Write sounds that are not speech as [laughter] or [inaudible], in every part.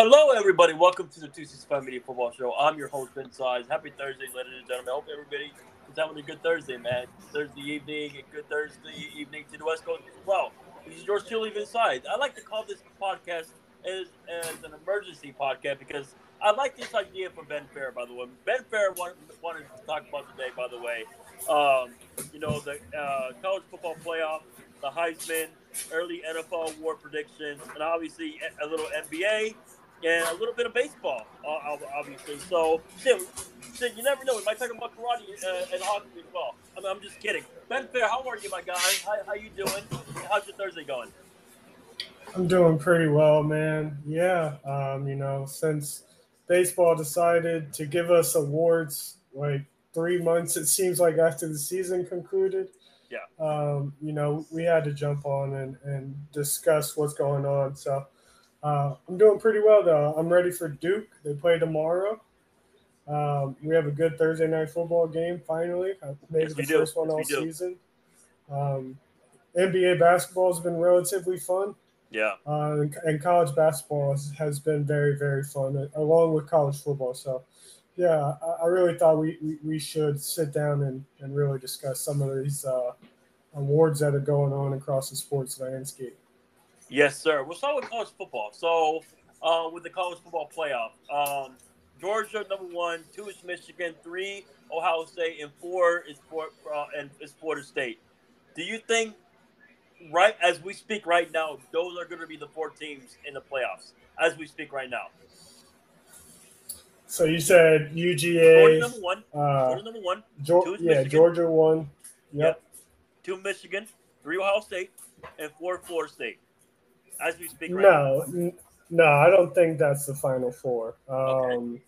Hello, everybody. Welcome to the 265 Media Football Show. I'm your host, Ben Size. Happy Thursday, ladies and gentlemen. I hope everybody is having a good Thursday, man. Thursday evening and good Thursday evening to the West Coast as well. This is truly, Ben Size. I like to call this podcast as, as an emergency podcast because I like this idea from Ben Fair, by the way. Ben Fair wanted, wanted to talk about today, by the way. Um, you know, the uh, college football playoff, the Heisman, early NFL award predictions, and obviously a little NBA and a little bit of baseball, obviously. So, shit, shit, you never know. We might talk about karate uh, and hockey as well. I mean, I'm just kidding. Ben Fair, how are you, my guy? How, how you doing? How's your Thursday going? I'm doing pretty well, man. Yeah, um, you know, since baseball decided to give us awards like three months, it seems like after the season concluded. Yeah. Um, you know, we had to jump on and, and discuss what's going on. So uh, I'm doing pretty well, though. I'm ready for Duke. They play tomorrow. Um, we have a good Thursday night football game finally. Maybe yes, the first one all season. Um, NBA basketball has been relatively fun. Yeah. Uh, and, and, college basketball has, has, been very, very fun, along with college football. So, yeah, I, I really thought we, we, we, should sit down and, and really discuss some of these uh, awards that are going on across the sports landscape. Yes, sir. We'll start with college football. So, uh, with the college football playoff, um, Georgia number one, two is Michigan, three Ohio State, and four is Fort uh, and is Florida State. Do you think, right as we speak right now, those are going to be the four teams in the playoffs as we speak right now? So you said UGA. Georgia number one. Uh, Georgia number one. Georgia, yeah, Michigan. Georgia one. Yep. yep. Two Michigan, three Ohio State, and four Florida State as we speak right no, now? No, I don't think that's the final four. Um, okay.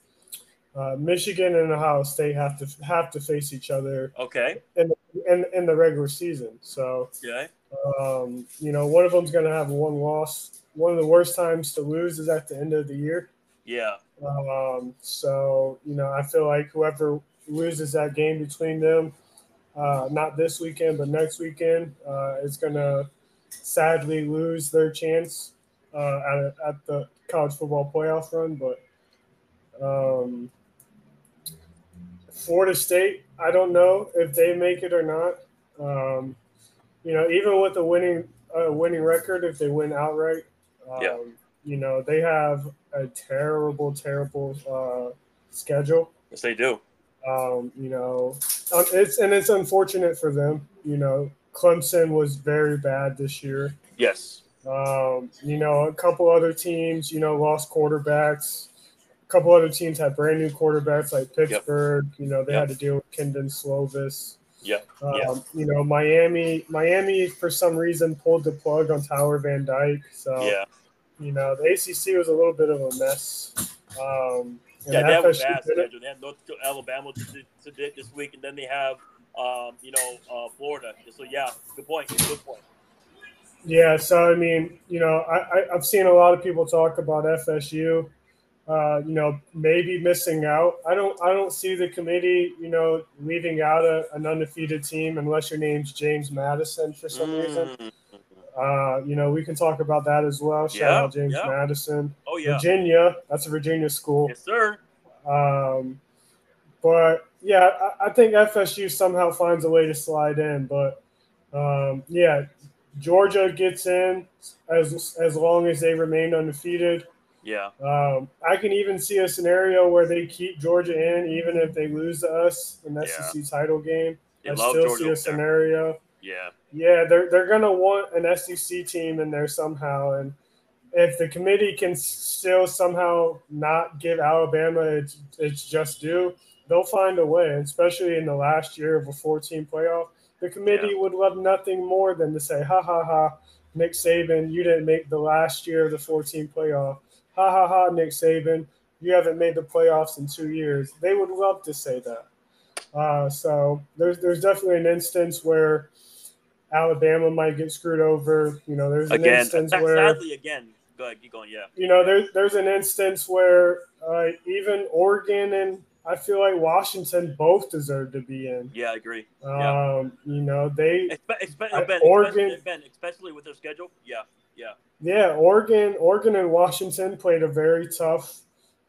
uh, Michigan and Ohio State have to have to face each other. Okay. In in, in the regular season, so yeah. Um, you know, one of them's going to have one loss. One of the worst times to lose is at the end of the year. Yeah. Um, so you know, I feel like whoever loses that game between them, uh, not this weekend but next weekend, uh, is going to sadly lose their chance uh, at, at the college football playoff run. But um, Florida State, I don't know if they make it or not. Um, you know, even with a winning uh, winning record, if they win outright, um, yeah. you know, they have a terrible, terrible uh, schedule. Yes, they do. Um, you know, um, it's and it's unfortunate for them. You know, Clemson was very bad this year. Yes. Um, you know, a couple other teams, you know, lost quarterbacks. A couple other teams had brand new quarterbacks like Pittsburgh. Yep. You know, they yep. had to deal with Kedon Slovis. Yeah. Um. You know, Miami. Miami for some reason pulled the plug on Tyler Van Dyke. So yeah. You know, the ACC was a little bit of a mess. Um, yeah, that was bad schedule. They had North Alabama to, to, this week, and then they have um, you know, uh, Florida. So yeah, good point. Good point. Yeah, so I mean, you know, I, I have seen a lot of people talk about FSU. Uh, you know, maybe missing out. I don't I don't see the committee, you know, leaving out a, an undefeated team unless your name's James Madison for some mm. reason. Uh, you know, we can talk about that as well. Shout yeah, out James yeah. Madison. Oh yeah, Virginia. That's a Virginia school. Yes, sir. Um, but yeah, I, I, think FSU somehow finds a way to slide in. But um, yeah, Georgia gets in as as long as they remain undefeated. Yeah. Um, I can even see a scenario where they keep Georgia in, even if they lose to us in the yeah. SEC title game. They I still Georgia see a scenario. Yeah. Yeah, they're they're gonna want an SEC team in there somehow, and if the committee can still somehow not give Alabama its its just due, they'll find a way, especially in the last year of a 14 playoff. The committee yeah. would love nothing more than to say, ha ha ha, Nick Saban, you didn't make the last year of the 14 playoff. Ha ha ha, Nick Saban, you haven't made the playoffs in two years. They would love to say that. Uh, so there's there's definitely an instance where Alabama might get screwed over. You know, there's an again, instance where sadly again. Go ahead, keep going. Yeah. You know, there's there's an instance where uh, even Oregon and I feel like Washington both deserve to be in. Yeah, I agree. Um, yeah. You know, they ben, Oregon, especially, ben, especially with their schedule. Yeah, Yeah. Yeah, Oregon, Oregon and Washington played a very tough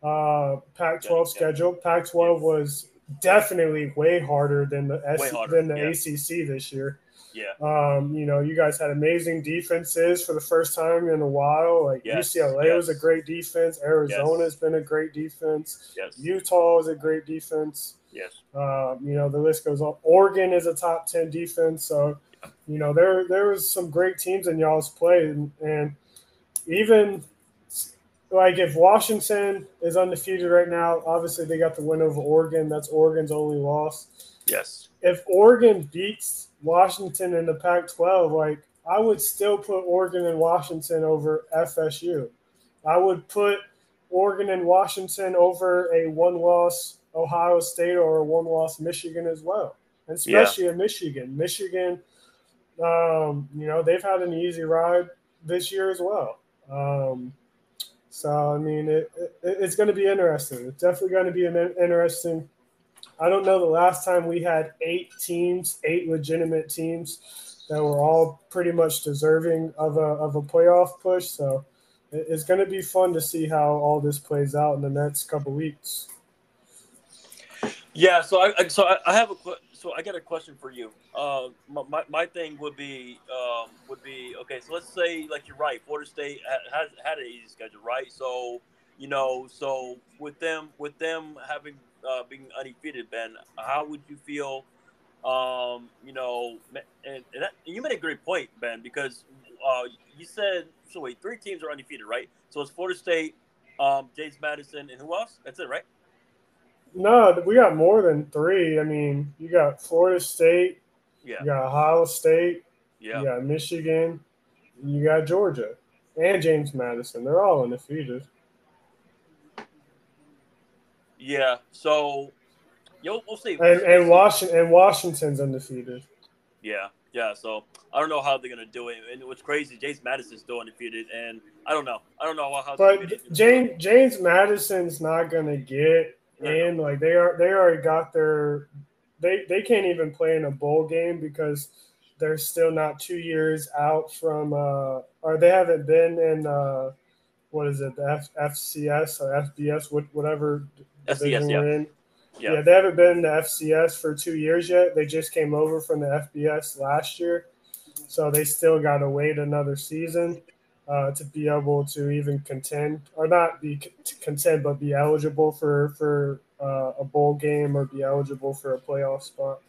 uh, Pac-12 Yeah, yeah. schedule. Pac-12 was definitely way harder than the SC harder, than the yeah. ACC this year. Yeah. Um, you know, you guys had amazing defenses for the first time in a while. Like Yes, UCLA was a great defense. Arizona's been a great defense. Yes. Utah is a great defense. Yes. Um, you know, the list goes on. Oregon is a top ten defense, so you know there there was some great teams in y'all's play, and, and even like if Washington is undefeated right now, obviously they got the win over Oregon. That's Oregon's only loss. Yes. If Oregon beats Washington in the Pac-12, like I would still put Oregon and Washington over FSU. I would put Oregon and Washington over a one-loss Ohio State or a one-loss Michigan as well, and especially in Michigan. Michigan, um, you know, they've had an easy ride this year as well. Um, so I mean, it, it it's going to be interesting. It's definitely going to be an interesting. I don't know the last time we had eight teams, eight legitimate teams that were all pretty much deserving of a of a playoff push. So it's going to be fun to see how all this plays out in the next couple weeks. Yeah, so I so I, have a so I got a question for you. Uh, my, my, my thing would be um, would be okay. So let's say like you're right, Florida State has had an easy schedule, right? So you know, so with them with them having uh, being undefeated, Ben, how would you feel? Um, you know, and, and, that, and you made a great point, Ben, because uh, you said so. Wait, three teams are undefeated, right? So it's Florida State, um, James Madison, and who else? That's it, right? No, we got more than three. I mean, you got Florida State, Yeah, you got Ohio State, yeah. you got Michigan, you got Georgia, and James Madison. They're all undefeated. Yeah. So, yo, we'll see. And and Washington and Washington's undefeated. Yeah, yeah. So I don't know how they're gonna do it. And what's crazy, James Madison's still undefeated, and I don't know. I don't know how. they're gonna do But. James James Madison's not gonna get in. Like they are they already got their they they can't even play in a bowl game because they're still not two years out from uh or they haven't been in uh what is it the F, FCS or FBS whatever FCS, yeah. Yeah. Yeah, they haven't been in the FCS for two years yet. They just came over from the FBS last year, so they still got to wait another season uh, to be able to even contend, or not be to contend, but be eligible for for uh, a bowl game or be eligible for a playoff spot.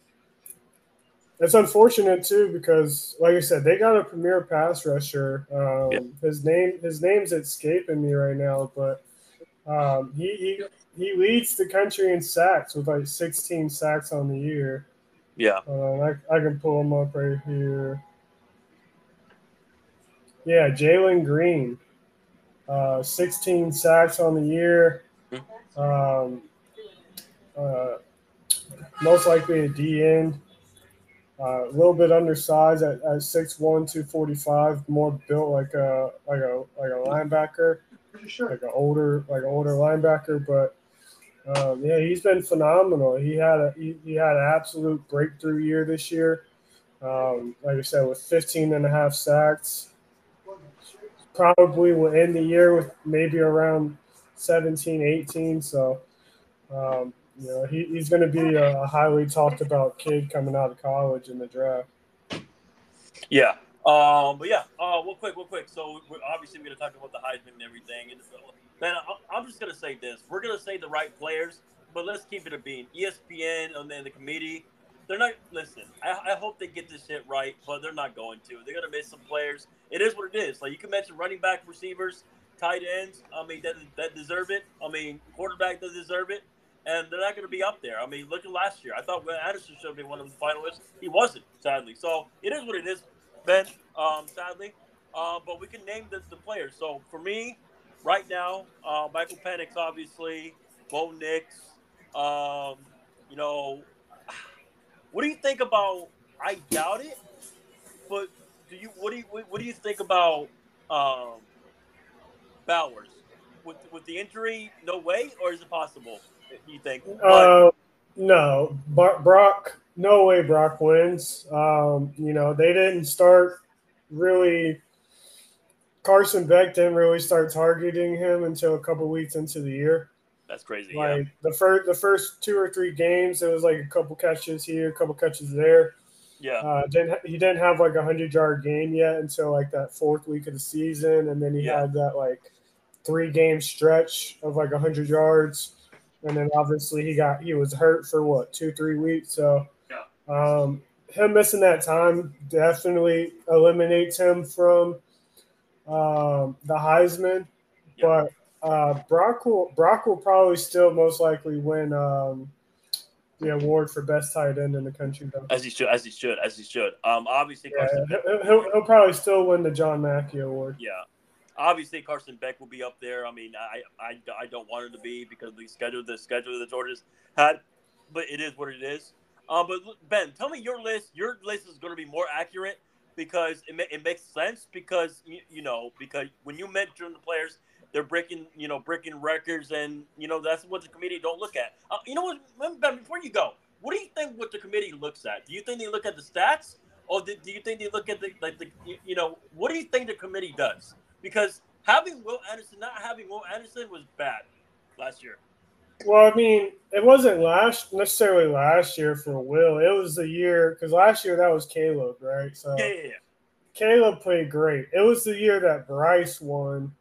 It's unfortunate too because, like I said, they got a premier pass rusher. Um, Yeah. His name, his name's escaping me right now, but um, he, he he leads the country in sacks with like 16 sacks on the year. Yeah. Uh, I, I can pull him up right here. Yeah, Jalen Green, uh, 16 sacks on the year. Um, uh, most likely a D end. Uh, a little bit undersized at, at 6'1", 245, more built like a like a like a linebacker, sure. like an older like an older linebacker. But um, yeah, he's been phenomenal. He had a he, he had an absolute breakthrough year this year. Um, like I said, with 15 and a half sacks, probably will end the year with maybe around 17, 18. So, um, you know, he, he's going to be a highly talked about kid coming out of college in the draft. Yeah. Um, but yeah, uh, real quick, real quick. So we're obviously we're gonna talk about the Heisman and everything. And man, I'm just gonna say this: we're gonna say the right players, but let's keep it a bean. ESPN and then the committee, they're not. Listen, I, I hope they get this shit right, but they're not going to. They're gonna miss some players. It is what it is. Like you can mention running back, receivers, tight ends. I mean, that that deserve it. I mean, quarterback that deserve it. And they're not to be up there. I mean, look at last year. I thought Will Anderson should been one of the finalists. He wasn't, sadly. So it is what it is, Ben. Um, sadly, uh, but we can name the, the players. So for me, right now, uh, Michael Penix, obviously, Bo Nix. Um, you know, what do you think about? I doubt it, but do you? What do you? What do you think about um, Bowers? With with the injury, no way, or is it possible? You think? Uh, no, Bar- Brock. No way, Brock wins. Um, you know they didn't start really Carson Beck didn't really start targeting him until a couple weeks into the year. That's crazy. Like yeah. the first the first two or three games, it was like a couple catches here, a couple catches there. Yeah. Uh, didn't he didn't have like a hundred yard game yet until like that fourth week of the season, and then he Yeah. had that like three game stretch of like a hundred yards, and then obviously he got he was hurt for what two three weeks. So um, him missing that time definitely eliminates him from um, the Heisman, Yeah. but uh, Brock will Brock will probably still most likely win um, the award for best tight end in the country. Though. As he should, as he should, as he should. Um, obviously Carson he'll, he'll, he'll probably still win the John Mackey Award. Yeah. Obviously, Carson Beck will be up there. I mean, I, I, I don't want him to be because of the schedule, the schedule the Georgia's had, but it is what it is. Um, but Ben, tell me your list. Your list is going to be more accurate because it, ma- it makes sense because you, you know because when you mention the players, they're breaking you know breaking records and you know that's what the committee don't look at. Uh, you know what? Before you go, what do you think what the committee looks at? Do you think they look at the stats, or do, do you think they look at the like the you know what do you think the committee does? Because having Will Anderson, not having Will Anderson was bad last year. Well, I mean, it wasn't last necessarily last year for Will. It was the year because last year that was Caleb, right? So Yeah, yeah, yeah. Caleb played great. It was the year that Bryce won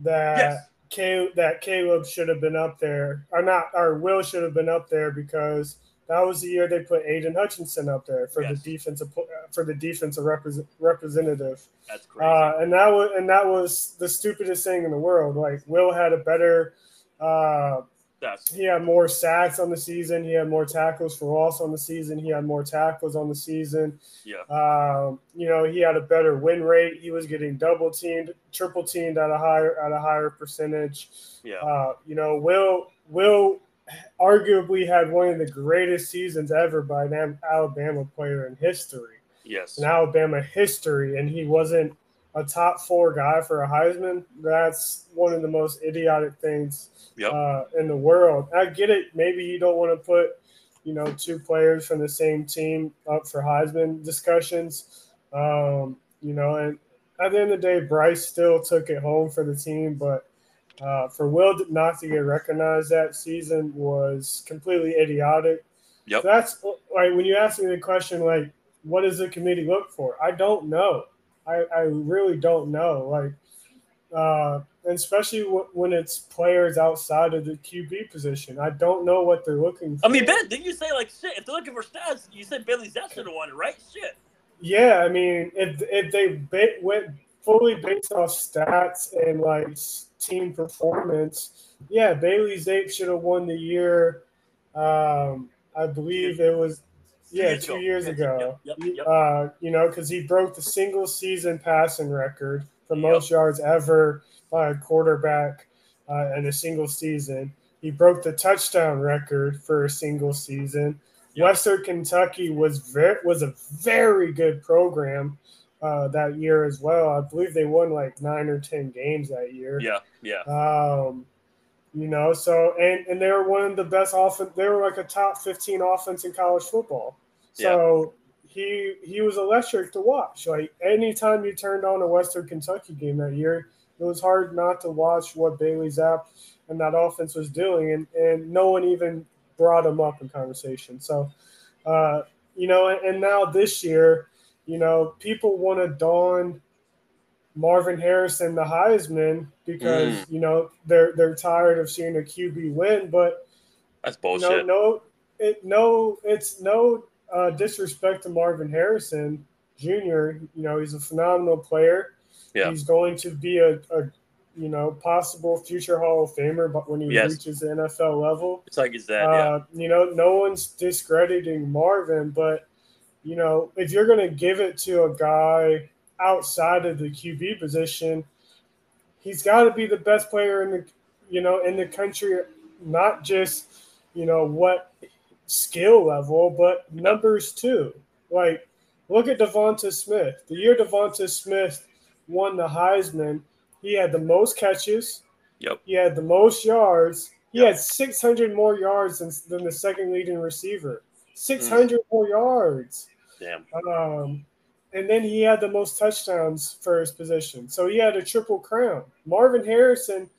that Yes. Caleb, that Caleb should have been up there, or not, or Will should have been up there because that was the year they put Aidan Hutchinson up there for Yes. the defensive for the defensive represent, representative. That's crazy. Uh, and that was and that was the stupidest thing in the world. Like Will had a better. Uh, That's he had more sacks on the season. He had more tackles for loss on the season. He had more tackles on the season. yeah, Um, you know, he had a better win rate. He was getting double teamed, triple teamed at a higher at a higher percentage. yeah, Uh, you know, Will Will arguably had one of the greatest seasons ever by an Alabama player in history. yes, In Alabama history, and he wasn't a top four guy for a Heisman. That's one of the most idiotic things Yep. uh, in the world. I get it. Maybe you don't want to put, you know, two players from the same team up for Heisman discussions. Um, you know, and at the end of the day, Bryce still took it home for the team, but uh, for Will not to get recognized that season was completely idiotic. Yep. That's like when you ask me the question, like, what does the committee look for? I don't know. I, I really don't know. Like, uh, and especially w- when it's players outside of the QB position, I don't know what they're looking for. I mean, Ben, didn't you say like shit? If they're looking for stats, you said Bailey Zappe should have won it, right? Shit. Yeah, I mean, if if they ba- went fully based off stats and like team performance, yeah, Bailey Zappe should have won the year. Um, I believe it was yeah years two ago. years ago. yep, yep, yep. Uh, you know, because he broke the single season passing record for most yards ever by a quarterback uh, in a single season. He broke the touchdown record for a single season. Western Kentucky was very was a very good program uh, that year as well. I believe they won like nine or ten games that year. Yeah, yeah, Um, you know, so and and they were one of the best offense. They were like a top fifteen offense in college football. So he he was electric to watch. Like anytime you turned on a Western Kentucky game that year, it was hard not to watch what Bailey Zappe and that offense was doing, and and no one even brought him up in conversation. So, uh, you know, and, and now this year, you know, people want to don Marvin Harrison the Heisman because Mm. you know they're they're tired of seeing a QB win, but that's bullshit. no, no, it no, it's no uh, disrespect to Marvin Harrison Jr. You know, he's a phenomenal player. Yeah. He's going to be a, a you know possible future Hall of Famer, but when he Yes. reaches the NFL level, It's like that. yeah, uh, you know, no one's discrediting Marvin, but you know, if you're going to give it to a guy outside of the QB position, he's got to be the best player in the, you know, in the country. Not just, you know, what skill level, but numbers too. Like, look at Devonta Smith. The year Devonta Smith won the Heisman, he had the most catches. Yep. He had the most yards. He Yep. had 600 more yards than, than the second leading receiver. 600 more yards. damn. Um, and then he had the most touchdowns for his position. So he had a triple crown. Marvin Harrison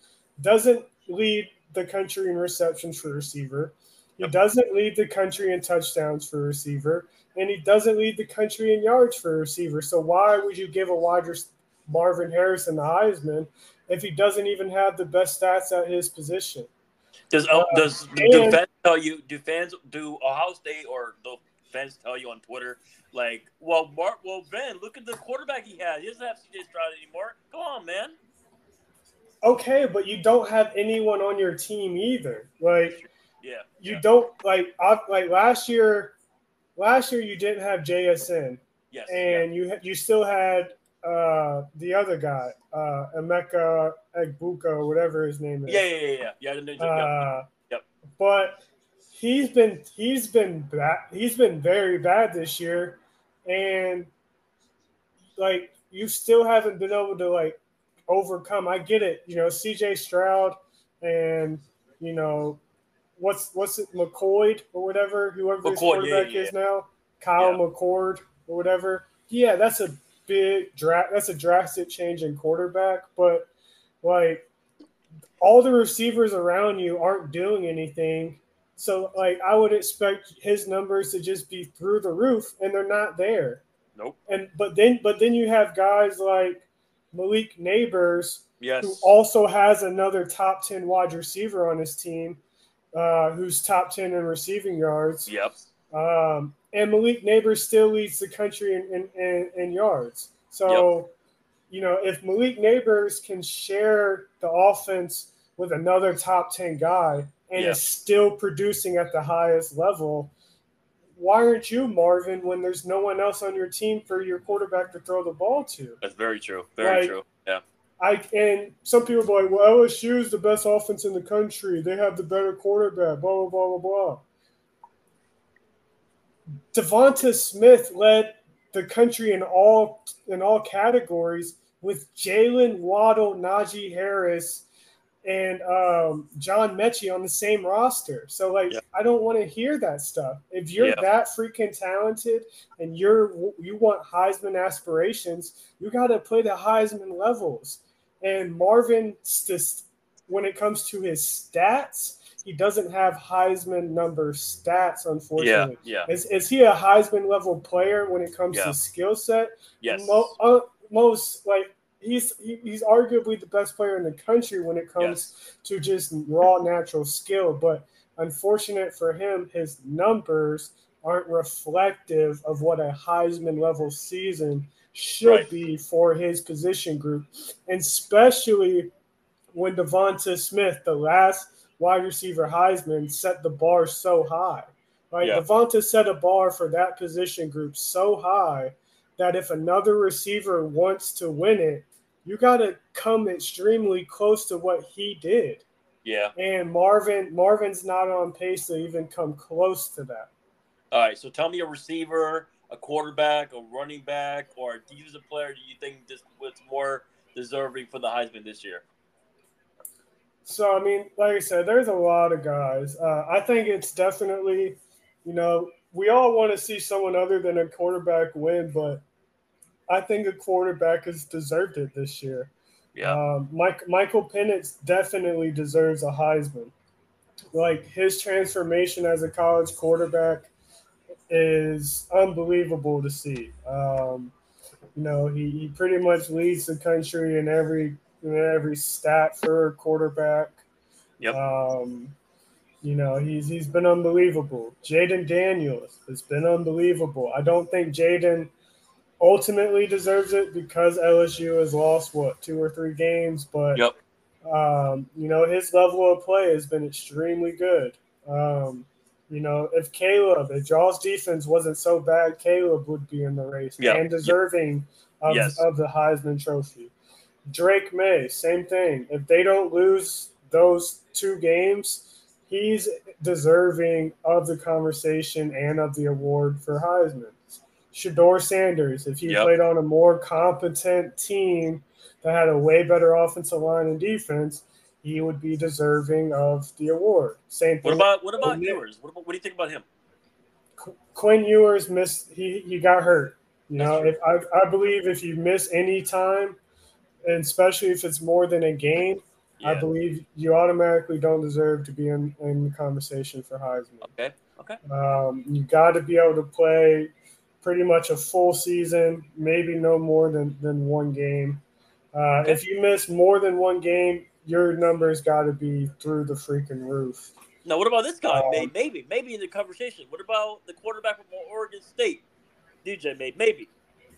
doesn't lead the country in receptions for receiver. He doesn't lead the country in touchdowns for receiver, and he doesn't lead the country in yards for receiver. So why would you give a wide receiver Marvin Harrison the Heisman if he doesn't even have the best stats at his position? Does uh, does do fans tell you? Do fans do Ohio State or the fans tell you on Twitter like, well, Mark, well, Ben, look at the quarterback he has. He doesn't have CJ Stroud anymore. Come on, man. Okay, but you don't have anyone on your team either. Like, yeah, you yeah. don't like. I, like last year, last year you didn't have JSN. Yes, and yeah. you you still had uh, the other guy, uh, Emeka Egbuka, whatever his name is. Yeah, yeah, yeah, yeah. yeah. Uh, yep. yep. But he's been he's been bad. He's been very bad this year, and like you still haven't been able to like overcome. I get it, you know, C.J. Stroud and you know what's what's it McCoy or whatever, whoever McCoy, his quarterback yeah, yeah. is now, Kyle yeah. McCord or whatever. Yeah, that's a big dra- That's a drastic change in quarterback, but like all the receivers around you aren't doing anything. So like I would expect his numbers to just be through the roof, and they're not there. Nope. And but then but then you have guys like Malik Nabers, yes. who also has another top ten wide receiver on his team, uh, who's top ten in receiving yards. Yep. Um, and Malik Nabers still leads the country in, in, in, in yards. So, yep. you know, if Malik Nabers can share the offense with another top 10 guy and yep. is still producing at the highest level, why aren't you Marvin when there's no one else on your team for your quarterback to throw the ball to? That's very true. Very like, true. I and some people are like, well, LSU is the best offense in the country. They have the better quarterback. Blah blah blah blah blah. Devonta Smith led the country in all in all categories with Jaylen Waddle, Najee Harris, and um, John Metchie on the same roster. So like yeah. I don't want to hear that stuff. If you're yeah. that freaking talented and you're you want Heisman aspirations, you got to play the Heisman levels. And Marvin, just when it comes to his stats, he doesn't have Heisman number stats, unfortunately. Yeah, yeah. Is, is he a Heisman level player when it comes yeah. to skill set? Yes. Mo, uh, most like he's he, he's arguably the best player in the country when it comes yes. to just raw natural skill. But unfortunate for him, his numbers aren't reflective of what a Heisman level season should be for his position group, and especially when Devonta Smith, the last wide receiver Heisman set the bar so high. Right? Yeah. Devonta set a bar for that position group so high that if another receiver wants to win it, you got to come extremely close to what he did. Yeah. And Marvin Marvin's not on pace to even come close to that. All right. So tell me a receiver, a quarterback, a running back, or a defensive player do you think this was more deserving for the Heisman this year? So I mean, like I said, there's a lot of guys. Uh, I think it's definitely, you know, we all want to see someone other than a quarterback win, but I think a quarterback has deserved it this year. Yeah. Um, Mike, Michael Penix definitely deserves a Heisman. Like his transformation as a college quarterback is unbelievable to see. Um, you know, he, he pretty much leads the country in every in every stat for quarterback. Yep. Um, you know, he's he's been unbelievable. Jayden Daniels has been unbelievable. I don't think Jayden ultimately deserves it because LSU has lost what two or three games, but yep. um, you know his level of play has been extremely good. Um, you know, if Caleb, if Jaws defense wasn't so bad, Caleb would be in the race yep. and deserving yep. of, yes. of the Heisman Trophy. Drake Maye, same thing. If they don't lose those two games, he's deserving of the conversation and of the award for Heisman. Shedeur Sanders, if he yep. played on a more competent team that had a way better offensive line and defense, he would be deserving of the award. Same thing. What about what about Ewers? What, about, what do you think about him? Quinn Ewers missed. He he got hurt. You know, if I, I believe if you miss any time, and especially if it's more than a game, yeah. I believe you automatically don't deserve to be in, in the conversation for Heisman. Okay. Okay. Um, you got to be able to play pretty much a full season, maybe no more than, than one game. Uh, okay. If you miss more than one game, your numbers got to be through the freaking roof. Now, what about this guy? Um, maybe, maybe in the conversation. What about the quarterback from Oregon State? DJ made maybe.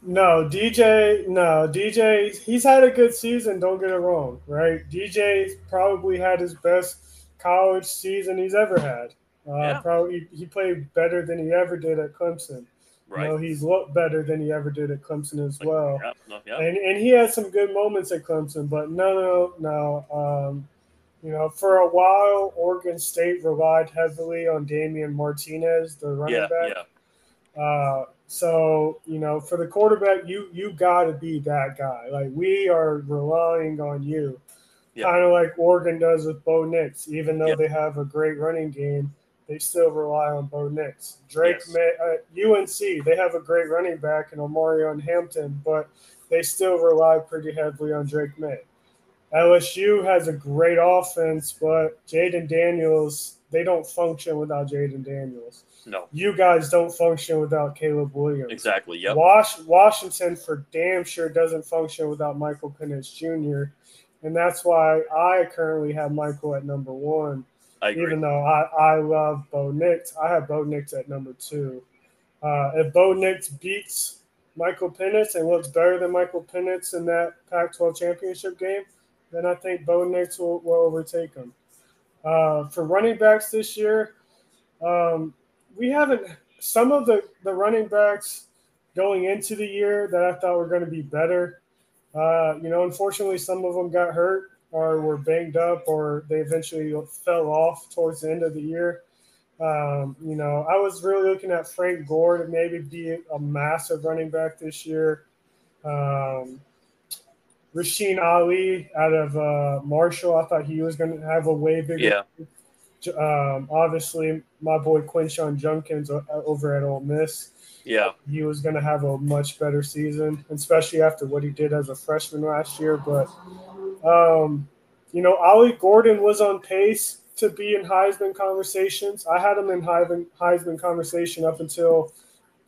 No, DJ, no, DJ, he's had a good season, don't get it wrong, right? DJ probably had his best college season he's ever had. Uh, yeah. Probably he played better than he ever did at Clemson. Right. You know, he's looked better than he ever did at Clemson as well. Yeah, yeah. And and he had some good moments at Clemson, but no, no, no. Um, you know, for a while, Oregon State relied heavily on Damien Martinez, the running yeah, back. Yeah. Uh, so you know, for the quarterback, you you got to be that guy. Like we are relying on you, yep. kind of like Oregon does with Bo Nix. Even though yep. they have a great running game, they still rely on Bo Nix. Drake yes. Maye, uh, UNC, they have a great running back in Omarion Hampton, but they still rely pretty heavily on Drake Maye. LSU has a great offense, but Jayden Daniels, they don't function without Jayden Daniels. No. You guys don't function without Caleb Williams. Exactly. Yep. Was- Washington for damn sure doesn't function without Michael Penix Jr. And that's why I currently have Michael at number one. Even though I, I love Bo Nix, I have Bo Nix at number two. Uh, if Bo Nix beats Michael Penix and looks better than Michael Penix in that Pac 12 championship game, then I think Bo Nix will, will overtake him. Uh, for running backs this year, um, we haven't some of the, the running backs going into the year that I thought were going to be better. Uh, you know, unfortunately, some of them got hurt or were banged up or they eventually fell off towards the end of the year. Um, you know, I was really looking at Frank Gore to maybe be a massive running back this year. Um, Rasheen Ali out of uh, Marshall, I thought he was going to have a way bigger. Yeah. Um, obviously, my boy Quinshon Judkins uh, over at Ole Miss. Yeah. He was going to have a much better season, especially after what he did as a freshman last year. But, um, you know, Ollie Gordon was on pace to be in Heisman conversations. I had him in Heisman, Heisman conversation up until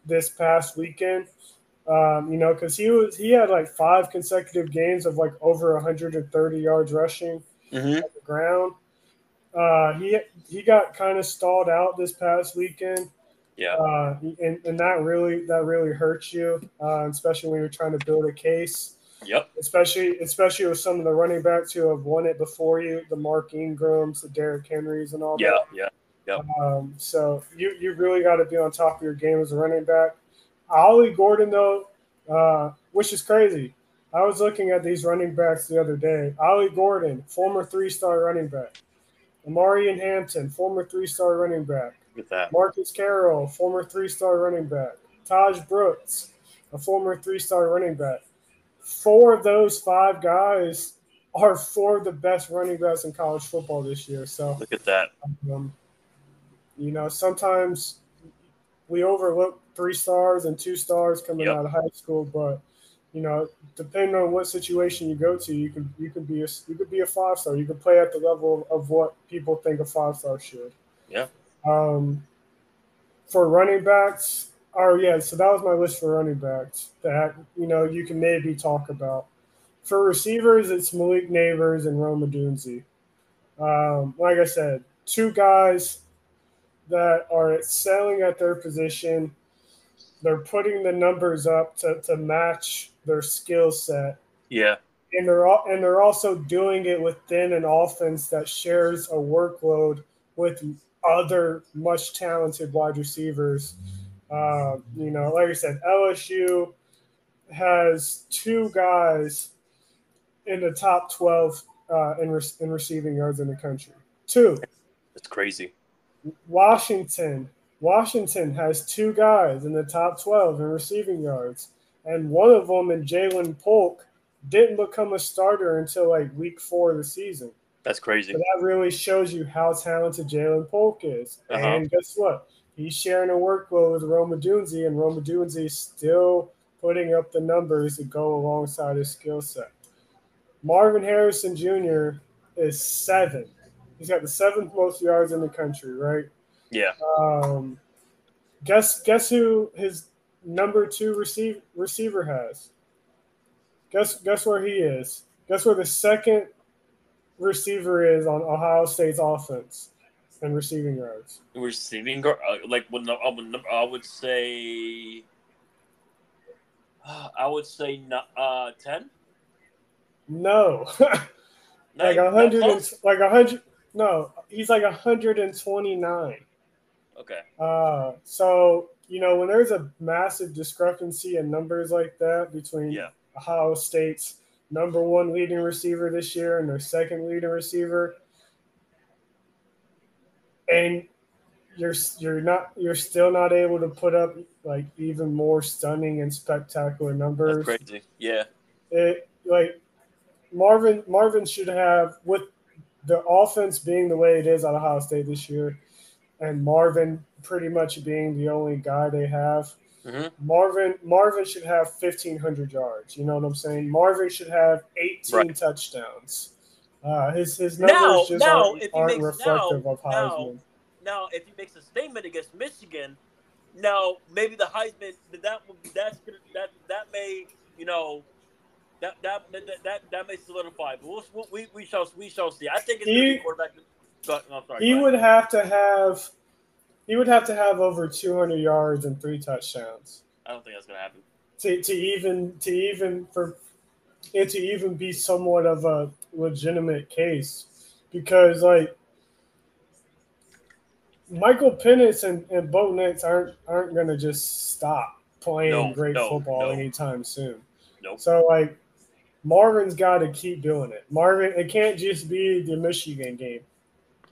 this past weekend. Um, you know, because he was he had like five consecutive games of like over 130 yards rushing mm-hmm. at the ground. Uh, he he got kind of stalled out this past weekend. Yeah, uh, and, and that really that really hurts you, uh, especially when you're trying to build a case. Yep. Especially especially with some of the running backs who have won it before you, the Mark Ingrams, the Derrick Henrys, and all yeah, that. Yeah, yeah, um, so you you really got to be on top of your game as a running back. Ollie Gordon though, uh, which is crazy. I was looking at these running backs the other day. Ollie Gordon, former three-star running back. Omarion Hampton, former three-star running back. Look that. Marcus Carroll, former three-star running back. Tahj Brooks, a former three-star running back. Four of those five guys are four of the best running backs in college football this year. So look at that. Um, you know, sometimes we overlook three stars and two stars coming yep. out of high school, but you know, depending on what situation you go to, you can you could be a you could be a five star. You could play at the level of what people think a five star should. Yeah. Um, for running backs, oh yeah, so that was my list for running backs that you know you can maybe talk about. For receivers, it's Malik Nabers and Rome Odunze. Um, like I said, two guys that are excelling at their position. They're putting the numbers up to, to match their skill set. Yeah. And they're all, and they're also doing it within an offense that shares a workload with other much talented wide receivers. Uh, you know, like I said, LSU has two guys in the top 12 uh, in, re- in receiving yards in the country. Two. That's crazy. Washington. Washington has two guys in the top 12 in receiving yards and one of them in Ja'Lynn Polk didn't become a starter until like week four of the season. That's crazy. So that really shows you how talented Ja'Lynn Polk is. Uh-huh. And guess what? He's sharing a workload with Rome Odunze, and Rome Odunze still putting up the numbers that go alongside his skill set. Marvin Harrison Jr. is seven. He's got the seventh most yards in the country, right? Yeah. Um, guess guess who his number two receive, receiver has? Guess guess where he is. Guess where the second receiver is on Ohio State's offense and receiving yards. Receiving guard, uh, like when I would, I would say, I would say no- uh ten. No, [laughs] like a hundred and like a hundred. No, he's like a hundred and twenty nine. Okay. Uh, so you know when there's a massive discrepancy in numbers like that between Yeah. Ohio State's number one leading receiver this year and their second leading receiver, and you're you're not you're still not able to put up like even more stunning and spectacular numbers. That's crazy. Yeah. It like Marvin Marvin should have with the offense being the way it is at Ohio State this year, and Marvin pretty much being the only guy they have. Mhm. Marvin Marvin should have fifteen hundred yards. You know what I'm saying? Marvin should have eighteen Right. touchdowns. Uh, his his numbers Now- just now, aren't, if he aren't makes- reflective now- of Heisman. Now, if he makes a statement against Michigan, now maybe the Heisman that that's that that may you know that that that that, that may solidify. But we'll, we we shall we shall see. I think it's He- be quarterback. Go, I'm sorry. he would have to have he would have to have over two hundred yards and three touchdowns. I don't think that's gonna happen. to, to even to even for it to even be somewhat of a legitimate case because like Michael Penix and, and Bo Nix aren't aren't gonna just stop playing No, great no, football no. anytime soon. Nope. So like Marvin's got to keep doing it. Marvin, it can't just be the Michigan game.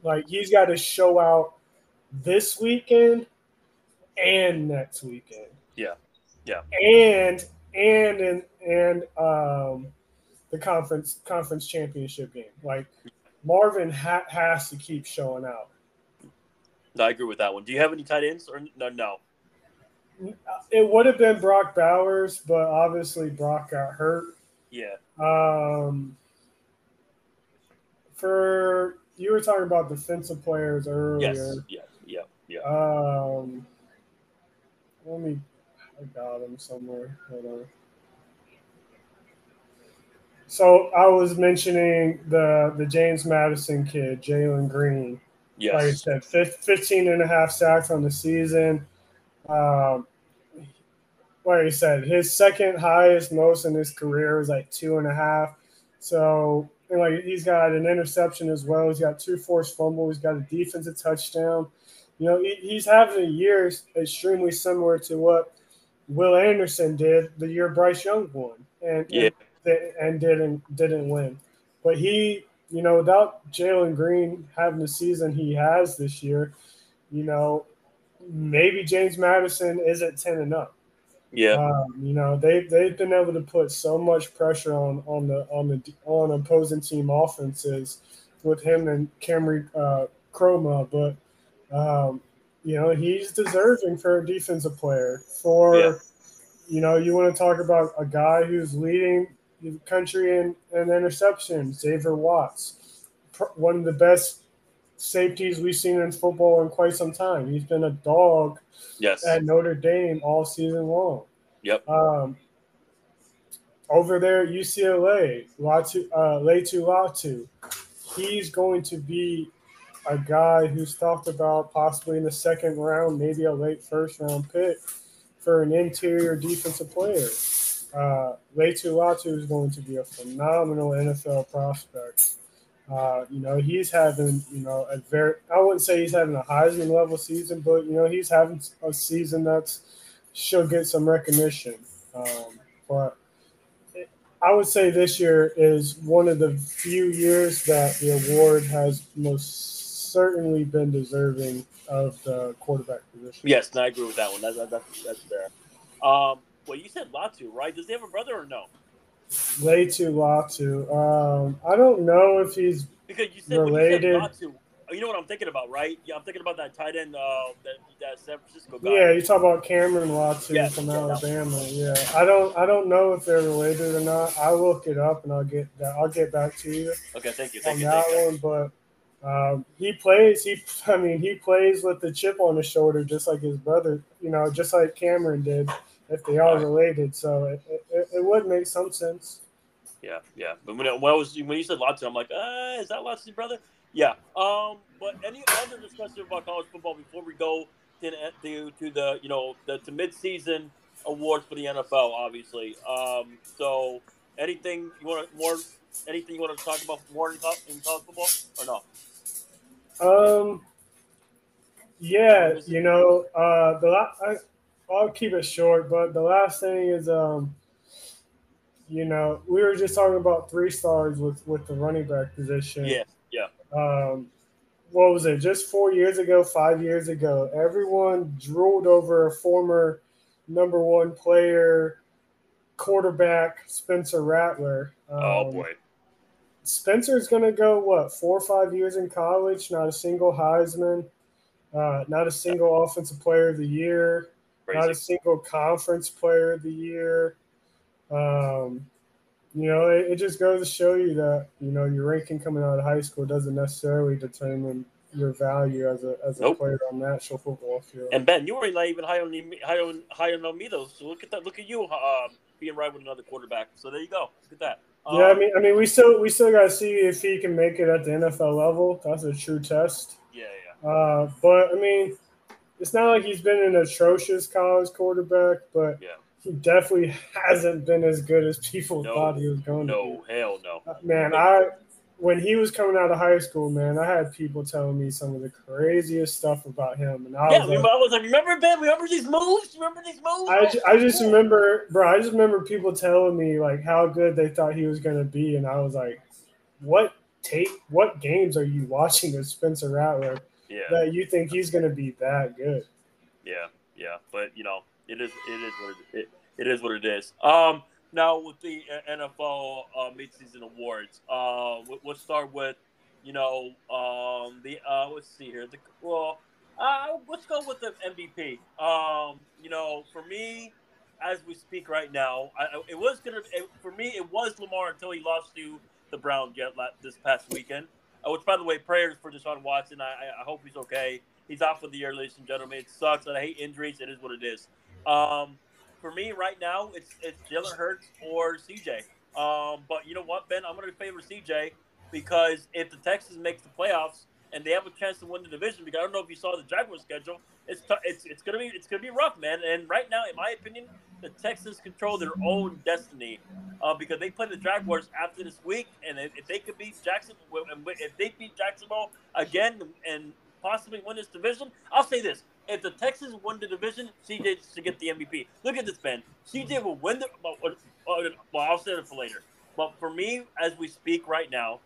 Like he's got to show out this weekend and next weekend. Yeah. Yeah. And and and and um the conference conference championship game. Like Marvin ha- has to keep showing out. No, I agree with that one. Do you have any tight ends or no? No. It would have been Brock Bowers, but obviously Brock got hurt. Yeah. Um, for you were talking about defensive players earlier. Yes. Yeah. Yeah. Yeah. Um, let me. I got him somewhere. Hold on. So I was mentioning the the James Madison kid, Jalen Green. Yes. Like I said, fif- 15 and a half sacks on the season. Um, like I said, his second highest most in his career is like two and a half. So, and like he's got an interception as well. He's got two forced fumbles. He's got a defensive touchdown. You know, he, he's having a year extremely similar to what Will Anderson did the year Bryce Young won, and Yeah. and, and didn't didn't win. But he, you know, without Jalen Green having the season he has this year, you know, maybe James Madison isn't ten and up. Yeah. Um, you know, they they've been able to put so much pressure on on the on the on opposing team offenses with him and Camry uh, Kromah, but um, you know he's deserving for a defensive player. For Yeah. you know, you want to talk about a guy who's leading the country and, in interceptions, Xavier Watts, one of the best safeties we've seen in football in quite some time. He's been a dog Yes. at Notre Dame all season long. Yep. Um, over there at UCLA, Latu, uh, Laiatu Latu, he's going to be a guy who's talked about possibly in the second round, maybe a late first round pick for an interior defensive player. Uh, Laiatu Latu is going to be a phenomenal NFL prospect. Uh, you know, he's having, you know, a very, I wouldn't say he's having a Heisman level season, but, you know, he's having a season that's, she'll get some recognition. Um, but I would say this year is one of the few years that the award has most certainly been deserving of the quarterback position. Yes, no, I agree with that one. That's that's that's fair. Um, well, you said Latu, right? Does he have a brother or no? Laiatu Latu. Um, I don't know if he's Because you said when you Related. said Latu, you know what I'm thinking about, right? Yeah, I'm thinking about that tight end, uh, that, that San Francisco guy. Yeah, you talk about Cameron Watson Yeah, from yeah, Alabama. Yeah, I don't, I don't know if they're related or not. I'll look it up and I'll get that. I'll get back to you Okay, thank you, on you, that thank you. one. But um, he plays. He, [laughs] I mean, he plays with the chip on his shoulder, just like his brother. You know, just like Cameron did. If they are related, so it, it, it would make some sense. Yeah, yeah. But when, it, when I was when you said Lotso, I'm like, uh, is that Lotso's brother? Yeah. Um. But any other discussion about college football before we go to to, to the you know the to mid season awards for the NFL, obviously. Um. So anything you want to more anything you want to talk about more in, co- in college football or no? Um, yeah, you know, uh, the la- I, I'll keep it short, but the last thing is, um, you know, we were just talking about three stars with with the running back position. Yeah. Yeah. Um, what was it? Just four years ago, five years ago, everyone drooled over a former number one player, quarterback Spencer Rattler. oh Um, boy. Spencer's going to go what four or five years in college, not a single Heisman, uh, not a single Offensive Player of the Year, not a single Conference Player of the Year. Um, you know, it, it just goes to show you that you know your ranking coming out of high school doesn't necessarily determine your value as a as a Nope. player on actual football field. And Ben, you were not even high on high on high on me though. So look at that. Look at you, um, being right with another quarterback. So there you go. Look at that. yeah, I Um, mean, I mean, we still we still got to see if he can make it at the NFL level. That's a true test. yeah, yeah. Uh, but I mean, it's not like he's been an atrocious college quarterback, but Yeah. he definitely hasn't been as good as people No, thought he was going No, to No, hell no. Uh, Man, I when he was coming out of high school, man, I had people telling me some of the craziest stuff about him, and I Yeah, was like, I was like, remember Ben? Remember these moves? Remember these moves? I, ju- I just remember, bro. I just remember people telling me like how good they thought he was going to be, and I was like, what tape? What games are you watching of Spencer Rattler yeah, that you think he's going to be that good? yeah, yeah. But you know, it is, it is what it, it, it is what it is. Um, now with the NFL uh, midseason awards, uh, we- let's start with, you know, um, the uh, let's see here. The well, uh, let's go with the MVP. Um, you know, for me, as we speak right now, I, it was gonna it, for me. It was Lamar until he lost to the Browns yet this past weekend. Uh, which, by the way, prayers for Deshaun Watson. I, I, hope he's okay. He's out for the year, ladies and gentlemen. It sucks, and I hate injuries. It is what it is. Um, for me, right now, it's it's Jalen Hurts or CJ. Um, but you know what, Ben? I'm going to favor CJ because if the Texans make the playoffs and they have a chance to win the division, because I don't know if you saw the Jaguars schedule, it's t- it's it's gonna be it's gonna be rough, man. And right now, in my opinion, the Texans control their own destiny uh, because they play the Jaguars after this week, and if, if they could beat Jackson, if they beat Jacksonville again and possibly win this division, I'll say this: if the Texans win the division, CJ should get the MVP. Look at this, Ben. CJ will win the. Well, well, well, I'll say it for later. But for me, as we speak right now,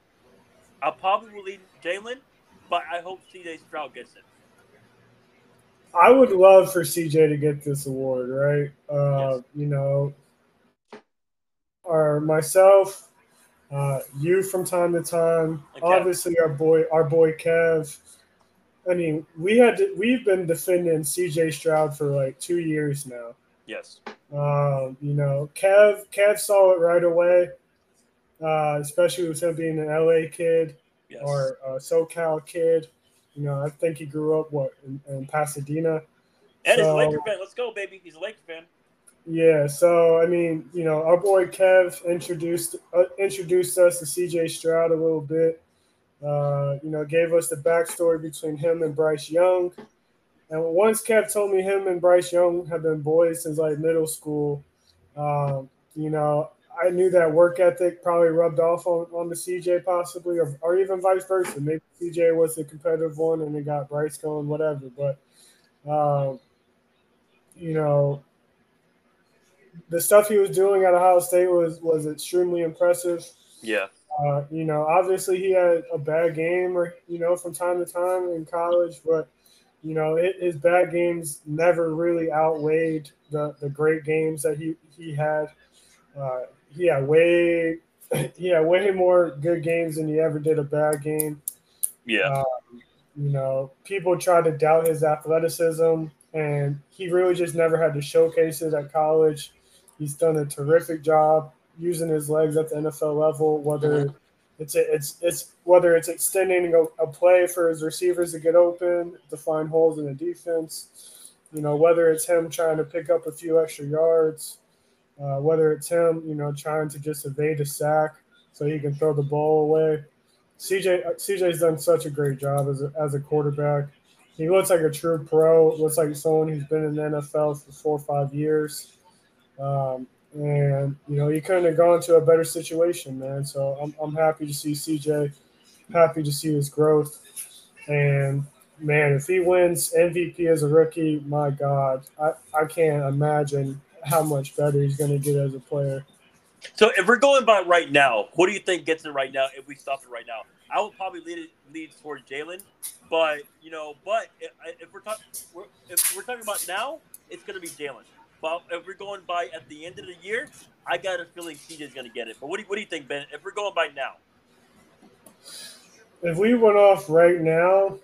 I'll probably will lead Jalen, but I hope CJ Stroud gets it. I would love for CJ to get this award, right? Uh, Yes. You know, or myself, uh, you from time to time. Kev. Obviously, our boy, our boy Kev. I mean, we had to, we've been defending CJ Stroud for like two years now. Yes. Um, you know, Kev Kev saw it right away, uh, especially with him being an LA kid Yes. or a SoCal kid. You know, I think he grew up what in, in Pasadena. and he's a Laker fan. Let's go, baby. He's a Laker fan. Yeah, so I mean, you know, our boy Kev introduced uh, introduced us to CJ Stroud a little bit. Uh, you know, gave us the backstory between him and Bryce Young. And once Kev told me him and Bryce Young have been boys since like middle school, um, you know, I knew that work ethic probably rubbed off on, on the CJ possibly, or, or even vice versa. Maybe CJ was the competitive one and it got Bryce going, whatever. But, um, you know, the stuff he was doing at Ohio State was was extremely impressive. Yeah. Uh, you know, obviously he had a bad game, or you know, from time to time in college, but you know, it, his bad games never really outweighed the the great games that he he had. Uh, he had way [clears throat] had way more good games than he ever did a bad game. Yeah. Uh, you know, people tried to doubt his athleticism, and he really just never had to showcase it at college. He's done a terrific job using his legs at the NFL level, whether mm-hmm. it's it's it's whether it's extending a, a play for his receivers to get open, to find holes in the defense. You know, whether it's him trying to pick up a few extra yards, uh, whether it's him, you know, trying to just evade a sack so he can throw the ball away. CJ CJ's done such a great job as a, as a quarterback. He looks like a true pro. Looks like someone who's been in the NFL for four or five years. Um, and you know he couldn't have gone to a better situation, man. So I'm I'm happy to see CJ, happy to see his growth, and man, if he wins MVP as a rookie, my God, I I can't imagine how much better he's going to get as a player. So if we're going by right now, who do you think gets it right now? If we stop it right now, I would probably lead it lead towards Jalen, but you know, but if, if we're talking if we're talking about now, it's going to be Jalen. But if we're going by at the end of the year, I got a feeling CJ's going to get it. But what do you, what do you think, Ben? If we're going by now, if we went off right now,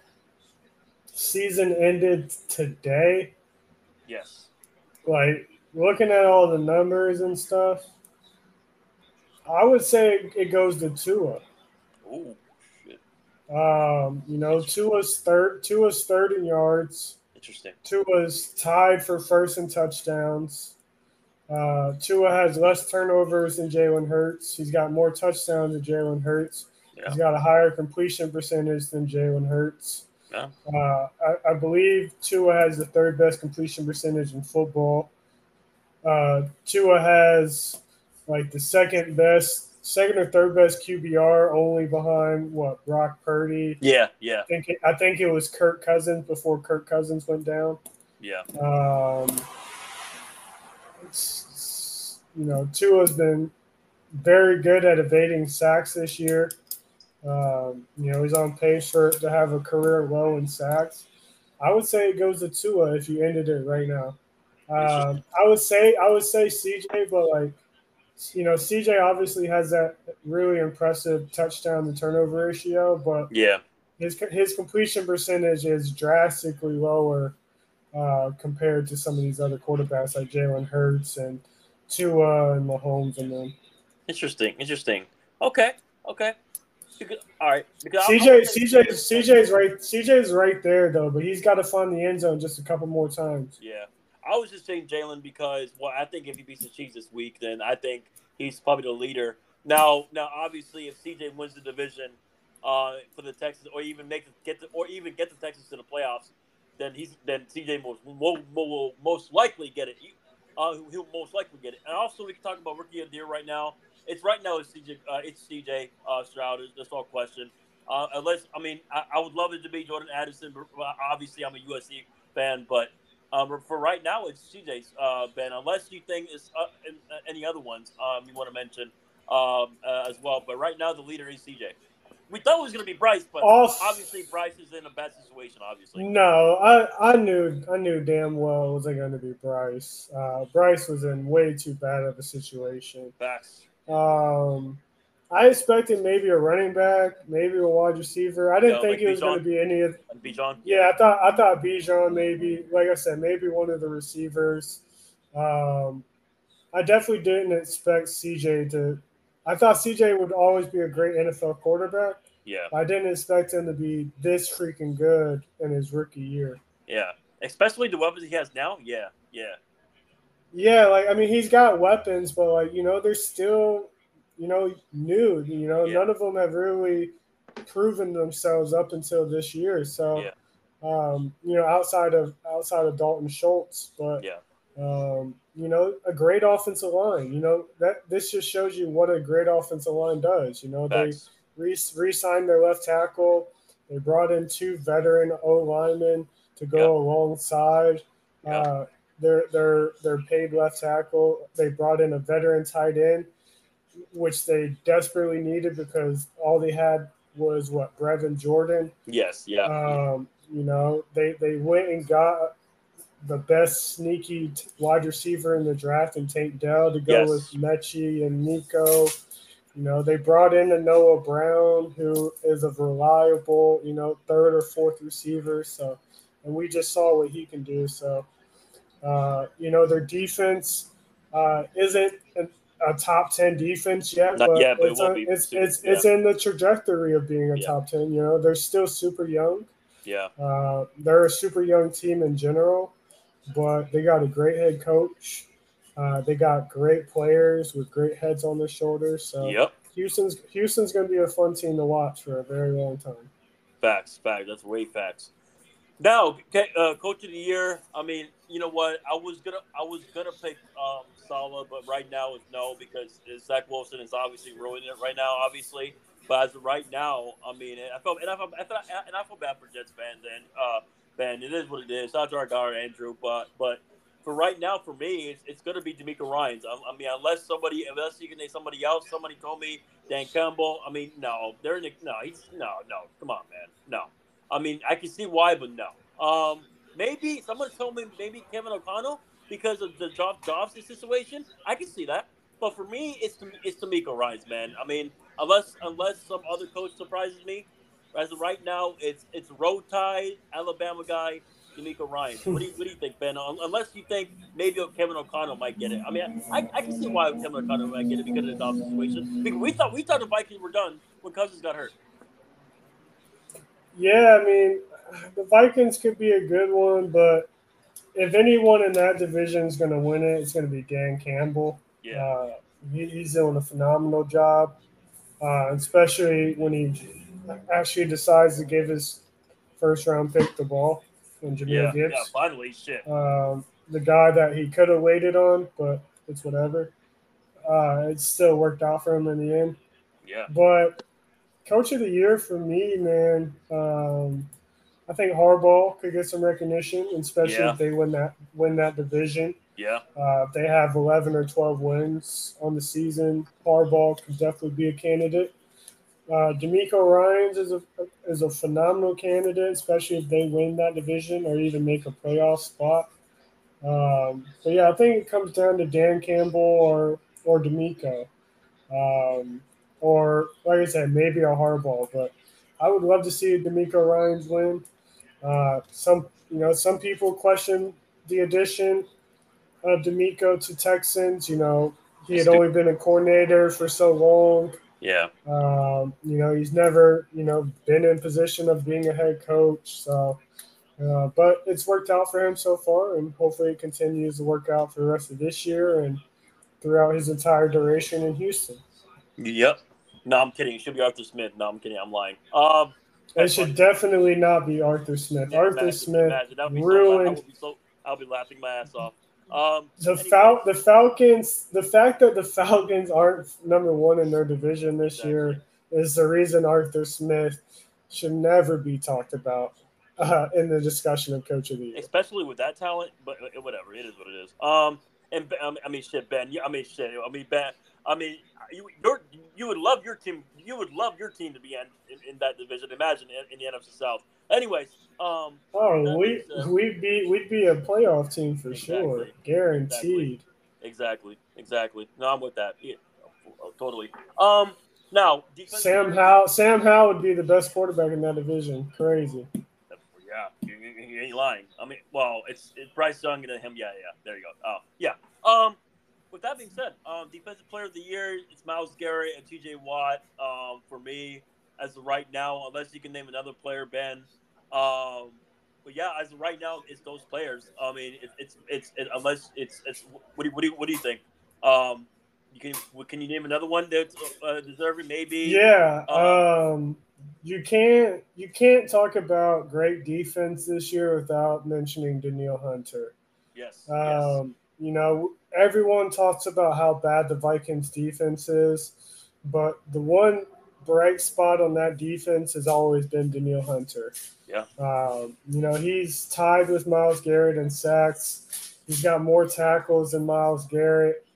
season ended today. Yes. Like looking at all the numbers and stuff, I would say it goes to Tua. Oh shit. Um, you know, Tua's third Tua's third in yards. Interesting. Tua's tied for first in touchdowns. Uh, Tua has less turnovers than Jalen Hurts. He's got more touchdowns than Jalen Hurts. Yeah. He's got a higher completion percentage than Jalen Hurts. Yeah. Uh, I, I, believe Tua has the third best completion percentage in football. Uh, Tua has like the second best, second or third best QBR, only behind what Brock Purdy. Yeah, yeah. I think it, I think it was Kirk Cousins before Kirk Cousins went down. Yeah. Um, you know, Tua's been very good at evading sacks this year. Um, you know, he's on pace for to have a career low in sacks. I would say it goes to Tua if you ended it right now. Um, I would say I would say CJ, but like you know, CJ obviously has that really impressive touchdown to turnover ratio, but yeah, his his completion percentage is drastically lower uh, compared to some of these other quarterbacks like Jalen Hurts and Tua and Mahomes and them. Interesting, interesting. Okay, okay. All right. CJ, CJ, CJ's right. CJ's right there though, but he's got to find the end zone just a couple more times. Yeah. I was just saying Jalen because well, I think if he beats the Chiefs this week, then I think he's probably the leader. Now, now, obviously, if CJ wins the division uh, for the Texans, or even make get the, or even get the Texans to the playoffs, then he's then CJ will, will, will most likely get it. He, uh, he'll most likely get it. And also, we can talk about rookie of the year right now. It's right now. It's CJ. Uh, it's CJ uh, Stroud. That's all question. Uh, unless I mean, I, I, would love it to be Jordan Addison. But obviously, I'm a USC fan, but um, for right now, it's CJ's uh, Ben. Unless you think it's uh, uh, any other ones um, you want to mention um, uh, as well. But right now, the leader is CJ. We thought it was going to be Bryce, but obviously Bryce is in a bad situation. Obviously, no, I, I knew I knew damn well it wasn't going to be Bryce. Uh, Bryce was in way too bad of a situation. Facts. Um, I expected maybe a running back, maybe a wide receiver. I didn't think like it was going to be any of. Bijan. Yeah, I thought I thought Bijan maybe. Like I said, maybe one of the receivers. Um, I definitely didn't expect CJ to. I thought CJ would always be a great NFL quarterback. Yeah. I didn't expect him to be this freaking good in his rookie year. Yeah, especially the weapons he has now. Yeah, yeah. Yeah, like I mean, he's got weapons, but like you know, there's still you know, new. You know, yeah. none of them have really proven themselves up until this year. So, yeah. um, you know, outside of outside of Dalton Schultz, but yeah. Um, you know, a great offensive line. You know that this just shows you what a great offensive line does. You know, Thanks. they re- re-signed their left tackle. They brought in two veteran O linemen to go yep. alongside yep. uh, their their their paid left tackle. They brought in a veteran tight end which they desperately needed because all they had was what Brevin Jordan. Yes, yeah. Um, you know, they they went and got the best sneaky wide receiver in the draft and Tank Dell to go yes. with Metchie and Nico. You know, they brought in a Noah Brown, who is a reliable, you know, third or fourth receiver. So, and we just saw what he can do. So, uh, you know, their defense uh, isn't a, top ten defense yet, Not but, yet, but it's, it a, it's, soon, it's, yeah. it's in the trajectory of being a Yeah. top ten. You know, they're still super young. Yeah. Uh, they're a super young team in general, but they got a great head coach. Uh, they got great players with great heads on their shoulders. So Yep. Houston's Houston's going to be a fun team to watch for a very long time. Facts, facts. That's way facts. Now, uh, coach of the year. I mean, you know what? I was gonna, I was gonna pick um, Salah, but right now it's no because Zach Wilson is obviously ruining it right now. Obviously, but as of right now, I mean, I felt and I felt, I felt, and I feel bad for Jets fans and uh, it is what it is. Out to our guy Andrew, but but for right now, for me, it's, it's going to be DeMeco Ryans. I, I mean, unless somebody, unless you can name somebody else. Somebody told me Dan Campbell. I mean, no, they're in the, no, he's no, no. Come on, man, no. I mean, I can see why, but no. Um, maybe someone told me maybe Kevin O'Connell because of the Dobbs situation. I can see that, but for me, it's it's DeMeco Ryans man. I mean, unless unless some other coach surprises me, as of right now, it's it's Roll Tide, Alabama guy, DeMeco Ryan. What do you what do you think, Ben? Unless you think maybe Kevin O'Connell might get it. I mean, I, I can see why Kevin O'Connell might get it because of the Dobson situation. Because we thought we thought the Vikings were done when Cousins got hurt. Yeah, I mean, the Vikings could be a good one, but if anyone in that division is going to win it, it's going to be Dan Campbell. Yeah, Uh, he, he's doing a phenomenal job, uh, especially when he actually decides to give his first round pick the ball and Jahmyr yeah, Gibbs. yeah. Finally, shit. um, the guy that he could have waited on, but it's whatever. Uh, it still worked out for him in the end. Yeah, But coach of the year for me, man, um, I think Harbaugh could get some recognition, especially Yeah. if they win that win that division. yeah, Uh, if they have 11 or 12 wins on the season, Harbaugh could definitely be a candidate. Uh, DeMeco Ryans is a is a phenomenal candidate, especially if they win that division or even make a playoff spot. Um, but yeah, I think it comes down to Dan Campbell or or DeMeco, um, or like I said, maybe a Harbaugh. But I would love to see DeMeco Ryans win. Uh, some you know some people question the addition of DeMeco to Texans. You know he had only been a coordinator for so long. yeah. Um, you know, he's never, you know, been in position of being a head coach. So, uh, but it's worked out for him so far, and hopefully it continues to work out for the rest of this year and throughout his entire duration in Houston. Yep. No, I'm kidding. It should be Arthur Smith. No, I'm kidding. I'm lying. Um, It should definitely not be Arthur Smith. yeah, Arthur imagine- Smith imagine. That would so, I ruined would be so. I'll be laughing my ass off. Um, the anyway, Fal- the Falcons. The fact that the Falcons aren't number one in their division this year is the reason Arthur Smith should never be talked about uh, in the discussion of coach of the year. especially with that talent. But whatever, it is what it is. Um, and Ben- I mean- shit, Ben. I mean, shit. I mean, Ben. I mean, you you would love your team. You would love your team to be in, in, in that division. Imagine in, in the NFC South. Anyways, um, Oh, we said- we'd be we'd be a playoff team for sure, Exactly. guaranteed. exactly, exactly. No, I'm with that. Yeah, oh, totally. Um, now. Sam Howell, Sam Howell would be the best quarterback in that division. Crazy. Yeah, you, you, you ain't lying. I mean, well, it's, it's Bryce Young and him. Yeah, yeah. There you go. Oh, yeah. Um, with that being said, um, defensive player of the year, it's Myles Garrett and T.J. Watt. Um, for me, as of right now, unless you can name another player, Ben. Um, but yeah, as of right now, it's those players. I mean, it, it's it's it, unless it's it's what do you, what do you, what do you think? Um, you can can you name another one that's uh, deserving? Maybe. Yeah. Uh, Um, you can't you can't talk about great defense this year without mentioning Danielle Hunter. Yes. yes. You know, everyone talks about how bad the Vikings defense is, but the one bright spot on that defense has always been Danielle Hunter. Yeah. Um, you know, he's tied with Myles Garrett in sacks. He's got more tackles than Myles Garrett.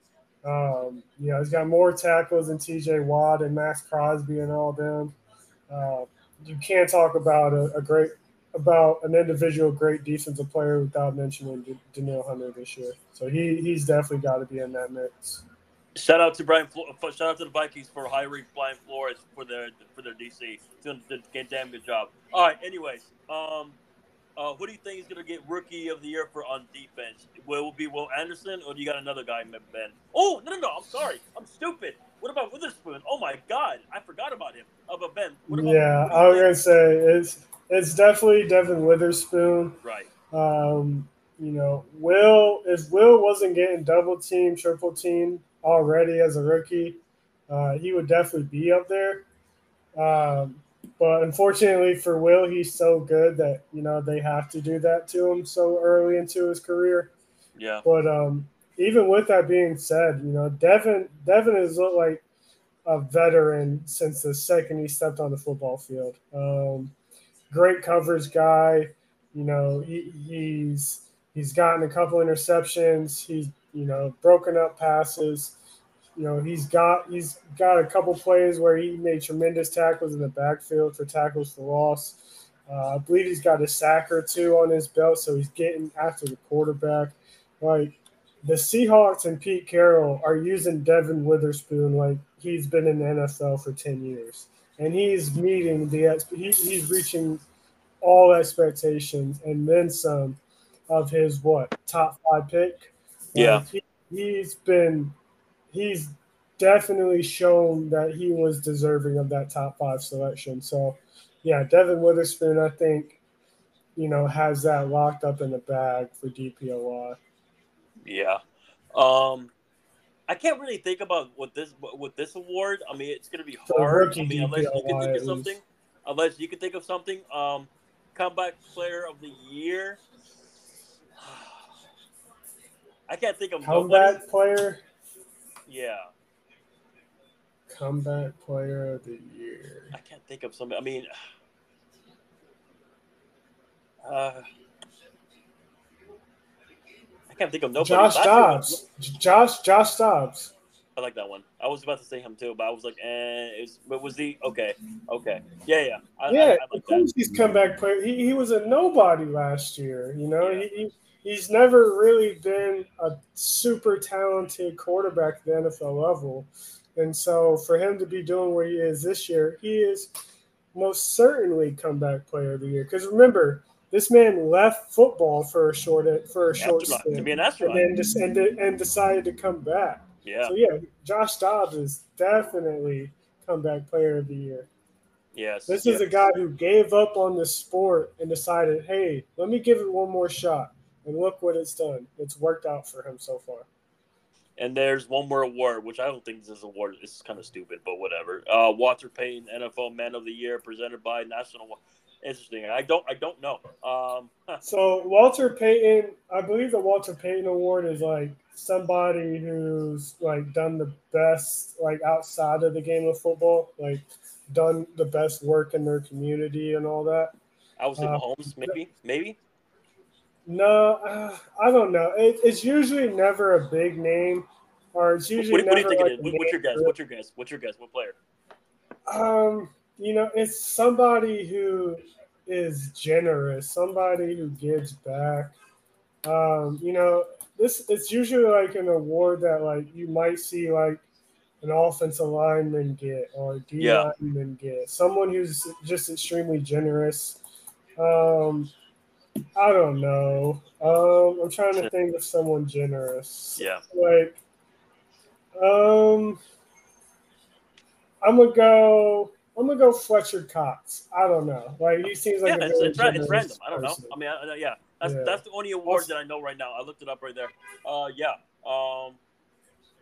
Um, you know, he's got more tackles than TJ Watt and Maxx Crosby and all them. Uh, you can't talk about a, a great about an individual great defensive player without mentioning D- Danielle Hunter this year. So he he's definitely got to be in that mix. Shout out to Brian. Shout out to the Vikings for hiring Brian Flores for their for their DC. Doing a damn good job. All right. Anyways, um, uh, who do you think is going to get Rookie of the Year for on defense? Will it be Will Anderson, or do you got another guy, Ben? Oh no, no, no! I'm sorry. I'm stupid. What about Witherspoon? Oh my God, I forgot about him. How about Ben? About, yeah, I was gonna say it's it's definitely Devon Witherspoon. Right. Um, you know, Will if Will wasn't getting double team, triple team already as a rookie, uh, he would definitely be up there. Um, but unfortunately for Will, he's so good that you know they have to do that to him so early into his career. Yeah. But um, even with that being said, you know Devon Devon has looked like a veteran since the second he stepped on the football field. Um, great coverage guy. You know he, he's he's gotten a couple interceptions. He's you know broken up passes. You know, he's got he's got a couple plays where he made tremendous tackles in the backfield for tackles for loss. Uh, I believe he's got a sack or two on his belt, so he's getting after the quarterback. Like the Seahawks and Pete Carroll are using Devon Witherspoon like he's been in the NFL for ten years, and he's meeting the he, he's reaching all expectations and then some of his what top five pick. Yeah, he, he's been he's definitely shown that he was deserving of that top five selection. So, yeah, Devon Witherspoon, I think, you know, has that locked up in the bag for DPOY. Yeah. Um, I can't really think about what this with this award. I mean, it's going to be hard. I mean, unless you can think of something. Unless you can think of something. Um, comeback player of the year. [sighs] I can't think of comeback nobody. player. Yeah. Comeback player of the year. I can't think of somebody. I mean, [sighs] uh, can't think of nobody. Josh Dobbs. Josh Josh Dobbs. I like that one. I was about to say him too, but I was like, eh. Was, but was he okay? Okay, yeah, yeah. I, yeah, I, I like of course he's comeback player. He, he was a nobody last year. You know, yeah. he, he's never really been a super talented quarterback at the NFL level. And so for him to be doing what he is this year, he is most certainly comeback player of the year. Because remember, this man left football for a short for a short stint, to be an astronaut. and then just and, and decided to come back. Yeah. So yeah, Josh Dobbs is definitely comeback player of the year. Yes. This yes. is a guy who gave up on the sport and decided, hey, let me give it one more shot. And look what it's done. It's worked out for him so far. And there's one more award, which I don't think this is an award is kind of stupid, but whatever. Uh, Walter Payton NFL Man of the Year, presented by National. Interesting. I don't. I don't know. Um, [laughs] so Walter Payton, I believe the Walter Payton Award is like somebody who's like done the best, like outside of the game of football, like done the best work in their community and all that. I was say uh, Mahomes, maybe, maybe. No, uh, I don't know. It, it's usually never a big name, or it's usually what, what do you think like it is? What's your guess? What's your guess? What's your guess? What player? Um, you know, it's somebody who is generous, somebody who gives back. Um, you know, this it's usually like an award that like you might see like an offensive lineman get or D yeah. lineman get. Someone who's just extremely generous. Um, I don't know. Um, I'm trying to think of someone generous. Yeah. Like, um, I'm gonna go. I'm gonna go Fletcher Cox. I don't know. Like he seems like yeah, it's, it's, it's, random. I don't know. I mean, I, yeah, that's yeah. that's the only award that I know right now. I looked it up right there. Uh, yeah. Um,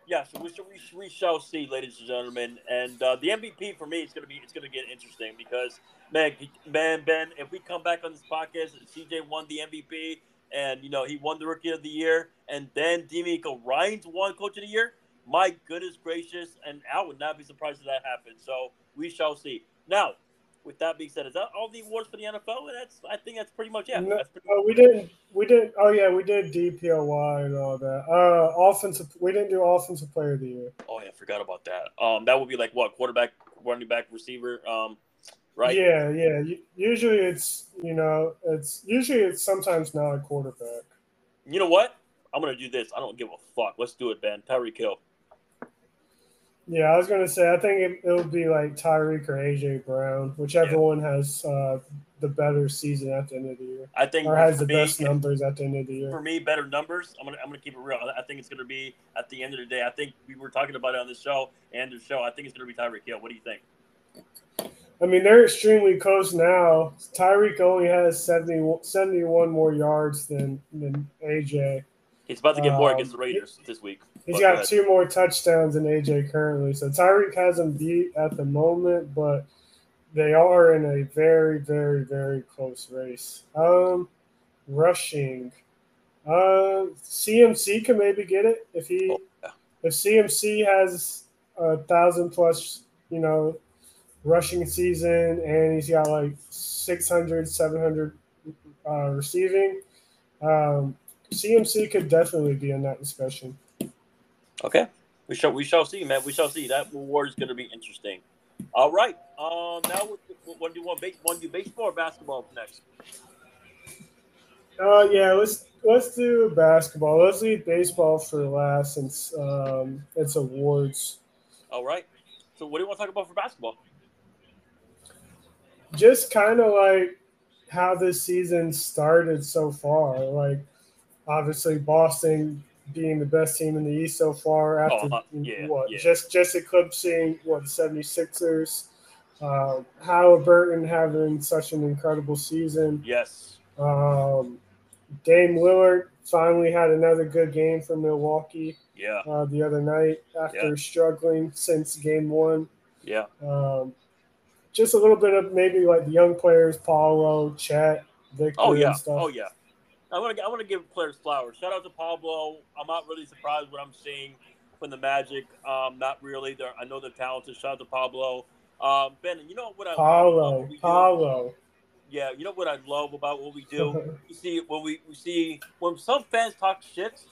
yeah. So we, shall, we, we shall see, ladies and gentlemen. And uh, the MVP for me is gonna be it's gonna get interesting because man, man, Ben, if we come back on this podcast, CJ won the MVP, and you know he won the Rookie of the Year, and then DeMeco Ryans won Coach of the Year. My goodness gracious, and I would not be surprised if that happened. So we shall see. Now, with that being said, is that all the awards for the NFL? That's I think that's pretty much yeah. No, we didn't we did oh yeah we did DPOY and all that. Uh, offensive we didn't do offensive player of the year. Oh yeah, I forgot about that. Um, that would be like what quarterback, running back, receiver. Um, right? Yeah, yeah. Usually it's you know it's usually it's sometimes not a quarterback. You know what? I'm gonna do this. I don't give a fuck. Let's do it, Ben. Tyreek Hill. Yeah, I was gonna say I think it, it'll be like Tyreek or AJ Brown, whichever Yeah. one has uh, the better season at the end of the year, I think or has the me, best numbers at the end of the year. for me, better numbers. I'm gonna I'm gonna keep it real. I think it's gonna be at the end of the day. I think we were talking about it on the show and the show. I think it's gonna be Tyreek Hill. What do you think? I mean, they're extremely close now. Tyreek only has 70, 71 more yards than than AJ. He's about to get more Um, against the Raiders this week. He's But got ahead. two more touchdowns than AJ currently. So Tyreek has him beat at the moment, but they are in a very, very, very close race. Um, rushing. Uh, CMC can maybe get it if he Oh, yeah. if CMC has a thousand plus, you know, rushing season and he's got like 600, 700 uh, receiving. Um, CMC could definitely be in that discussion. Okay. We shall we shall see, man. We shall see. That award is going to be interesting. All right. Um. Now, what, what do you want? To do baseball or basketball next? Uh, yeah, let's let's do basketball. Let's leave baseball for last since um, it's awards. All right. So, what do you want to talk about for basketball? Just kind of like how this season started so far. Like, obviously, Boston being the best team in the East so far after Oh, uh, yeah, what yeah. just just eclipsing what the 76ers. Uh, Halliburton having such an incredible season. Yes. Um, Dame Lillard finally had another good game for Milwaukee Yeah. uh, the other night after Yeah. struggling since game one. Yeah. Um, just a little bit of maybe like the young players, Paolo, Chet, Victor, Oh yeah. and stuff. Oh yeah. I want to I want to give players flowers. Shout out to Pablo. I'm not really surprised what I'm seeing from the Magic. Um, not really. They're, I know they're talented. Shout out to Pablo. Um, Ben, you know what I love about Paolo, what? Paolo. Yeah, you know what I love about what we do. [laughs] you see when we, we see when some fans talk shit.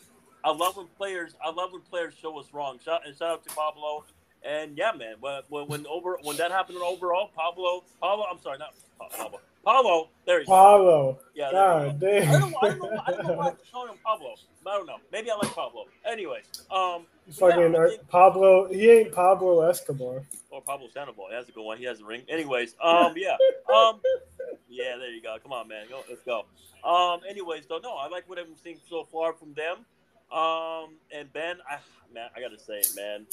I love when players. I love when players show us wrong. Shout and shout out to Pablo. And yeah, man, when when, when over when that happened overall, Pablo, Pablo, I'm sorry, not Pablo, Pablo. There you go. Paolo. Yeah, there you go. God damn. I don't know. I don't know. I don't know why I'm calling him Pablo. I don't know. Maybe I like Pablo. Anyways, um, Fucking Yeah, think- Pablo. He ain't Pablo Escobar. or Pablo Sandoval. He has a good one. He has a ring. Anyways, um, yeah, um, yeah. There you go. Come on, man. Go, let's go. Um, anyways, though, no, I like what I'm seeing so far from them. Um, and Ben, I man, I gotta say it, man.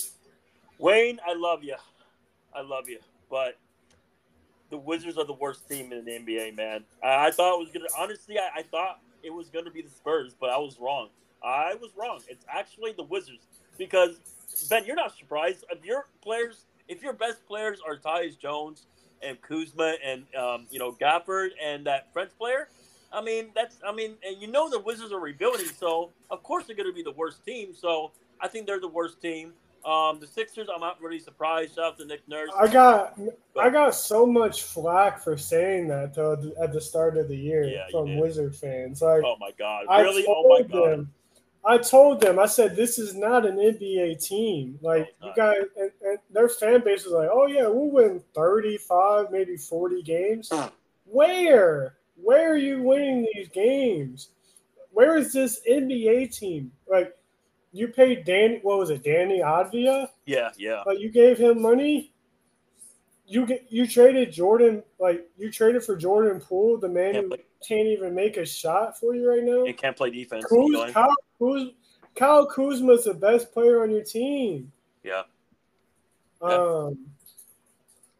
Wayne, I love you. I love you, but the Wizards are the worst team in the NBA, man. I, I thought it was gonna. Honestly, I, I thought it was gonna be the Spurs, but I was wrong. I was wrong. It's actually the Wizards because Ben, you're not surprised if your players, if your best players are Tyus Jones and Kuzma and um, you know Gafford and that French player. I mean, that's I mean, and you know the Wizards are rebuilding, so of course they're to be the worst team. So I think they're the worst team. Um, the Sixers, I'm not really surprised. Shout out to Nick Nurse. I got I got so much flack for saying that though at the start of the year Yeah, from. Wizard fans. Like Oh my god! I Really? told Oh my god! them, I told them, I said, this is not an NBA team. Like No, you guys, and, and their fan base was like, oh yeah, we'll win thirty-five, maybe forty games. Where? Where are you winning these games? Where is this NBA team? Like you paid Deni, what was it, Deni Avdija? Yeah, yeah. Like you gave him money. You get you traded Jordan like you traded for Jordan Poole, the man Can't who play- can't even make a shot for you right now. He can't play defense. Kuz, Kyle, Kuz, Kyle Kuzma's the best player on your team. Yeah. Yeah. Um,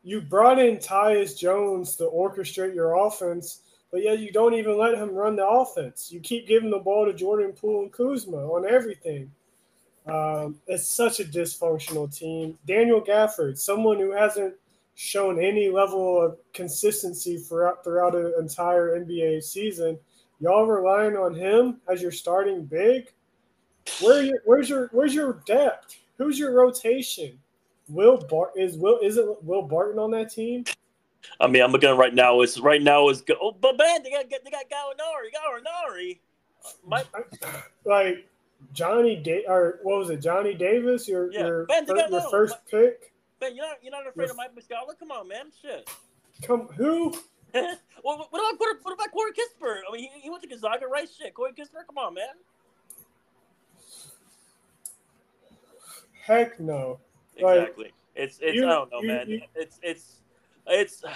you brought in Tyus Jones to orchestrate your offense, but yet you don't even let him run the offense. You keep giving the ball to Jordan Poole and Kuzma on everything. Um, it's such a dysfunctional team. Daniel Gafford, someone who hasn't shown any level of consistency throughout throughout an entire NBA season. Y'all relying on him as your starting big. Where your, where's your where's your depth? Who's your rotation? Will Bart is Will is it Will Barton on that team? I mean, I'm looking right now. It's right now is go. Oh, but man, they got they got Gallinari. Gallinari. My, Like Johnny da- or what was it? Johnny Davis, your Yeah, your, Ben, fir- your first pick. man, you're not you're not afraid of Mike Muscala? Come on, man. Shit. Come who? [laughs] well, what about what, what about Corey Kispert? I mean, he, he went to Gonzaga, right? Shit, Corey Kispert. Come on, man. Heck no. exactly. Like, it's it's you, I don't know, you, man. You, it's it's it's. [sighs]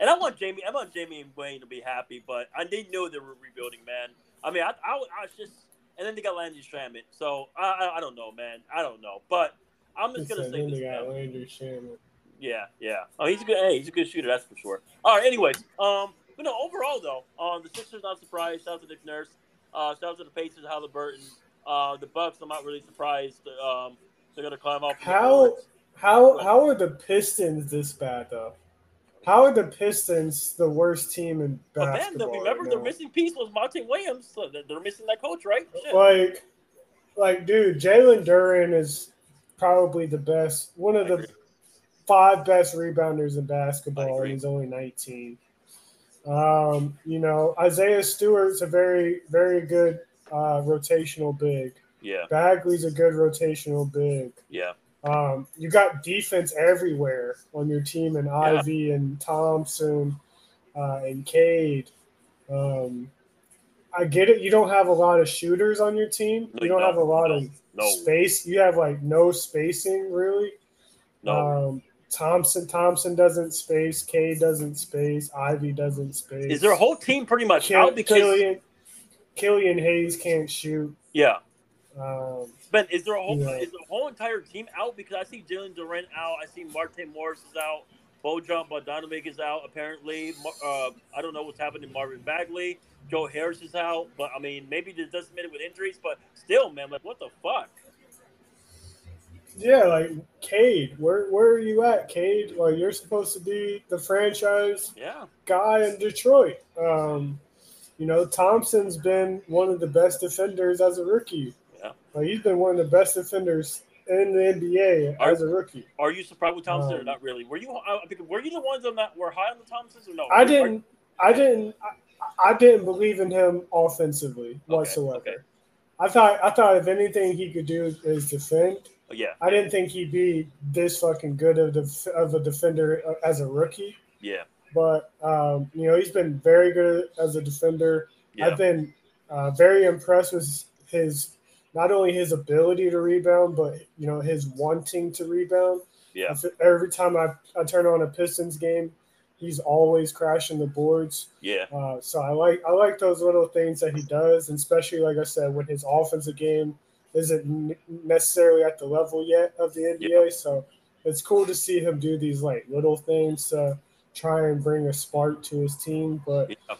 And I want Jamie, I want Jamie and Wayne to be happy, but I they know they were rebuilding, man. I mean, I, I, I was just, and then they got Landry Shamet, so I, I, I, don't know, man. I don't know, but I'm just gonna say this. Got Landry Shamet. Yeah, yeah. Oh, he's a good. Hey, he's a good shooter, that's for sure. All right. Anyways, um, but no, overall though, um, the Sixers not surprised. Shout out to Nick Nurse. Uh, shout out to the Pacers, Halliburton. Uh, the Bucks, I'm not really surprised. Um, they're gonna climb up. How how how are the Pistons this bad though? How are the Pistons the worst team in basketball? But then, remember, right their missing piece was Monty Williams. So they're missing that coach, right? Shit. Like, like, dude, Jalen Duren is probably the best, one of the five best rebounders in basketball, and he's only 19. Um, you know, Isaiah Stewart's a very, very good uh, rotational big. Yeah. Bagley's a good rotational big. Yeah. Um, you got defense everywhere on your team, and yeah. Ivey and Thompson uh, and Cade. Um, I get it. You don't have a lot of shooters on your team. You don't no, have a lot no, of no. space. You have like no spacing really. No. Um, Thompson Thompson doesn't space. Cade doesn't space. Ivey doesn't space. Is their whole team pretty much Kill, out because Killian, Killian Hayes can't shoot. Yeah. Um, Ben, is there a whole yeah. is the whole entire team out? Because I see Jalen Duren out. I see Monte Morris is out. Bojan Bogdanovic is out. Apparently, uh, I don't know what's happening. Marvin Bagley, Joe Harris is out. But I mean, maybe this doesn't mean it with injuries. But still, man, like what the fuck? Yeah, like Cade, where where are you at, Cade? Like you're supposed to be the franchise yeah. guy in Detroit. Um, you know, Thompson's been one of the best defenders as a rookie. Like he's been one of the best defenders in the NBA are, as a rookie. Are you surprised with Thompson um, or not really? Were you uh, were you the ones on that were high on the Thompsons or no? I didn't. I didn't. I, I, didn't believe in him offensively okay, whatsoever. Okay. I thought. I thought if anything he could do is defend. Oh, yeah. I didn't think he'd be this fucking good of, the, of a defender uh, as a rookie. Yeah. But um, you know he's been very good as a defender. Yeah. I've been uh, very impressed with his not only his ability to rebound, but you know his wanting to rebound. Yeah. Every time I, I turn on a Pistons game, he's always crashing the boards. Yeah. Uh, so I like I like those little things that he does, and especially like I said, when his offensive game isn't necessarily at the level yet of the NBA. Yeah. So it's cool to see him do these like little things to try and bring a spark to his team. But yeah.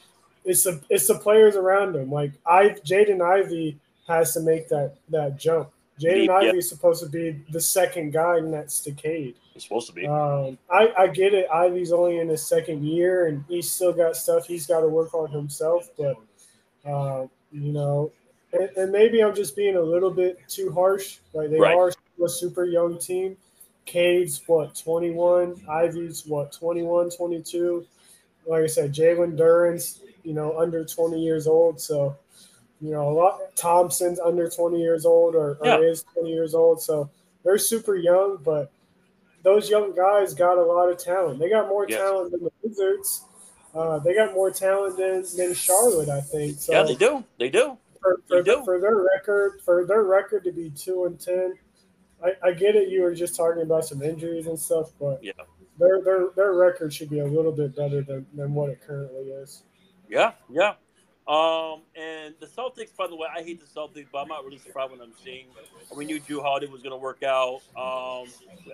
it's the it's the players around him. Like I Jaden Ivey has to make that that jump. Jaden yeah. Ivey is supposed to be the second guy next to Cade. He's supposed to be. Um, I, I get it. Ivey's only in his second year, and he's still got stuff he's got to work on himself. But uh, you know, and, and, maybe I'm just being a little bit too harsh. Like they right. are a super young team. Cade's what 21, Ivey's what 21, 22. Like I said, Jalen Duren's you know under 20 years old, so you know, a lot Thompson's under 20 years old or, or yeah. is 20 years old, so they're super young, but those young guys got a lot of talent. They got more yes. talent than the Wizards. Uh, they got more talent than, than Charlotte, I think. So yeah, they do. They do. For, for, they do. for their record, for their record to be two and ten, I, I get it. You were just talking about some injuries and stuff, but yeah, their their their record should be a little bit better than, than what it currently is. Yeah, yeah. Um, and the Celtics, by the way, I hate the Celtics, but I'm not really surprised when I'm seeing. We knew Jrue Holiday was going to work out. Um,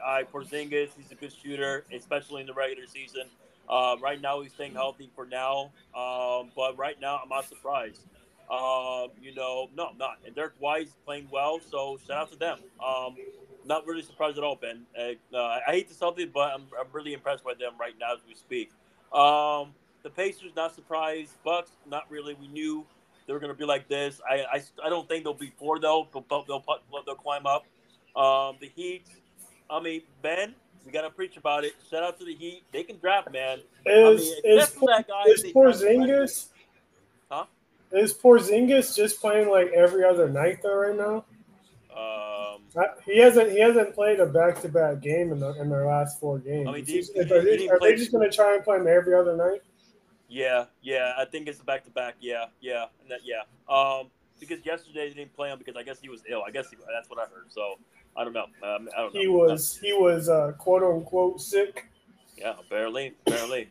I Porzingis, he's a good shooter, especially in the regular season. Um, right now, he's staying healthy for now. Um, but right now, I'm not surprised. Um, you know, no, I'm not. And Derrick White's playing well, so shout out to them. Um, not really surprised at all, Ben. Uh, I hate the Celtics, but I'm, I'm really impressed by them right now as we speak. Um, the Pacers, not surprised. Bucks, not really. We knew they were going to be like this. I, I, I don't think they'll be four though. But they'll, they'll, they'll climb up. Um, the Heat. I mean, Ben, we got to preach about it. Shout out to the Heat. They can draft, man. Is I mean, is, that guy, is Porzingis? Huh? Is Porzingis just playing like every other night though right now? Um, he hasn't he hasn't played a back to back game in the in their last four games. I mean, he, he, are, they, are they just going to try and play him every other night? Yeah, yeah, I think it's back to back. Yeah, yeah, that, yeah. Um, because yesterday they didn't play him because I guess he was ill. I guess he, that's what I heard. So, I don't know. Um, I don't know. He was he was uh, quote unquote sick. Yeah, barely, barely.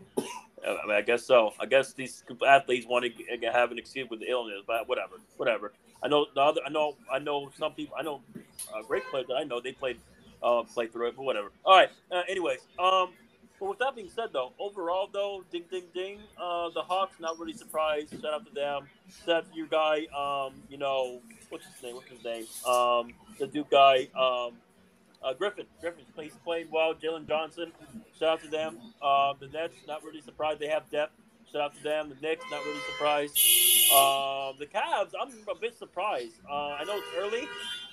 I, mean, I guess so. I guess these athletes want to have an excuse with the illness, but whatever, whatever. I know the other. I know. I know some people. I know uh, great players that I know. They played, uh, played through it, but whatever. All right. Uh, anyways, um, but with that being said, though, overall, though, ding, ding, ding, uh, the Hawks not really surprised. Shout out to them. Steph, your guy, um, you know, what's his name? What's his name? Um, the Duke guy, um, uh, Griffin. Griffin, he's playing well. Jalen Johnson, shout out to them. Uh, the Nets, not really surprised. They have depth. Shout out to them. The Knicks, not really surprised. Uh, the Cavs, I'm a bit surprised. Uh, I know it's early,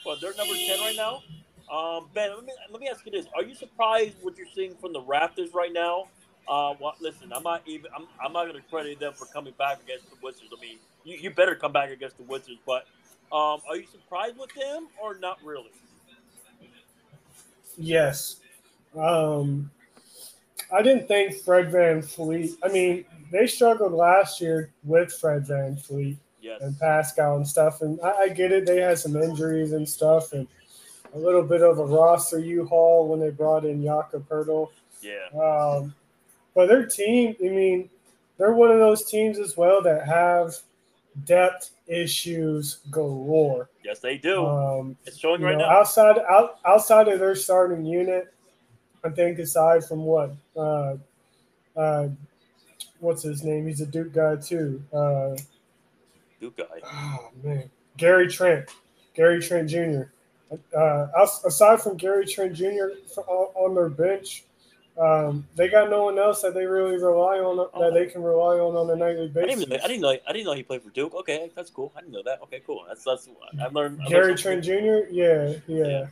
but they're number 10 right now. Um, ben, let me, let me ask you this: Are you surprised what you're seeing from the Raptors right now? Uh, well, listen, I'm not even. I'm, I'm not going to credit them for coming back against the Wizards. I mean, you, you better come back against the Wizards. But um, are you surprised with them or not really? Yes. Um, I didn't think Fred VanVleet. I mean, they struggled last year with Fred VanVleet yes. and Pascal and stuff. And I, I get it. They had some injuries and stuff. And a little bit of a roster U-Haul when they brought in Jakob Poeltl. Yeah. Um, but their team, I mean, they're one of those teams as well that have depth issues galore. Yes, they do. Um, it's showing right know, now. Outside, out, outside of their starting unit, I think aside from what, uh, uh, what's his name? He's a Duke guy too. Uh, Duke guy. Oh man, Gary Trent, Gary Trent Jr uh, aside from Gary Trent Jr. on their bench, um, they got no one else that they really rely on that they can rely on on a nightly basis. I didn't, know, I didn't know. I didn't know he played for Duke. Okay, that's cool. I didn't know that. Okay, cool. That's that's. I've learned. I've Gary learned Trent Jr. Yeah, yeah. yeah.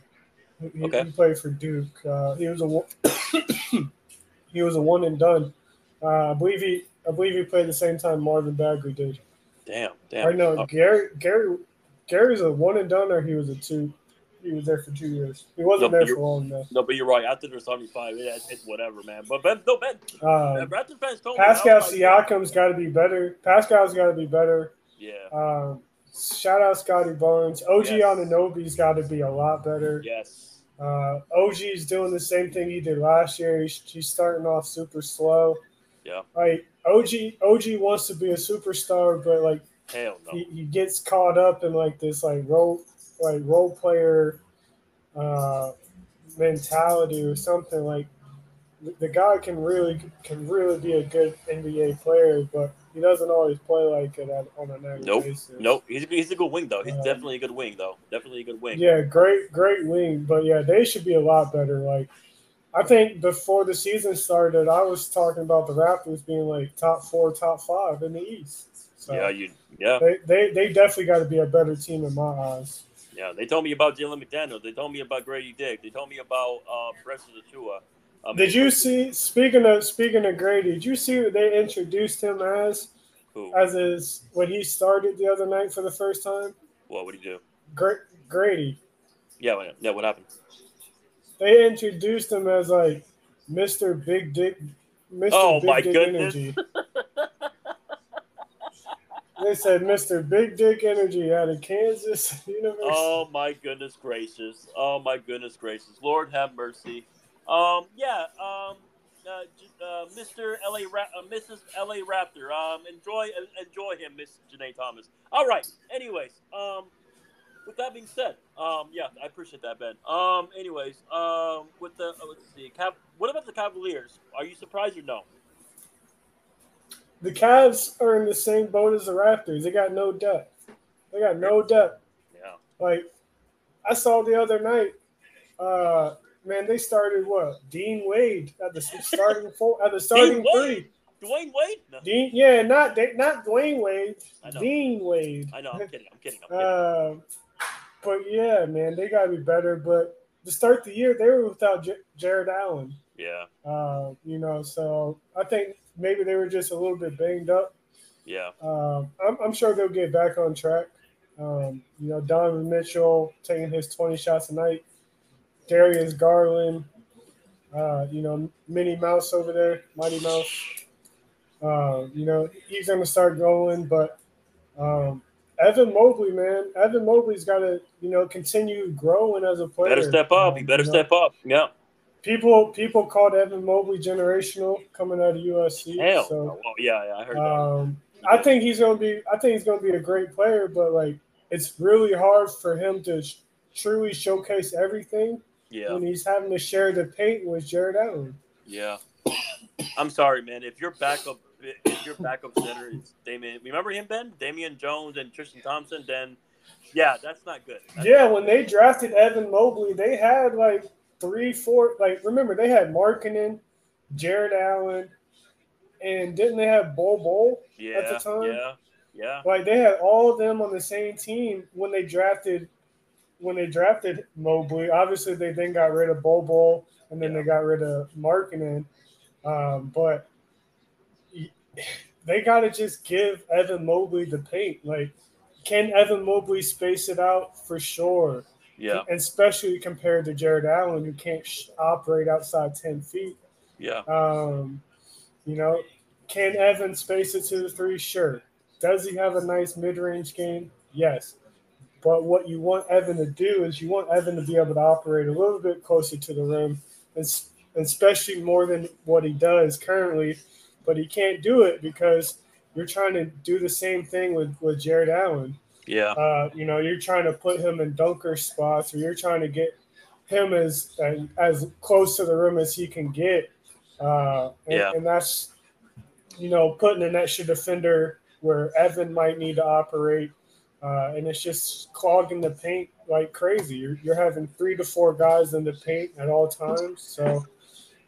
He, okay. he played for Duke. Uh, he was a [coughs] he was a one and done. Uh, I believe he I believe he played the same time Marvin Bagley did. Damn, damn. I know oh. Gary Gary Gary's a one and done or he was a two he was there for two years. He wasn't no, there for long enough. No, but you're right. After the 75, it's, it's whatever, man. But Ben, no, Ben. Um, fans told Pascal me. Siakam's got to be better. Pascal's got to be better. Yeah. Um, shout out Scottie Barnes. OG yes. Anunoby's got to be a lot better. Yes. Uh, OG's doing the same thing he did last year. He's, he's starting off super slow. Yeah. Like OG, OG wants to be a superstar, but like Hell no. he, he gets caught up in like this like role like role player uh, mentality or something like the guy can really can really be a good NBA player, but he doesn't always play like it on a nightly nope. basis. Nope, he's, he's a good wing though. He's um, definitely a good wing though. Definitely a good wing. Yeah, great great wing, but yeah, they should be a lot better. Like I think before the season started, I was talking about the Raptors being like top four, top five in the East. So yeah, you yeah. They they, they definitely got to be a better team in my eyes. Yeah, they told me about Jalen McDaniels. They told me about Grady Dick. They told me about uh, Preston Achiuwa. Um, did you see? Speaking of speaking of Grady, did you see what they introduced him as? Who? As is when he started the other night for the first time. What would he do? Gra- Grady. Yeah, what, yeah. What happened? They introduced him as like Mr. Big Dick. Mr. Oh Big my Dick goodness! Energy. [laughs] They said Mr. Big Dick Energy out of Kansas [laughs] University. Oh my goodness gracious! Oh my goodness gracious! Lord have mercy. Um, yeah. Um, uh, uh, Mr. LA, Ra- uh, Mrs. LA Raptor. Um, enjoy, uh, enjoy him, Miss Janae Thomas. All right. Anyways, um, with that being said, um, yeah, I appreciate that, Ben. Um, anyways, um, with the uh, let's see, Cav- what about the Cavaliers? Are you surprised or no? The Cavs are in the same boat as the Raptors. They got no depth. They got no depth. Yeah. Like I saw the other night, uh, man, they started what? Dean Wade at the [laughs] starting four at the starting three. Dwyane Wade? No. Dean, yeah, not not Dwyane Wade. Dean Wade. I know. I'm kidding. I'm kidding. I'm kidding. Uh, but yeah, man, they gotta be better. But to start the year, they were without J- Jarrett Allen. Yeah. Uh, you know, so I think maybe they were just a little bit banged up. Yeah. Um, I'm, I'm, sure they'll get back on track. Um, you know, Donovan Mitchell taking his 20 shots a night. Darius Garland, uh, you know, Minnie Mouse over there, Mighty Mouse. Uh, you know, he's going to start going, but um, Evan Mobley, man, Evan Mobley's got to you know continue growing as a player. Better step up. He better You know, step up. Yeah. People people called Evan Mobley generational coming out of USC. Hell. So oh, yeah, yeah, I heard that. um, I think he's gonna be. I think he's gonna be a great player, but like it's really hard for him to sh- truly showcase everything Yeah. when he's having to share the paint with Jarrett Allen. Yeah. [coughs] I'm sorry, man. If your backup, if your backup center is Damian, remember him, Ben? Damian Jones and Tristan Thompson. Then, yeah, that's not good. That's Yeah, not- when they drafted Evan Mobley, they had like three, four. Like remember, they had Markkanen, Jarrett Allen, and didn't they have Bol Bol? yeah, the time? yeah, yeah, Like they had all of them on the same team when they drafted when they drafted Mobley. Obviously, they then got rid of Bol and then Yeah. they got rid of Markkanen. Um, but [sighs] they got to just give Evan Mobley the paint. Like, can Evan Mobley space it out for sure? Yeah, And especially compared to Jarrett Allen, who can't sh- operate outside ten feet. yeah, Um, you know, can Evan space it to the three? Sure. Does he have a nice mid-range game? Yes. But what you want Evan to do is you want Evan to be able to operate a little bit closer to the rim, and especially more than what he does currently. But he can't do it because you're trying to do the same thing with, with Jarrett Allen. Yeah, Uh, you know, you're trying to put him in dunker spots, or you're trying to get him as as, as close to the rim as he can get. Uh, and, Yeah. and that's you know putting an extra defender where Evan might need to operate, uh, and it's just clogging the paint like crazy. You're, you're having three to four guys in the paint at all times, so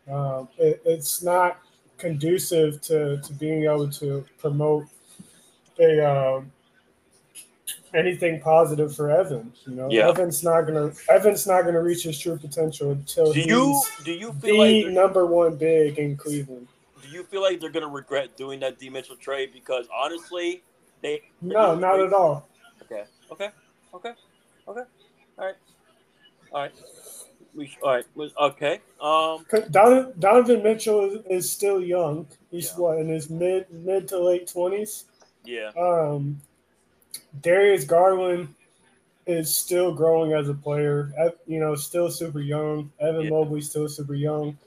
um, it, it's not conducive to, to being able to promote a um, anything positive for Evan. You know, Yeah. Evan's not gonna Evan's not gonna reach his true potential until Do he's you do you the feel like they're- number one big in Cleveland. do you feel like they're gonna regret doing that D Mitchell trade? Because honestly, they No, not at all. Okay, okay, okay, okay. All right, all right. We all right. Okay. Um. Donovan, Donovan Mitchell is, is still young. He's Yeah. what in his mid mid to late twenties. Yeah. Um, Darius Garland is still growing as a player. You know, still super young. Evan Yeah. Mobley's still super young.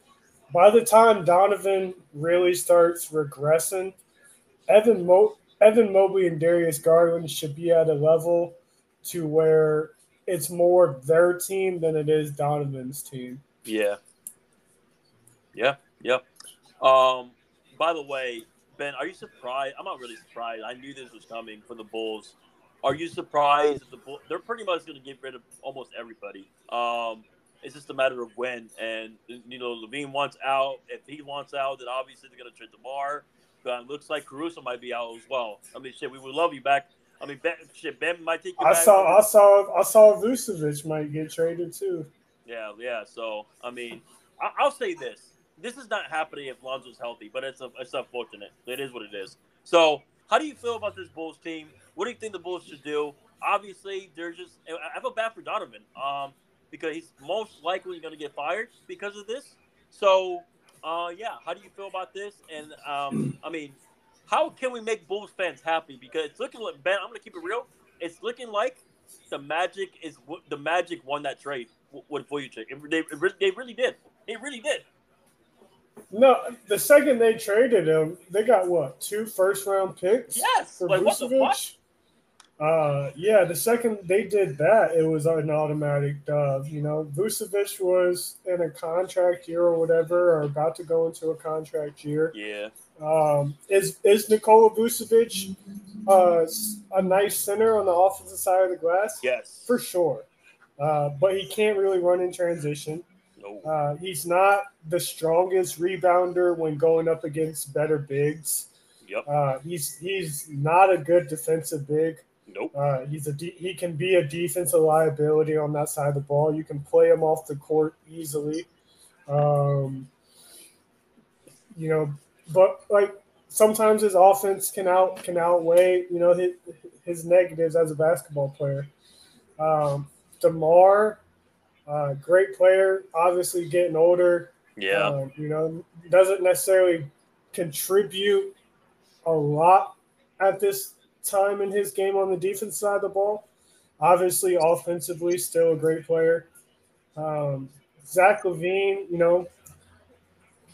By the time Donovan really starts regressing, Evan Mo- Evan Mobley and Darius Garland should be at a level to where it's more their team than it is Donovan's team. Yeah. Yeah. Yeah. Um. By the way, Ben, are you surprised? I'm not really surprised. I knew this was coming for the Bulls. Are you surprised that the Bulls? They're pretty much going to get rid of almost everybody. Um. It's just a matter of when. And you know, LaVine wants out. If he wants out, then obviously they're going to trade Demar. But it looks like Caruso might be out as well. I mean, shit, we would love you back. I mean, ben, shit, Ben might take you I back. saw, I saw, I saw Vucevic might get traded too. Yeah, yeah. So I mean, I, I'll say this: this is not happening if Lonzo's healthy, but it's a, it's unfortunate. It is what it is. So, how do you feel about this Bulls team? What do you think the Bulls should do? Obviously, they're just. I feel bad for Donovan, um, because he's most likely going to get fired because of this. So, uh, yeah. How do you feel about this? And um, I mean, how can we make Bulls fans happy? Because it's looking like Ben. I'm going to keep it real. It's looking like the Magic is the Magic won that trade with Vucevic. They, they really did. It really did. No, the second they traded him, they got what two first round picks Yes. for Like what the fuck? Vucevic. Uh, yeah, the second they did that, it was an automatic dub. You know, Vucevic was in a contract year or whatever, or about to go into a contract year. Yeah. Um, is is Nikola Vucevic uh, a nice center on the offensive side of the glass? Yes. for sure. Uh, but he can't really run in transition. Uh, he's not the strongest rebounder when going up against better bigs. yep. Uh, he's he's not a good defensive big. Nope. Uh, he's a de- he can be a defensive liability on that side of the ball. You can play him off the court easily. Um, you know, but like sometimes his offense can out can outweigh you know his, his negatives as a basketball player. Um, Demar, uh, great player, obviously getting older. Yeah. Um, you know, doesn't necessarily contribute a lot at this time in his game on the defense side of the ball. Obviously, offensively, still a great player. Um, Zach LaVine, you know,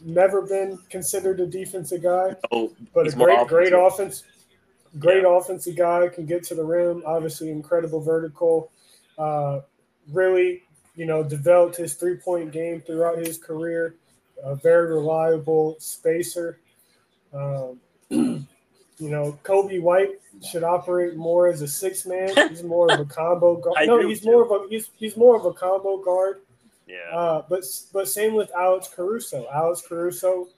never been considered a defensive guy, Oh, but a he's more great, great offense, great offensive guy. Can get to the rim. Obviously, incredible vertical. Uh, really, you know, developed his three point game throughout his career. A very reliable spacer. Um, [clears throat] you know, Coby White should operate more as a six man. [laughs] He's more of a combo guard. No, he's with more of a he's he's more of a combo guard. Yeah. Uh, but but same with Alex Caruso. Alex Caruso,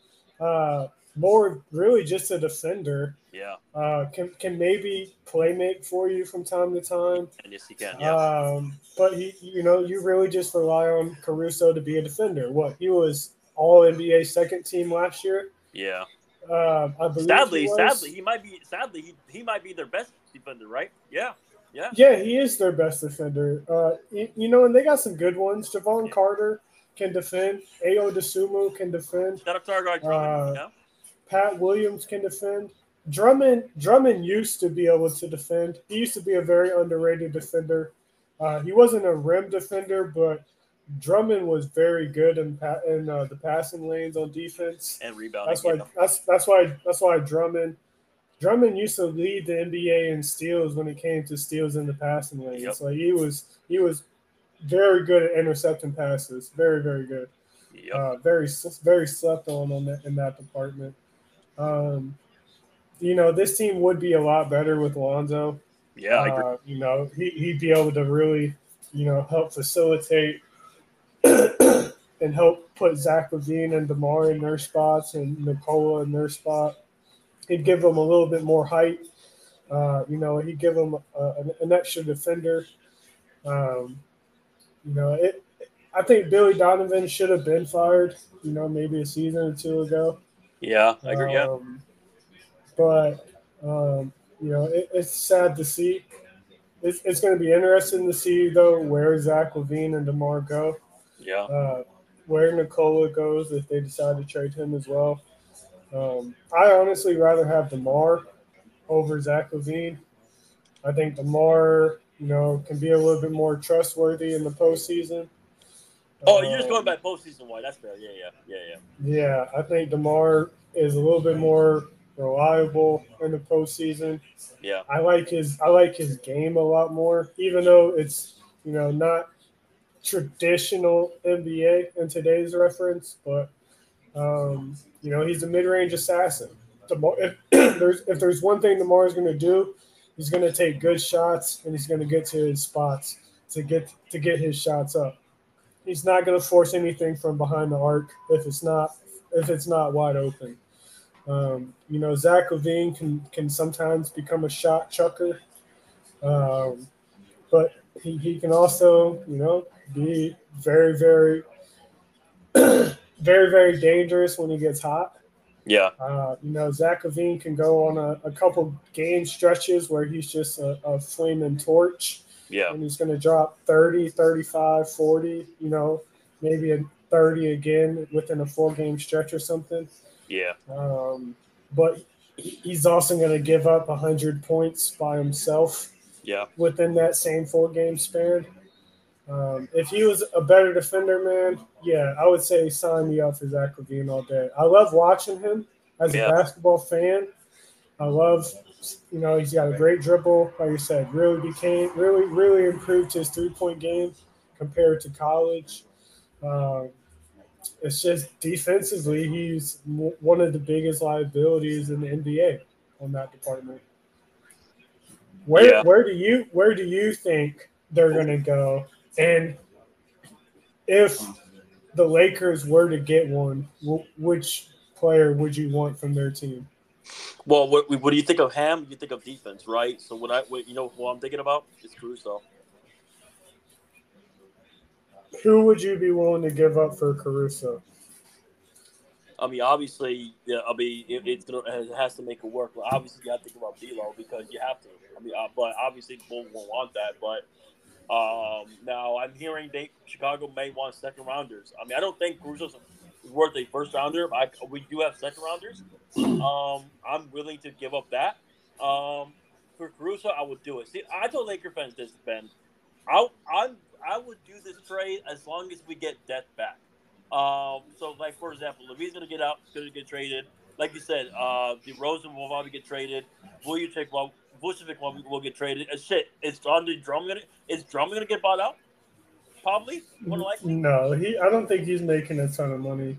uh, more really just a defender. yeah. Uh, can can maybe play make for you from time to time. And yes, he can. Yeah. Um, but he, you know, you really just rely on Caruso to be a defender. What he was All NBA second team last year. yeah. Um, I believe Sadly, he sadly, he might be. Sadly, he, he might be their best defender, right? Yeah. Yeah. Yeah, he is their best defender. Uh, you, you know, and they got some good ones. Jevon Carter can defend. Ayo Dosunmu can defend. Shout out to our Drummond. Uh, yeah. Pat Williams can defend. Drummond Drummond used to be able to defend. He used to be a very underrated defender. Uh, he wasn't a rim defender, but Drummond was very good in, pa- in uh, the passing lanes on defense. And rebounding. That's why yeah. that's that's why that's why Drummond Drummond used to lead the NBA in steals when it came to steals in the passing lanes. Yep. Like he was he was very good at intercepting passes. Very very good. Yep. Uh, very very slept on on that, in that department. Um, you know, this team would be a lot better with Lonzo. yeah. Uh, you know, he, he'd be able to really, you know, help facilitate [clears throat] and help put Zach LaVine and DeMar in their spots and Nikola in their spot. He'd give them a little bit more height. Uh, you know, he'd give them a, an, an extra defender. Um, you know, it. I think Billy Donovan should have been fired. You know, maybe a season or two ago. Yeah. I agree. Yeah. Um, but um, you know, it, it's sad to see. It's, it's going to be interesting to see though where Zach LaVine and Demar go, Yeah. uh, where Nikola goes if they decide to trade him as well. Um, I honestly rather have Demar over Zach LaVine. I think Demar, you know, can be a little bit more trustworthy in the postseason. Oh, you're just going Um, by postseason wide. That's fair. Yeah. Yeah. Yeah. Yeah. Yeah, I think Demar is a little bit more reliable in the postseason. Yeah. I like his I like his game a lot more, even though it's you know not traditional NBA in today's reference, but um, you know he's a mid-range assassin. DeMar, if [clears throat] there's if there's one thing Demar is going to do, he's going to take good shots and he's going to get to his spots to get to get his shots up. He's not going to force anything from behind the arc if it's not if it's not wide open. Um, you know, Zach LaVine can can sometimes become a shot chucker, um, but he, he can also, you know, be very, very, [clears throat] very, very dangerous when he gets hot. Yeah. Uh, you know, Zach LaVine can go on a, a couple game stretches where he's just a, a flaming torch Yeah. and he's going to drop 30, 35, 40, you know, maybe a 30 again within a four game stretch or something. Yeah. Um, but he's also going to give up 100 points by himself Yeah. within that same four game span. Um, if he was a better defender, man, yeah, I would say sign me up for Zach LaVine all day. I love watching him as Yeah. a basketball fan. I love, you know, he's got a great dribble. Like you said, really became, really, really improved his three point game compared to college. Um, it's just defensively, he's one of the biggest liabilities in the NBA on that department. Where Yeah. where do you where do you think they're gonna go? And if the Lakers were to get one, which player would you want from their team? Well, what, what do you think of Ham? You think of defense, right? So what I, what, you know, what I'm thinking about is Caruso. Who would you be willing to give up for Caruso? I mean, obviously, yeah, I mean, it, it's gonna, it has to make it work. But obviously, you have to think about D'Lo because you have to. I mean, uh, but obviously, Bulls won't want that. But um, now I'm hearing they Chicago may want second rounders. I mean, I don't think Caruso's worth a first rounder. I, we do have second rounders. Um, I'm willing to give up that. Um, for Caruso, I would do it. See, I told Laker fans this, Ben. I I'm I would do this trade as long as we get Death back. Um, so like for example, LaVine's gonna get out, gonna get traded. Like you said, uh, DeRozan will probably get traded. Vucevic will Vucevic will, will get traded. And shit, is Andre Drummond gonna is Drummond gonna get bought out? Probably, more likely. No, he. I don't think he's making a ton of money.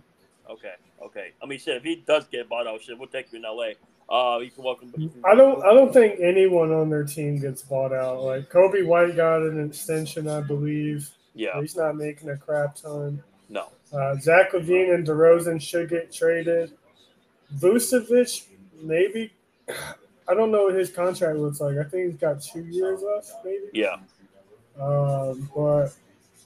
Okay, okay. I mean, shit, if he does get bought out, shit, we'll take you in L.A. Uh, you can welcome. I don't. I don't think anyone on their team gets bought out. Like Coby White got an extension, I believe. Yeah, he's not making a crap ton. No. Uh, Zach LaVine and DeRozan should get traded. Vucevic, maybe. I don't know what his contract looks like. I think he's got two years left, maybe. Yeah. Um, but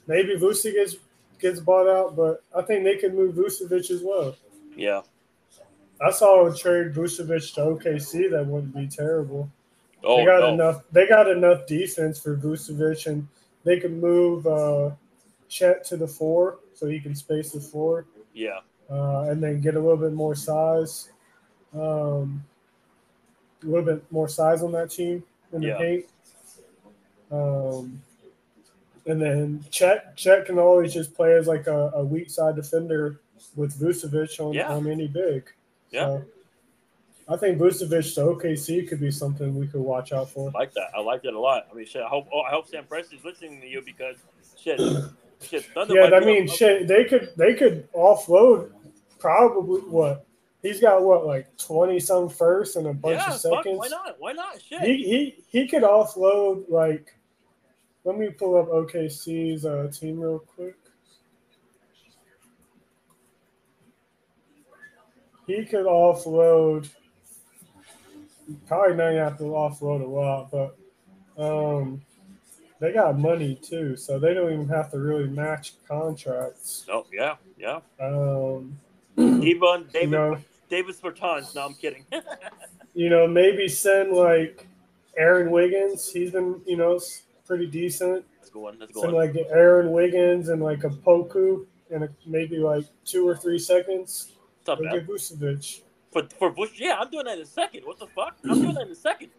maybe Vucevic gets gets bought out, but I think they can move Vucevic as well. Yeah. I saw a trade Vucevic to OKC that wouldn't be terrible. Oh, they got no. enough. They got enough defense for Vucevic, and they can move uh, Chet to the four so he can space the floor. Yeah. Uh, and then get a little bit more size, um, a little bit more size on that team in the Yeah. paint. Um, and then Chet Chet can always just play as like a, a weak side defender with Vucevic on, Yeah. on any big. Yeah. So I think Vucevic to OKC could be something we could watch out for. I like that. I like that a lot. I mean, shit. I hope. Oh, I hope Sam Presti's listening to you because shit, shit. Thunder Yeah, I mean, shit, they could they could offload probably what he's got what like twenty some first and a bunch yeah, of fuck, seconds. why not? Why not? Shit. He he he could offload like. Let me pull up OKC's uh, team real quick. He could offload. Probably not gonna have to offload a lot, but um, they got money too, so they don't even have to really match contracts. oh yeah, yeah. Um, Even David you know, Davis Bertans. No, I'm kidding. [laughs] you know, maybe send like Aaron Wiggins. He's been, you know, pretty decent. Let's go on. Let's go Send on. like Aaron Wiggins and like a Poku and a, maybe like two or three seconds. It's not Or bad. get Vucevic. For for Bush, yeah, I'm doing that in a second. What the fuck? I'm doing that in a second.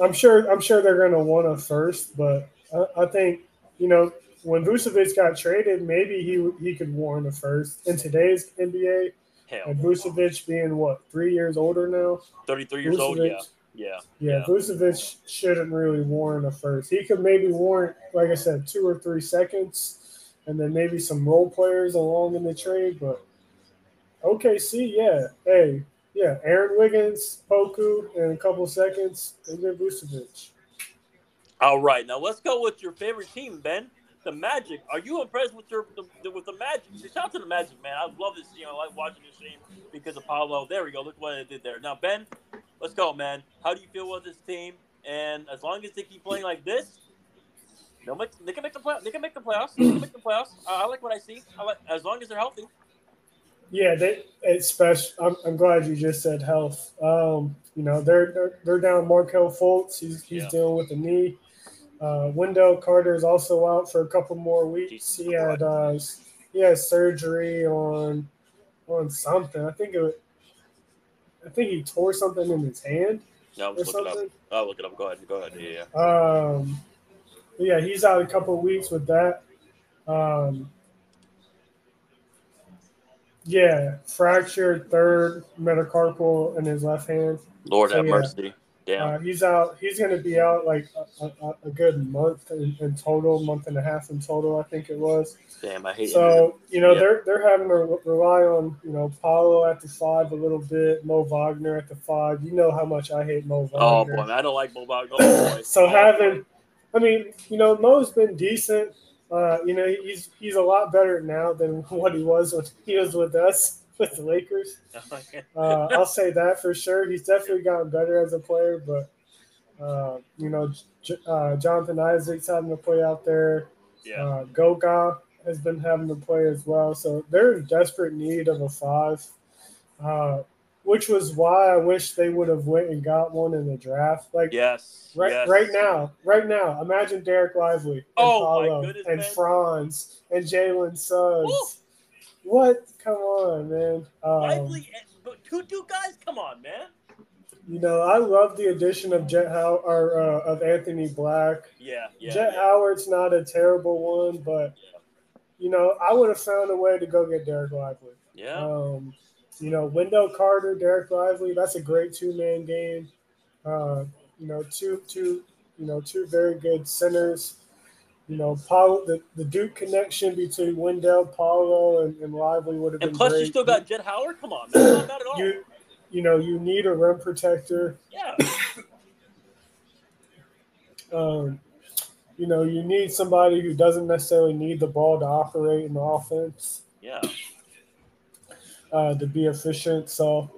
I'm sure. I'm sure they're gonna want a first, but I, I think you know when Vucevic got traded, maybe he he could warrant a first in today's NBA. Hell, And Vucevic being what three years older now. 33 years old. Vucevic- Yeah, yeah, Yeah, Vucevic shouldn't really warrant a first. He could maybe warrant, like I said, two or three seconds, and then maybe some role players along in the trade. But OKC, yeah, hey, yeah, Aaron Wiggins, Poku, and a couple seconds, and then Vucevic. All right, now let's go with your favorite team, Ben. The Magic. Are you impressed with your the, with the Magic? Shout out to the Magic, man. I love this. You know, I like watching this team because of Paolo. There we go. Look what I did there. Now, Ben, let's go, man. How do you feel with this team? And as long as they keep playing like this, they'll make, they can make the play, They can make the playoffs. They can make the playoffs. I, I like what I see. I like as long as they're healthy. Yeah, they it's special. I'm, I'm glad you just said health. Um, you know, they're they're, they're down Markelle Fultz. He's he's Yeah. dealing with a knee. Uh, Wendell Carter is also out for a couple more weeks. Jesus He had uh, he had surgery on on something. I think it. I think he tore something in his hand No, or let's look it up. something. I'll look it up. Go ahead. Go ahead. Yeah, yeah. Um, yeah, he's out a couple of weeks with that. Um, yeah, fractured third metacarpal in his left hand. Lord So, have yeah. mercy. Damn. Uh, he's out. He's going to be out like a, a, a good month in, in total, month and a half in total, I think it was. Damn. I hate. So you know Yeah. they're they're having to re- rely on you know Paolo at the five a little bit, Mo Wagner at the five. You know how much I hate Mo Wagner. Oh boy, I don't like Mo Wagner. [clears throat] Oh, so having, I mean, you know, Mo's been decent. Uh, you know, he's he's a lot better now than [laughs] what he was when he was with us [laughs] with the Lakers. boy. Uh, I'll say that for sure. He's definitely gotten better as a player, but uh, you know, J- uh, Jonathan Isaac's having to play out there. yeah. Uh, Goga has been having to play as well, so they're in desperate need of a five. Uh, which was why I wish they would have went and got one in the draft. Like Yes. Right, yes. right now, right now. Imagine Dereck Lively and Oh, my Paolo goodness, and man. Franz and Jalen Suggs. Woo. What? Come on, man. Um, Lively, but two two guys. Come on, man. You know, I love the addition of Jett How or uh, of Anthony Black. Yeah, yeah. Jett yeah. Howard's not a terrible one, but you know, I would have found a way to go get Dereck Lively. Yeah. Um, you know, Wendell Carter, Dereck Lively, that's a great two man game. Uh, you know, two two you know two very good centers. You know, Paul, the, the Duke connection between Wendell, Paolo, and, and Lively would have been And plus, great. you still got Jett Howard. Come on, man. That's [coughs] not bad at all. you, you know, you need a rim protector. yeah. [coughs] Um, you know, you need somebody who doesn't necessarily need the ball to operate in the offense Yeah. uh, to be efficient. So,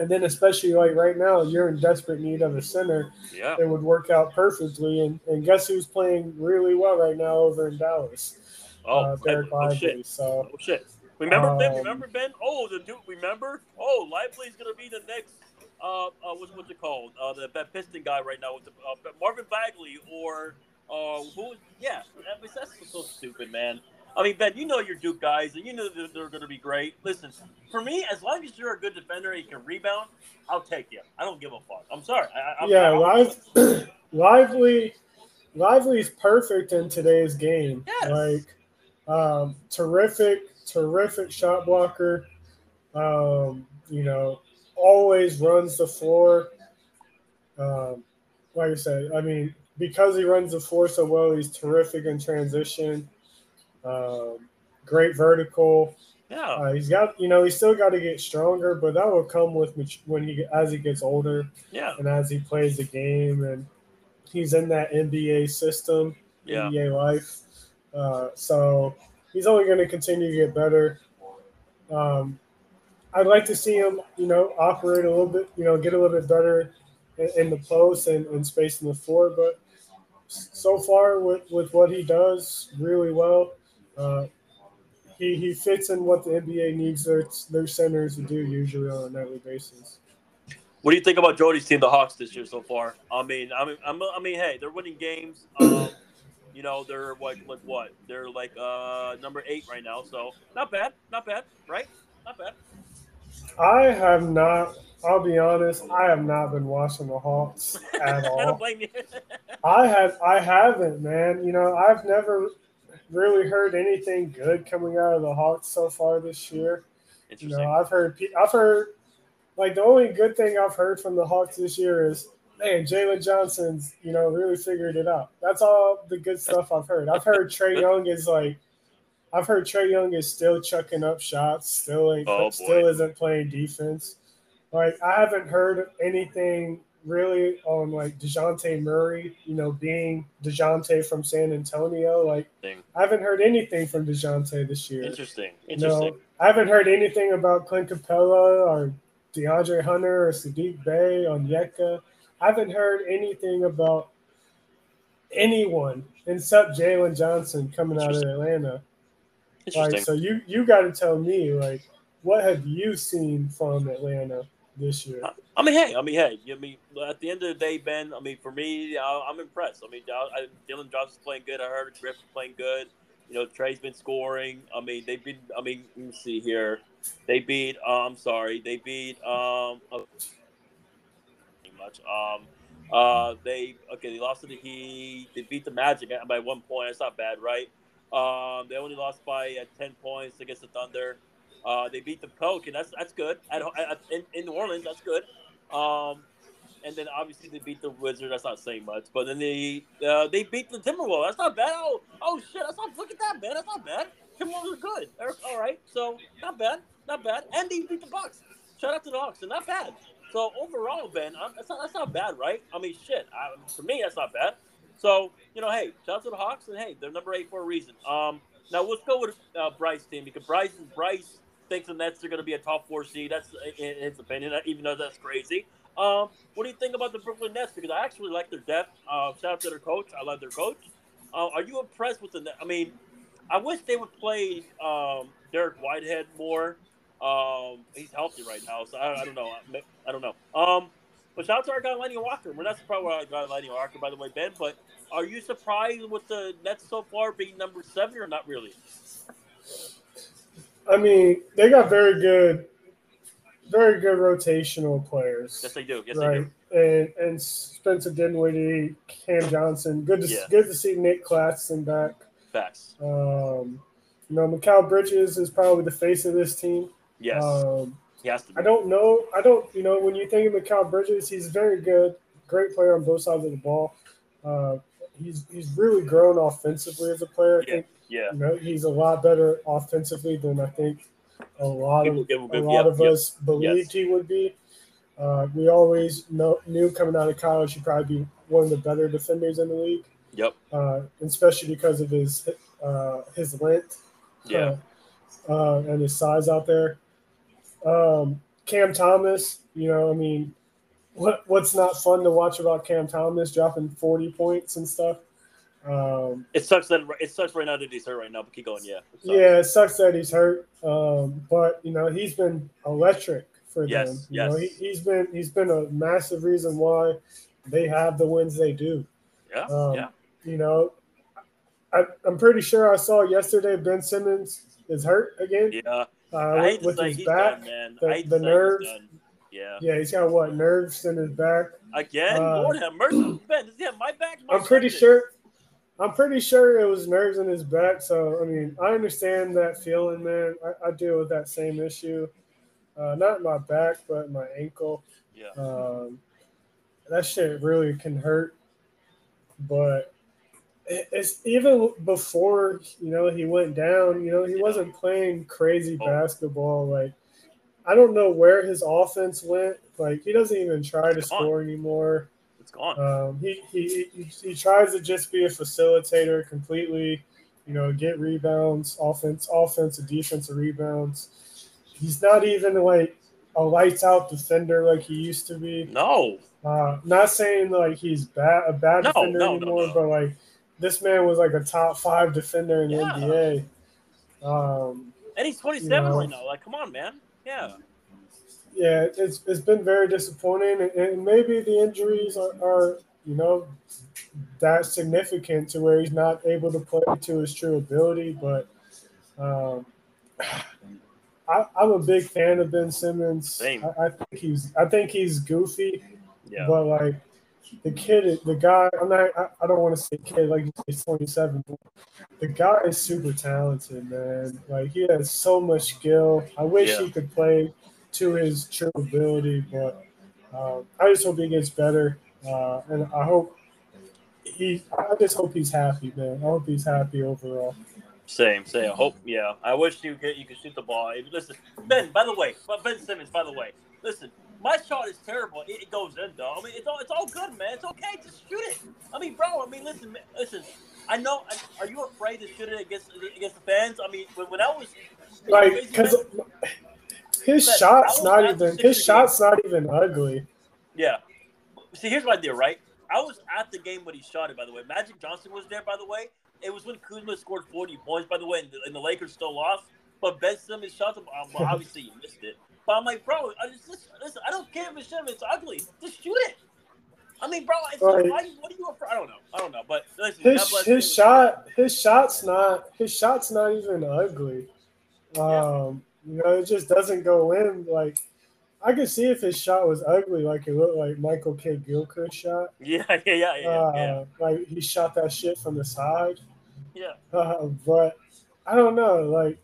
and then especially like right now, you're in desperate need of a center. Yeah. It would work out perfectly. And, and guess who's playing really well right now over in Dallas? Oh, uh, Dereck Lively. shit. So, Oh shit. Remember Ben? Um, Remember Ben? Oh, the dude. Remember? Oh, Lively's gonna be the next. Uh, uh what's what's it called? Uh, the that Piston guy right now with the uh, Marvin Bagley or uh who? Yeah, that's so stupid, man. I mean, Ben, you know your Duke guys, and you know that they're going to be great. Listen, for me, as long as you're a good defender and you can rebound, I'll take you. I don't give a fuck. I'm sorry. I, I, yeah, I, Liv- [clears throat] Lively, Lively's perfect in today's game. Yes. Like, um, terrific, terrific shot blocker. Um, you know, always runs the floor. Um, like I said, I mean, because he runs the floor so well, he's terrific in transition. Um, great vertical. yeah, Uh, he's got, you know, he's still got to get stronger, but that will come with mat- when he as he gets older yeah, and as he plays the game and he's in that NBA system, yeah. NBA life. Uh, so he's only going to continue to get better. Um, I'd like to see him, you know, operate a little bit, you know, get a little bit better in, in the post and, and space in the floor. But so far, with, with what he does really well, uh, he, he fits in what the NBA needs their, their centers to do usually on a nightly basis. What do you think about Jody's team, the Hawks, this year so far? I mean, I mean, I'm, I mean, hey, they're winning games. Um, you know, they're like, like what? They're like uh, number eight right now, so not bad, not bad, right? Not bad. I have not. I'll be honest. I have not been watching the Hawks [laughs] at I all. you. [laughs] I have. I haven't, man. You know, I've never really heard anything good coming out of the Hawks so far this year. You know, I've heard. I've heard. Like the only good thing I've heard from the Hawks this year is, man, Jalen Johnson's, you know, really figured it out. That's all the good stuff I've heard. I've heard Trey [laughs] Young is like, I've heard Trae Young is still chucking up shots, still ain't, Oh, boy. still isn't playing defense. Like I haven't heard anything really on like Dejounte Murray, you know, being Dejounte from San Antonio. Like I haven't heard anything from Dejounte this year. Interesting. You Interesting. know, I haven't heard anything about Clint Capela or DeAndre Hunter or Saddiq Bey Onyeka. I haven't heard anything about anyone except Jalen Johnson coming out of Atlanta. Like, so you you got to tell me like, what have you seen from Atlanta this year? I mean, hey, I mean, hey, I mean, at the end of the day, Ben, I mean, for me, uh, I'm impressed. I mean, I, I, Dylan Johnson's playing good. I heard Griff's playing good. You know, Trae's been scoring. I mean, they've been. I mean, let me see here. They beat. Uh, I'm sorry. They beat. Um, uh, pretty much. Um, uh, they okay. They lost to the Heat. They beat the Magic by one point. That's not bad, right? Um, they only lost by uh, ten points against the Thunder. Uh, they beat the Pelican. That's that's good. At, at, in, in New Orleans, that's good. Um, and then obviously they beat the Wizards. That's not saying much. But then they uh, they beat the Timberwolves. That's not bad. Oh oh shit. That's not look at that man. That's not bad. Timberwolves are good. They're all right. So not bad. Not bad. And they beat the Bucks. Shout out to the Hawks. And not bad. So overall, Ben, um, that's not that's not bad, right? I mean, shit. I, for me, that's not bad. So you know, hey, shout out to the Hawks, and hey, they're number eight for a reason. Um, now let's go with uh, Bryce team because Bryce Bryce thinks the Nets are going to be a top four seed. That's in his opinion, even though that's crazy. Um, what do you think about the Brooklyn Nets? Because I actually like their depth. Uh, shout out to their coach. I love their coach. Uh, are you impressed with the? Net? I mean, I wish they would play um, Dariq Whitehead more. Um, he's healthy right now, so I, I don't know. I, I don't know. Um, but shout out to our guy Lonnie Walker. We're not surprised with our guy Lonnie Walker, by the way, Ben. But are you surprised with the Nets so far being number seven, or not really? I mean, they got very good very good rotational players. Yes, they do. Yes, right. they do. And and Spencer Dinwiddie, Cam Johnson. Good to Yeah. good to see Nic Claxton back. Facts. Um, you know, Mikal Bridges is probably the face of this team. Yes, Um, he has to. Be. I don't know. I don't. You know, when you think of Mikal Bridges, he's very good, great player on both sides of the ball. Uh, he's he's really grown offensively as a player. I Yeah. think Yeah. you know he's a lot better offensively than I think a lot People of give a lot yep, of yep. us believed Yes. he would be. Uh, we always know, knew coming out of college he'd probably be one of the better defenders in the league, Yep. uh, especially because of his uh, his length Yeah. uh, and his size out there. Um, Cam Thomas, you know, I mean, what what's not fun to watch about Cam Thomas dropping forty points and stuff? Um, It sucks that it sucks right now that he's hurt right now. But keep going. Yeah. It yeah, it sucks that he's hurt, um, but you know he's been electric for Yes, them. You know, he, yes. he's been he's been a massive reason why they have the wins they do. Yeah. Um, yeah. You know, I, I'm pretty sure I saw yesterday Ben Simmons is hurt again Yeah. uh, with, with his back. done, man. the- I hate to the nerves. Yeah. Yeah, he's got what nerves in his back. Again, Uh, Lord have mercy. [clears throat] Ben, have my back? My I'm pretty sure. I'm pretty sure it was nerves in his back. So I mean, I understand that feeling, man. I, I deal with that same issue. Uh, not in my back, but in my ankle. Yeah. Um, that shit really can hurt. But it- it's even before you know he went down. You know he Yeah. wasn't playing crazy Oh. basketball. Like I don't know where his offense went. Like he doesn't even try to gone. score anymore. It's gone. Um, he, he he he tries to just be a facilitator completely. You know, get rebounds, offense, offensive, defensive rebounds. He's not even like a lights out defender like he used to be. no. Uh, not saying like he's bad a bad No, defender no, anymore, no. but like this man was like a top five defender in the NBA. Um, And he's 27 You know. right now. Like, come on, man. Yeah. Yeah, it's it's been very disappointing, and, maybe the injuries are, are you know that significant to where he's not able to play to his true ability. But um, [sighs] I, I'm a big fan of Ben Simmons. I, I think he's I think he's goofy, Yeah. but like the kid, the guy. I'm not. I, I don't want to say kid like he's 27. But the guy is super talented, man. Like he has so much skill. I wish Yeah. he could play to his true ability, but um, I just hope he gets better, uh, and I hope he. I just hope he's happy, man. I hope he's happy overall. Same, same. I hope, yeah. I wish you could you could shoot the ball. Listen, Ben. By the way, Ben Simmons. By the way, listen. My shot is terrible. It, it goes in though. I mean, it's all it's all good, man. It's okay. Just shoot it. I mean, bro. I mean, listen, man, listen. I know. Are you afraid to shoot it against against the fans? I mean, when, when I was Like because his Ben, shot's not even his Sixers shot's not even ugly. Yeah. See, here's my deal, right? I was at the game when he shot it, by the way. Magic Johnson was there, by the way. It was when Kuzma scored 40 points, by the way, and the, and the Lakers still lost. But Ben Simmons shot the ball. Well, obviously, you missed it. But I'm like, bro, I just, listen, listen, I don't care if it's shit, it's ugly. Just shoot it. I mean, bro, it's Right. like, why, what are you afraid? I don't know. I don't know. But listen, His his shot his shot's not his shot's not even ugly. Um, you know, it just doesn't go in. Like I could see if his shot was ugly, like it looked like Michael Kidd-Gilchrist shot. [laughs] Yeah, yeah, yeah, yeah, Uh, yeah. Like he shot that shit from the side. yeah. Uh, but I don't know. Like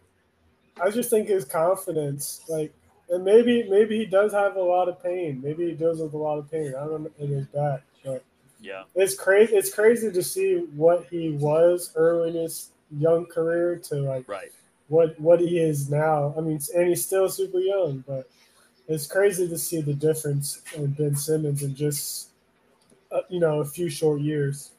I just think his confidence, like, and maybe maybe he does have a lot of pain. Maybe he deals with a lot of pain. I don't know in his back, but Yeah. it's crazy. It's crazy to see what he was early in his young career to like Right. What what he is now. I mean, and he's still super young, but it's crazy to see the difference in Ben Simmons in just uh, you know a few short years.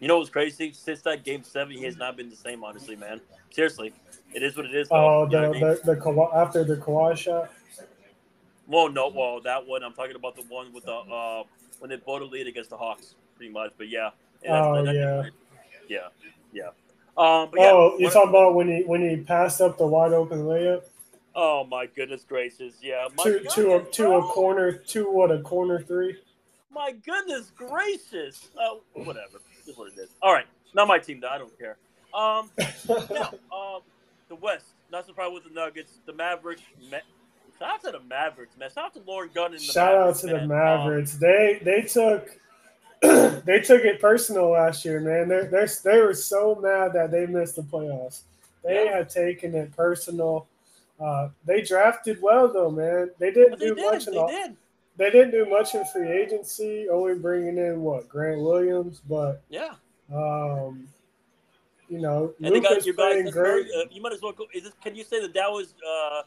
You know what's crazy? Since that game seven, he has not been the same, honestly, man. Seriously. It is what it is. Oh, the I mean? the, the Kawhi, after the Kawhi shot. Well, no, well, that one I'm talking about the one with the uh when they both lead against the Hawks, pretty much. But yeah, yeah, Oh, yeah. yeah, yeah. Um, but yeah, oh, you're talking about when he when he passed up the wide open layup oh my goodness gracious, yeah, my to goodness, to a to a corner to what a corner three. My goodness gracious. Oh, whatever. This is what it is. All right, not my team though. I don't care. Um, [laughs] um, the West. Not surprised with the Nuggets. The Mavericks. Shout out to the Mavericks, man. Shout out to Lauren Gunn and the Shout Mavericks, out to the man. Mavericks. they they took [clears throat] they took it personal last year, man. They they they were so mad that they missed the playoffs. They Yeah. had taken it personal. Uh, they drafted well though, man. They didn't they do did. much in They the, did. they didn't do much in free agency, only bringing in what Grant Williams, but Yeah. um, you know, And they got your guys. great. very, uh, you might as well go. Is this, can you say that that was uh,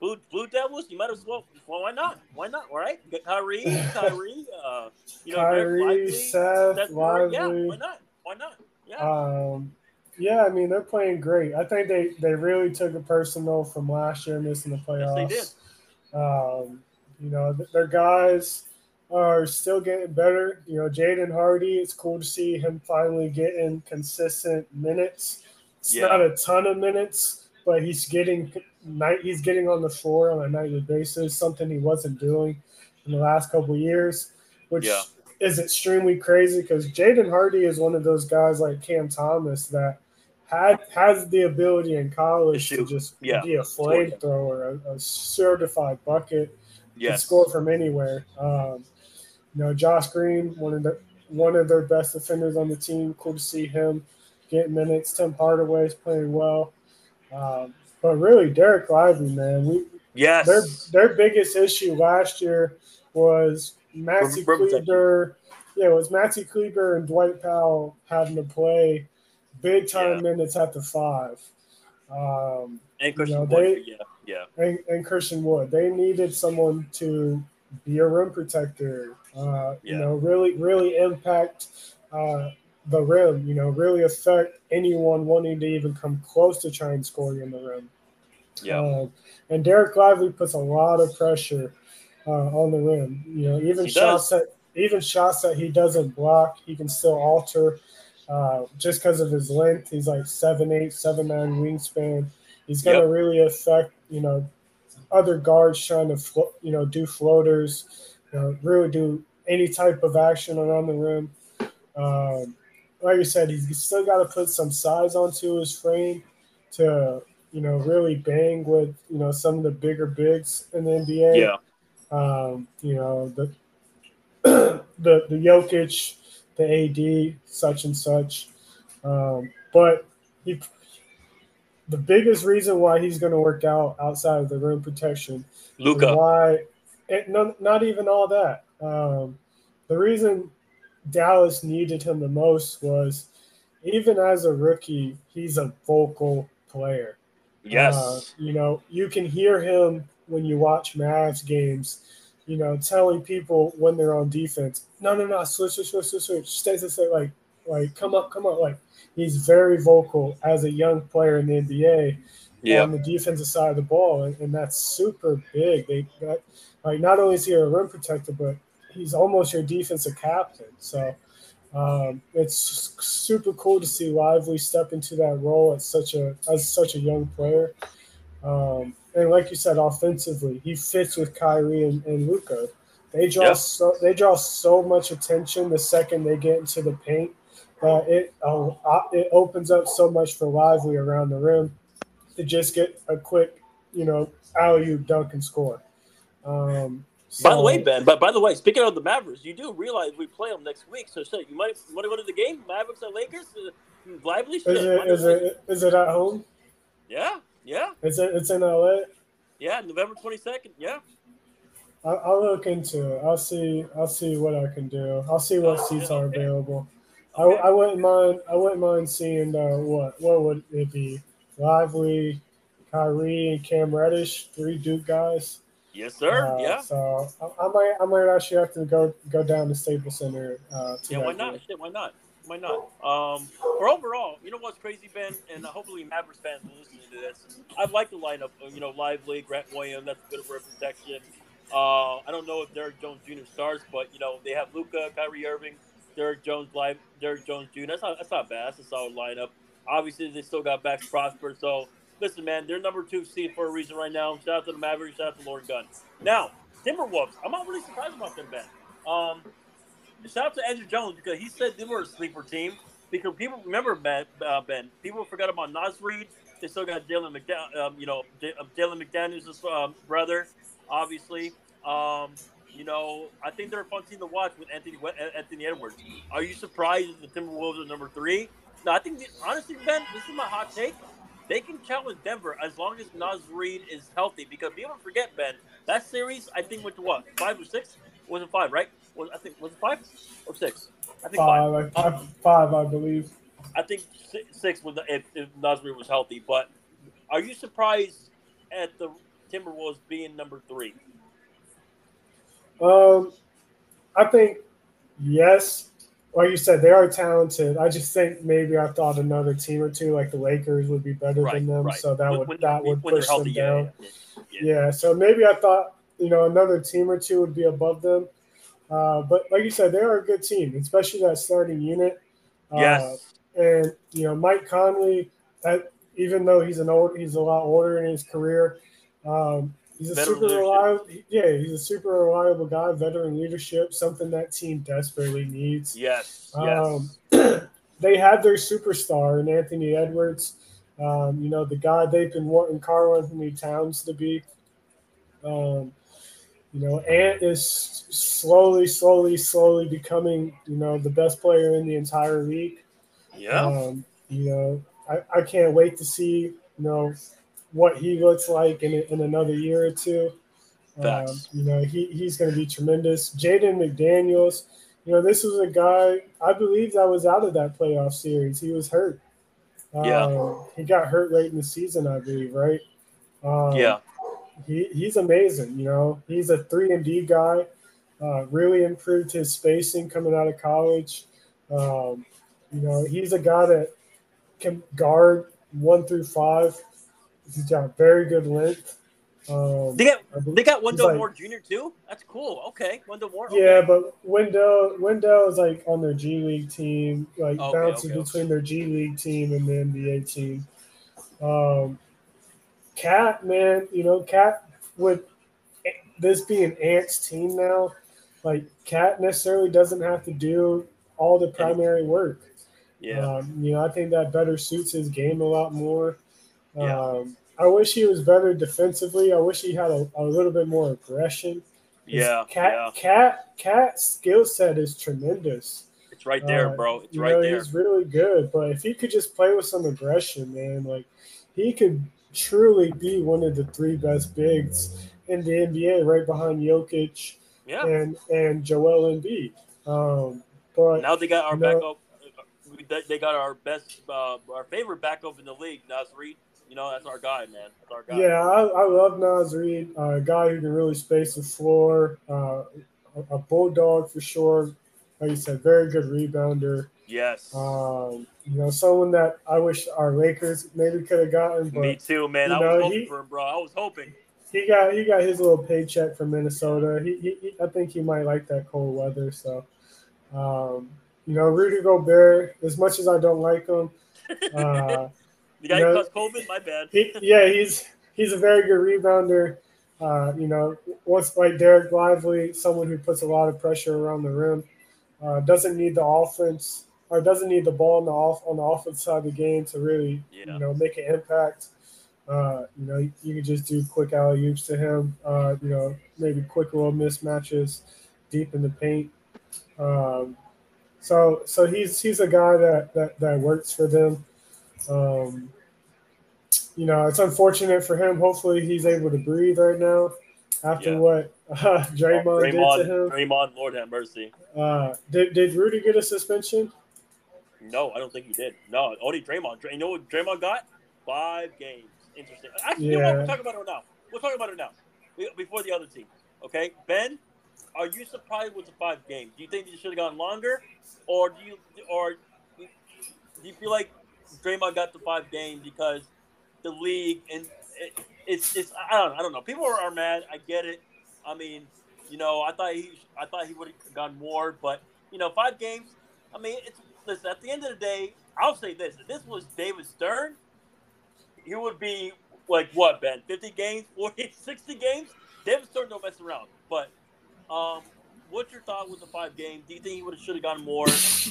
Blue Blue Devils? You might as well. Well, why not? Why not? All right. Get Kyrie, Kyrie. Uh, you know, Kyrie, Lively, Seth, Seth Curry. Yeah. Why not? Why not? Yeah. Um, yeah, I mean they're playing great. I think they they really took it personal from last year missing the playoffs. Yes, they did. Um, you know, th- their guys are still getting better. You know, Jaden Hardy. It's cool to see him finally getting consistent minutes. It's Yeah. not a ton of minutes, but he's getting night. He's getting on the floor on a nightly basis. Something he wasn't doing in the last couple of years, which Yeah. is extremely crazy because Jaden Hardy is one of those guys like Cam Thomas that had has the ability in college To to just Yeah. be a flamethrower, a, a certified bucket, yes. score from anywhere. Um, you know, Josh Green, one of the one of their best defenders on the team. Cool to see him get minutes. Tim Hardaway's playing well. Um, but really, Dereck Lively, man, we Yes. their their biggest issue last year was Maxi. Kleber. Yeah, it was Maxi Kleber and Dwight Powell having to play big time Yeah. minutes at the five. Um, and Christian know, Wood. they- yeah. Yeah. and, and Christian Wood. They needed someone to be a rim protector. Uh, You know, really, really impact uh, the rim. You know, really affect anyone wanting to even come close to trying scoring in the rim. Yeah. Um, and Dereck Lively puts a lot of pressure uh, on the rim. You know, even He shots does. that even shots that he doesn't block, he can still alter. Uh, just because of his length, he's like seven eight, seven nine wingspan. He's going to Yep. really affect you know other guards trying to flo- you know do floaters, you know, really do any type of action around the rim. Um, like I said, he's still got to put some size onto his frame to you know really bang with you know some of the bigger bigs in the NBA. Yeah. Um, you know the [clears throat] the the Jokic, the AD, such and such. Um, but he, the biggest reason why he's going to work out outside of the rim protection Luka. why it, no, not even all that. Um, the reason Dallas needed him the most was even as a rookie, he's a vocal player. Yes. Uh, you know, you can hear him when you watch Mavs games, you know, telling people when they're on defense, no, no, no, switch, switch, switch, switch, switch, stay, stay, stay, like, like, come up, come up. Like, he's very vocal as a young player in the NBA yeah. on the defensive side of the ball, and, and that's super big. They that, like not only is he a rim protector, but he's almost your defensive captain. So um, it's super cool to see Lively step into that role at such a as such a young player. Um, and like you said, offensively, he fits with Kyrie and, and Luka. They draw Yeah. so they draw so much attention the second they get into the paint that it uh, it opens up so much for Lively around the rim to just get a quick, you know, alley oop dunk and score. Um, By the way, Ben. But by the way, speaking of the Mavericks, you do realize we play them next week. So, shit, you might want to go to the game. Mavericks at Lakers. Uh, lively shit. is it is it is it at home? Yeah. Yeah. Is it it's in LA? Yeah. November twenty second. Yeah. I'll, I'll look into it. I'll see. I'll see what I can do. I'll see what Oh, seats yeah, are available. Okay. I, I wouldn't mind. I wouldn't mind seeing uh, what what would it be? Lively, Kyrie, and Cam Reddish, three Duke guys. Yes, sir. Uh, yeah. So I, I might I might actually have to go go down to Staples Center. Uh, to Yeah, why not? Shit, why not? Why not? Um, for overall, you know what's crazy, Ben, and hopefully Mavericks fans will listen to this. I like the lineup. uh, You know, Lively, Grant Williams. That's a bit of rim protection. Uh, I don't know if Derrick Jones Jr. starts, but you know they have Luka, Kyrie Irving, Derrick Jones, Live, Derrick Jones Jr. That's not that's not bad. That's a solid lineup. Obviously, they still got Max Prosper. So listen, man, they're number two seed for a reason right now. Shout out to the Mavericks. Shout out to Lauren Gunn. Now, Timberwolves. I'm not really surprised about them, Ben. Um, shout out to Andrew Jones because he said they were a sleeper team. Because people remember Ben, uh, Ben. People forgot about Naz Reid. They still got Jalen McDaniel, um, you know, uh, Jalen McDaniels' um, brother. obviously. Um, you know, I think they're a fun team to watch with Anthony Anthony Edwards. Are you surprised the Timberwolves are number three? No, I think honestly, Ben, this is my hot take. They can challenge Denver as long as Naz Reid is healthy. Because people forget, Ben, that series I think went to what five or six? Was it five? Right? Was I think was it five or six? I think five. Five, I, five, I believe. I think six was if, if Naz Reid was healthy. But are you surprised at the Timberwolves being number three? Um, I think yes. Like you said, they are talented. I just think maybe I thought another team or two, like the Lakers, would be better right, than them. Right. So that when, would that would push healthy, them down. Yeah, yeah. yeah, So maybe I thought you know another team or two would be above them. Uh, but like you said, they are a good team, especially that starting unit. Uh, yes. And you know Mike Conley, that, even though he's an old, he's a lot older in his career. Um, He's a super reliable. Yeah, he's a super reliable guy. Veteran leadership, something that team desperately needs. Yes. Um, yes. [clears throat] they had their superstar in Anthony Edwards. Um, you know, the guy they've been wanting Karl-Anthony Towns to be. Um, you know, Ant is slowly, slowly, slowly becoming, you know, the best player in the entire league. Yeah. Um, you know, I, I can't wait to see, you know, what he looks like in, in another year or two. Um, you know, he, he's going to be tremendous. Jaden McDaniels, you know, this was a guy, I believe that was out of that playoff series. He was hurt. Yeah. Um, he got hurt late in the season, I believe, right? Um, yeah. He, he's amazing. You know, he's a three and D guy. Uh, really improved his spacing coming out of college. Um, you know, he's a guy that can guard one through five He's got very good length. Um, they got they got Wendell like, Moore Jr. too. That's cool. Okay, Wendell Moore. Okay. Yeah, but Wendell Wendell is like on their G League team, like okay, bounces okay, between their G League team and the NBA team. Um, Cat, man, you know, Cat with this being an Ant's team now, like Cat necessarily doesn't have to do all the primary work. Yeah, um, you know, I think that better suits his game a lot more. Yeah. I wish he was better defensively. I wish he had a, a little bit more aggression. Yeah, cat, yeah. cat, cat skill set is tremendous. It's right there, uh, bro. It's right know, there. He's really good, but if he could just play with some aggression, man, like he could truly be one of the three best bigs in the NBA, right behind Jokic yeah. and and Joel Embiid. Um, but now they got our backup. They got our best, uh, our favorite backup in the league, Naz Reid you know, that's our guy, man. That's our guy. Yeah, I, I love Naz Reid, uh, a guy who can really space the floor, uh, a, a, bulldog for sure. Like you said, very good rebounder. Yes. Um, you know, someone that I wish our Lakers maybe could have gotten. But, Me too, man. I know, was hoping he, for him, bro. I was hoping. He got he got his little paycheck from Minnesota. He, he, he I think he might like that cold weather. So, um, you know, Rudy Gobert. As much as I don't like him, [laughs] uh, the guy you know, who caused COVID, my bad. He, yeah, he's he's a very good rebounder. Uh, you know, once like Dereck Lively, someone who puts a lot of pressure around the rim, uh, doesn't need the offense or doesn't need the ball on the off on the offense side of the game to really yeah. you know make an impact. Uh, you know, you can just do quick alley oops to him. Uh, you know, maybe quick little mismatches deep in the paint. Um, so so he's he's a guy that that, that works for them. Um, you know, it's unfortunate for him. Hopefully, he's able to breathe right now after yeah. what [laughs] uh, Draymond, Draymond, did to him. Draymond, Lord have mercy. Uh, did did Rudy get a suspension? No, I don't think he did. No, only Draymond. You know what Draymond got? Five games. Interesting. Actually, yeah. you know what? We'll talk about it now. We'll talk about it now. Before the other team. Okay, Ben, are you surprised with the five games? Do you think they should have gone longer, or do you, or do you feel like Draymond got the five games because the league and it, it's it's I don't I don't know. People are, mad. I get it. I mean, you know, I thought he I thought he would have gone more, but you know, five games. I mean, it's listen. At the end of the day, I'll say this: if this was David Stern, he would be like what Ben, 50 games, 40, [laughs] 60 games. David Stern don't mess around. But um, what's your thought with the five games? Do you think he would have should have gone more?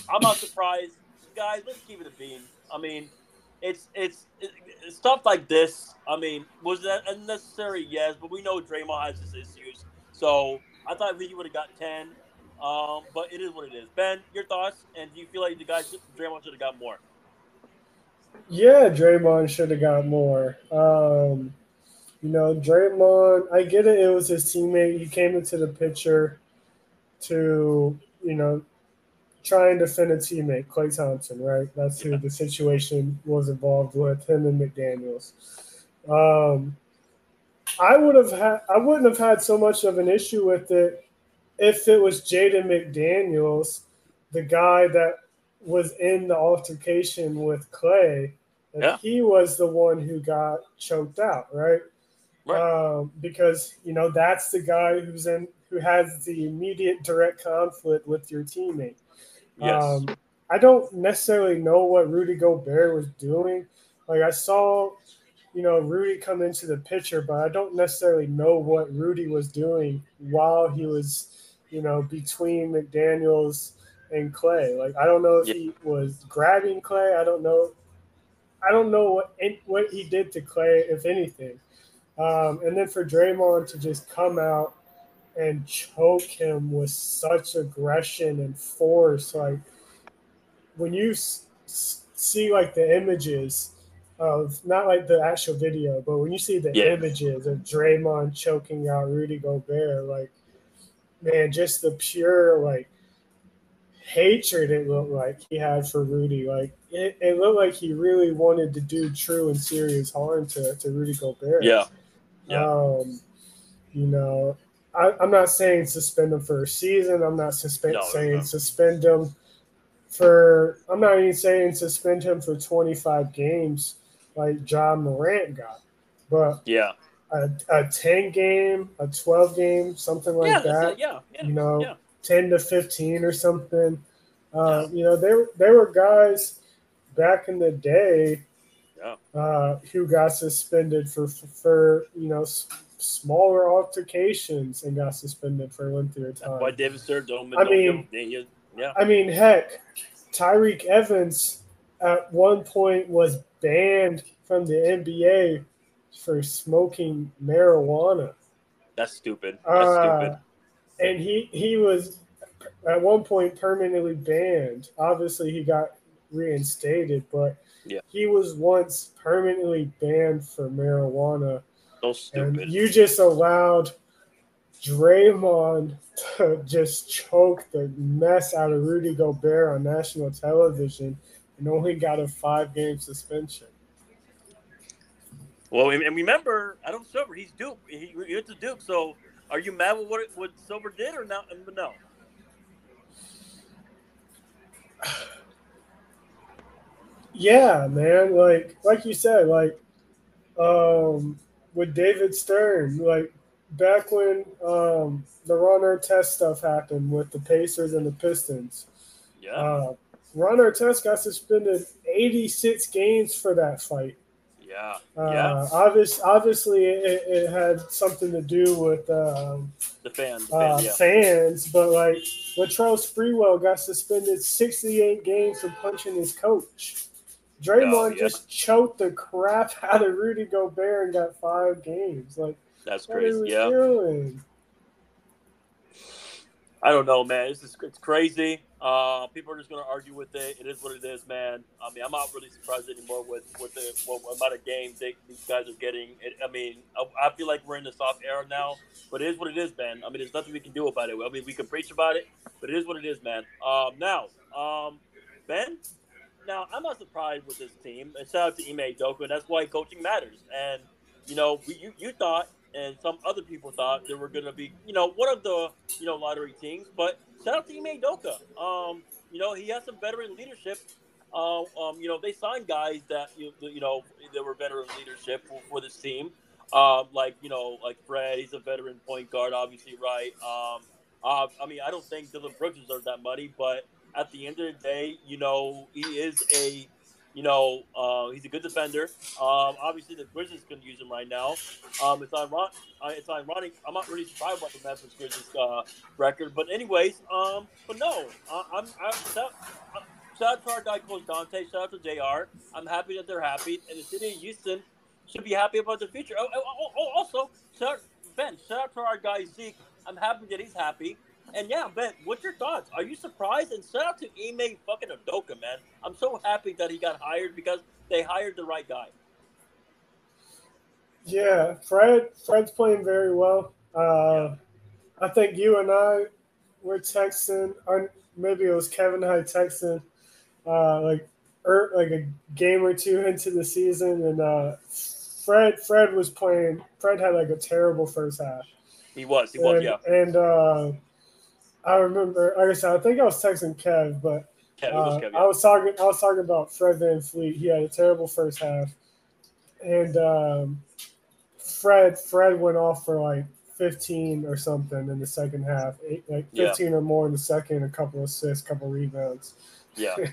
I'm not surprised, guys. Let's keep it a beam. I mean, it's it's, it's stuff like this. I mean, was that unnecessary? Yes, but we know Draymond has his issues. So I thought Rudy would have got ten. Um, but it is what it is. Ben, your thoughts? And do you feel like the guy Draymond should have got more? Yeah, Draymond should have got more. Um, you know, Draymond, I get it. It was his teammate. He came into the picture to, you know, try and defend a teammate, Klay Thompson, right? That's who the situation was involved with, him and McDaniels. Um, I would have had, I wouldn't have had so much of an issue with it if it was Jaden McDaniels, the guy that was in the altercation with Klay, yeah. he was the one who got choked out, right? Right. Um, because you know that's the guy who's in who has the immediate direct conflict with your teammate. Yes. Um, I don't necessarily know what Rudy Gobert was doing. Like I saw, you know, Rudy come into the picture, but I don't necessarily know what Rudy was doing while he was, you know, between McDaniels and Klay. Like I don't know if he was grabbing Klay. I don't know. I don't know what what he did to Klay, if anything. Um, and then for Draymond to just come out and choke him with such aggression and force, like when you s- see like the images of not like the actual video, but when you see the yeah. images of Draymond choking out Rudy Gobert, like man, just the pure like hatred it looked like he had for Rudy. Like it, it looked like he really wanted to do true and serious harm to, to Rudy Gobert. Yeah. yeah. Um, you know, I, am not saying suspend him for a season. I'm not suspe- no, saying no. suspend him for. I'm not even saying suspend him for 25 games like Ja Morant got. But yeah, a, a 10 game, a 12 game, something like yeah, that. yeah, yeah, you know, yeah. 10 to 15 or something. Uh, you know, there there were guys back in the day yeah. uh, who got suspended for for you know smaller altercations and got suspended for a lengthier time. Why David Stern I mean, yeah. I mean, heck, Tyreke Evans at one point was banned from the NBA for smoking marijuana. That's stupid. That's uh, stupid and he he was at one point permanently banned. Obviously, he got reinstated, but yeah. he was once permanently banned for marijuana. So stupid. And you just allowed Draymond to just choke the mess out of Rudy Gobert on national television and only got a five game suspension. Well, and remember, I don't Silver. He's Duke. He, he went to Duke, so are you mad with what what Silver did or not? No. [sighs] Yeah, man. Like like you said, like um with David Stern, like back when um the Ron Artest stuff happened with the Pacers and the Pistons. Yeah. Uh, Ron Artest got suspended 86 games for that fight. Yeah. Uh, yeah. Obvious, obviously, it, it, had something to do with um, the fans, the uh, fans, yeah. fans, but like Latrell Sprewell got suspended 68 games for punching his coach. Draymond oh, yeah. just choked the crap [laughs] out of Rudy Gobert and got five games. Like that's crazy. yeah. Doing? I don't know, man. It's just, it's crazy. Uh, people are just going to argue with it. It is what it is, man. I mean, I'm not really surprised anymore with with the what, what amount of games they, these guys are getting. It, I mean, I, I, feel like we're in the soft era now, but it is what it is, man. I mean, there's nothing we can do about it. I mean, we can preach about it, but it is what it is, man. Um, now, um, Ben, now I'm not surprised with this team. And shout out to Ime and that's why coaching matters. And you know, we, you you thought and some other people thought they were going to be, you know, one of the, you know, lottery teams. But shout out to Ime Udoka. Um, you know, he has some veteran leadership. Uh, um, you know, they signed guys that, you, you know, that were veteran leadership for, for this team. Um, like, you know, like Fred, he's a veteran point guard, obviously, right? Um, uh, I mean, I don't think Dillon Brooks deserves that money, but at the end of the day, you know, he is a you know, uh, he's a good defender. Um, obviously, the Grizzlies can use him right now. Um, it's ironic. Uh, it's ironic. I'm not really surprised about the Memphis Grizzlies uh, record, but anyways, um, but no, uh, I'm, I'm shout, shout out to our guy Coach Dante. Shout out to Jr. I'm happy that they're happy, and the city of Houston should be happy about the future. Oh, oh, oh also, shout Ben. Shout out to our guy Zeke. I'm happy that he's happy. And yeah, Ben, what's your thoughts? Are you surprised? And shout out to Ime fucking Udoka, man. I'm so happy that he got hired because they hired the right guy. Yeah, Fred. Fred's playing very well. Uh, I think you and I were texting, or maybe it was Kevin and I texting, uh, like er, like a game or two into the season, and uh, Fred Fred was playing. Fred had like a terrible first half. He was. He was. Yeah. And uh, I remember, like I said, I think I was texting Kev, but Kev, it was uh, Kev, yeah. I was talking. I was talking about Fred VanVleet. He had a terrible first half, and um, Fred Fred went off for like 15 or something in the second half, eight, like Yeah. 15 or more in the second, a couple assists, couple rebounds. Yeah. [laughs]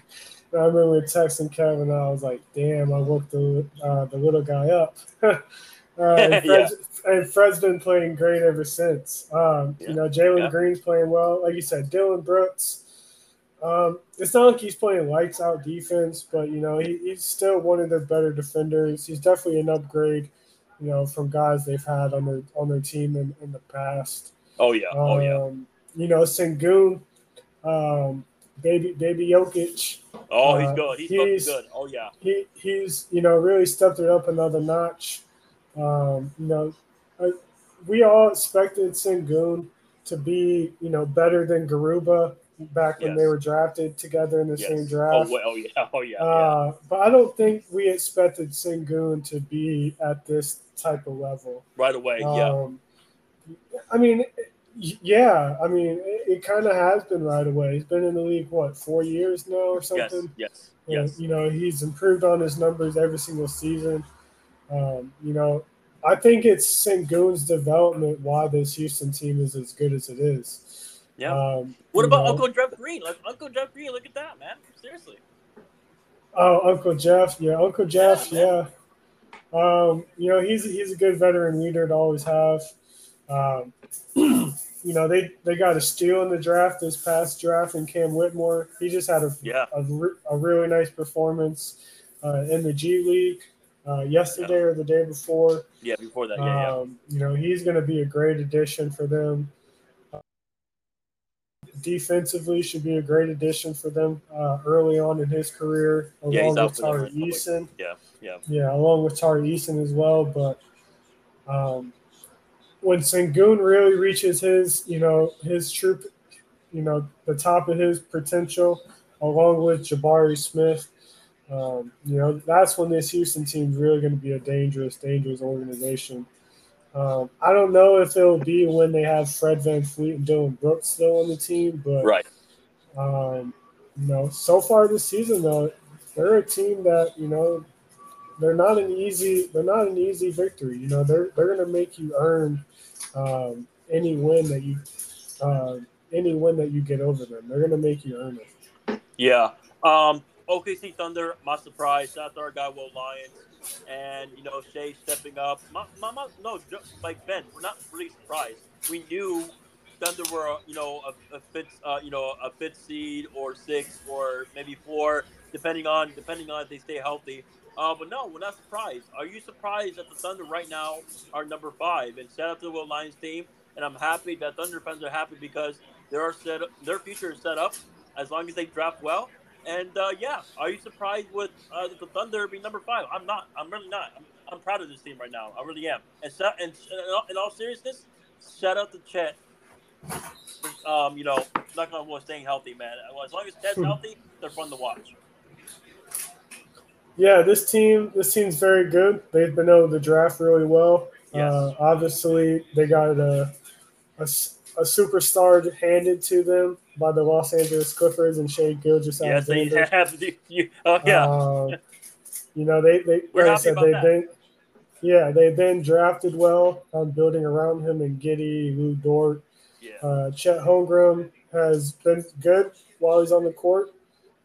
And I remember texting Kevin. And I was like, "Damn, I woke the uh, the little guy up." [laughs] uh, and, [laughs] Fred's, and Fred's been playing great ever since. Um, Yeah. You know, Jalen Yeah. Green's playing well, like you said. Dillon Brooks. Um, it's not like he's playing lights out defense, but you know he, he's still one of their better defenders. He's definitely an upgrade, you know, from guys they've had on their on their team in, in the past. Oh yeah. Oh yeah. Um, You know, Sengun, um, baby baby Jokic. Oh, he's uh, good. He's, he's- good. Oh yeah. He he's you know really stepped it up another notch. Um, you know, I, we all expected Sengun to be you know better than Garuba back when they were drafted together in the Yes. same draft. Oh, well, oh yeah. [laughs] Oh yeah. yeah. Uh, but I don't think we expected Sengun to be at this type of level. Right away. yeah. Um, I mean, yeah. I mean, it, it kind of has been right away. He's been in the league what four years now or Yes. something. Yes. And, Yes. you know, he's improved on his numbers every single season. Um, you know, I think it's Sengun's development why this Houston team is as good as it is. Yeah. Um, What about know, Uncle Jeff Green? Like Uncle Jeff Green, look at that, man. Seriously. Oh, Uncle Jeff. Yeah, Uncle Jeff. Yeah, Yeah. Um, you know, he's he's a good veteran leader to always have. Um, [clears throat] you know, they they got a steal in the draft this past draft in Cam Whitmore. He just had a Yeah. a, a really nice performance uh, in the G League uh, yesterday or the day before. Yeah. Before that. Yeah. Yeah. Um, you know, he's going to be a great addition for them. Defensively, should be a great addition for them uh, early on in his career, along out with Tari Eason. Yeah. Yeah. Yeah, along with Tari Eason as well. But um, when Sengun really reaches his, you know, his true, you know, the top of his potential, along with Jabari Smith, um, you know, that's when this Houston team's really going to be a dangerous, dangerous organization. Um, I don't know if it'll be when they have Fred VanVleet and Dillon Brooks still on the team, but Right. um, you know, so far this season though, they're a team that you know they're not an easy they're not an easy victory. You know, they're they're going to make you earn um, any win that you uh, any win that you get over them. They're going to make you earn it. Yeah. Um, OKC Thunder, my surprise. Shout out to our guy Will Lyons. And, you know, Shai stepping up. My, my, my, no, like Ben, we're not really surprised. We knew Thunder were, you know, a, a fifth, uh, you know, a fifth seed or six or maybe four, depending on depending on if they stay healthy. Uh, but no, we're not surprised. Are you surprised that the Thunder right now are number five? And shout out to the Will Lions team. And I'm happy that Thunder fans are happy because they are set their future is set up as long as they draft well. And uh, yeah, are you surprised with uh, the Thunder being number five? I'm not. I'm really not. I'm, I'm proud of this team right now. I really am. And so, and in all, in all seriousness, shout out to Chet. Um, you know, not gonna was staying healthy, man. As long as Chet's healthy, they're fun to watch. Yeah, this team this team's very good. They've been able to draft really well. Yes. Uh, obviously, they got a, a a superstar handed to them by the Los Angeles Clippers and Shai Gilgeous Yes, they have. The, [laughs] you, oh yeah, Um, you know, they, they We're like I said, about they've that. been yeah, they've been drafted well, um, building around him and Giddey, Lu Dort. yeah, Uh, Chet Holmgren has been good while he's on the court.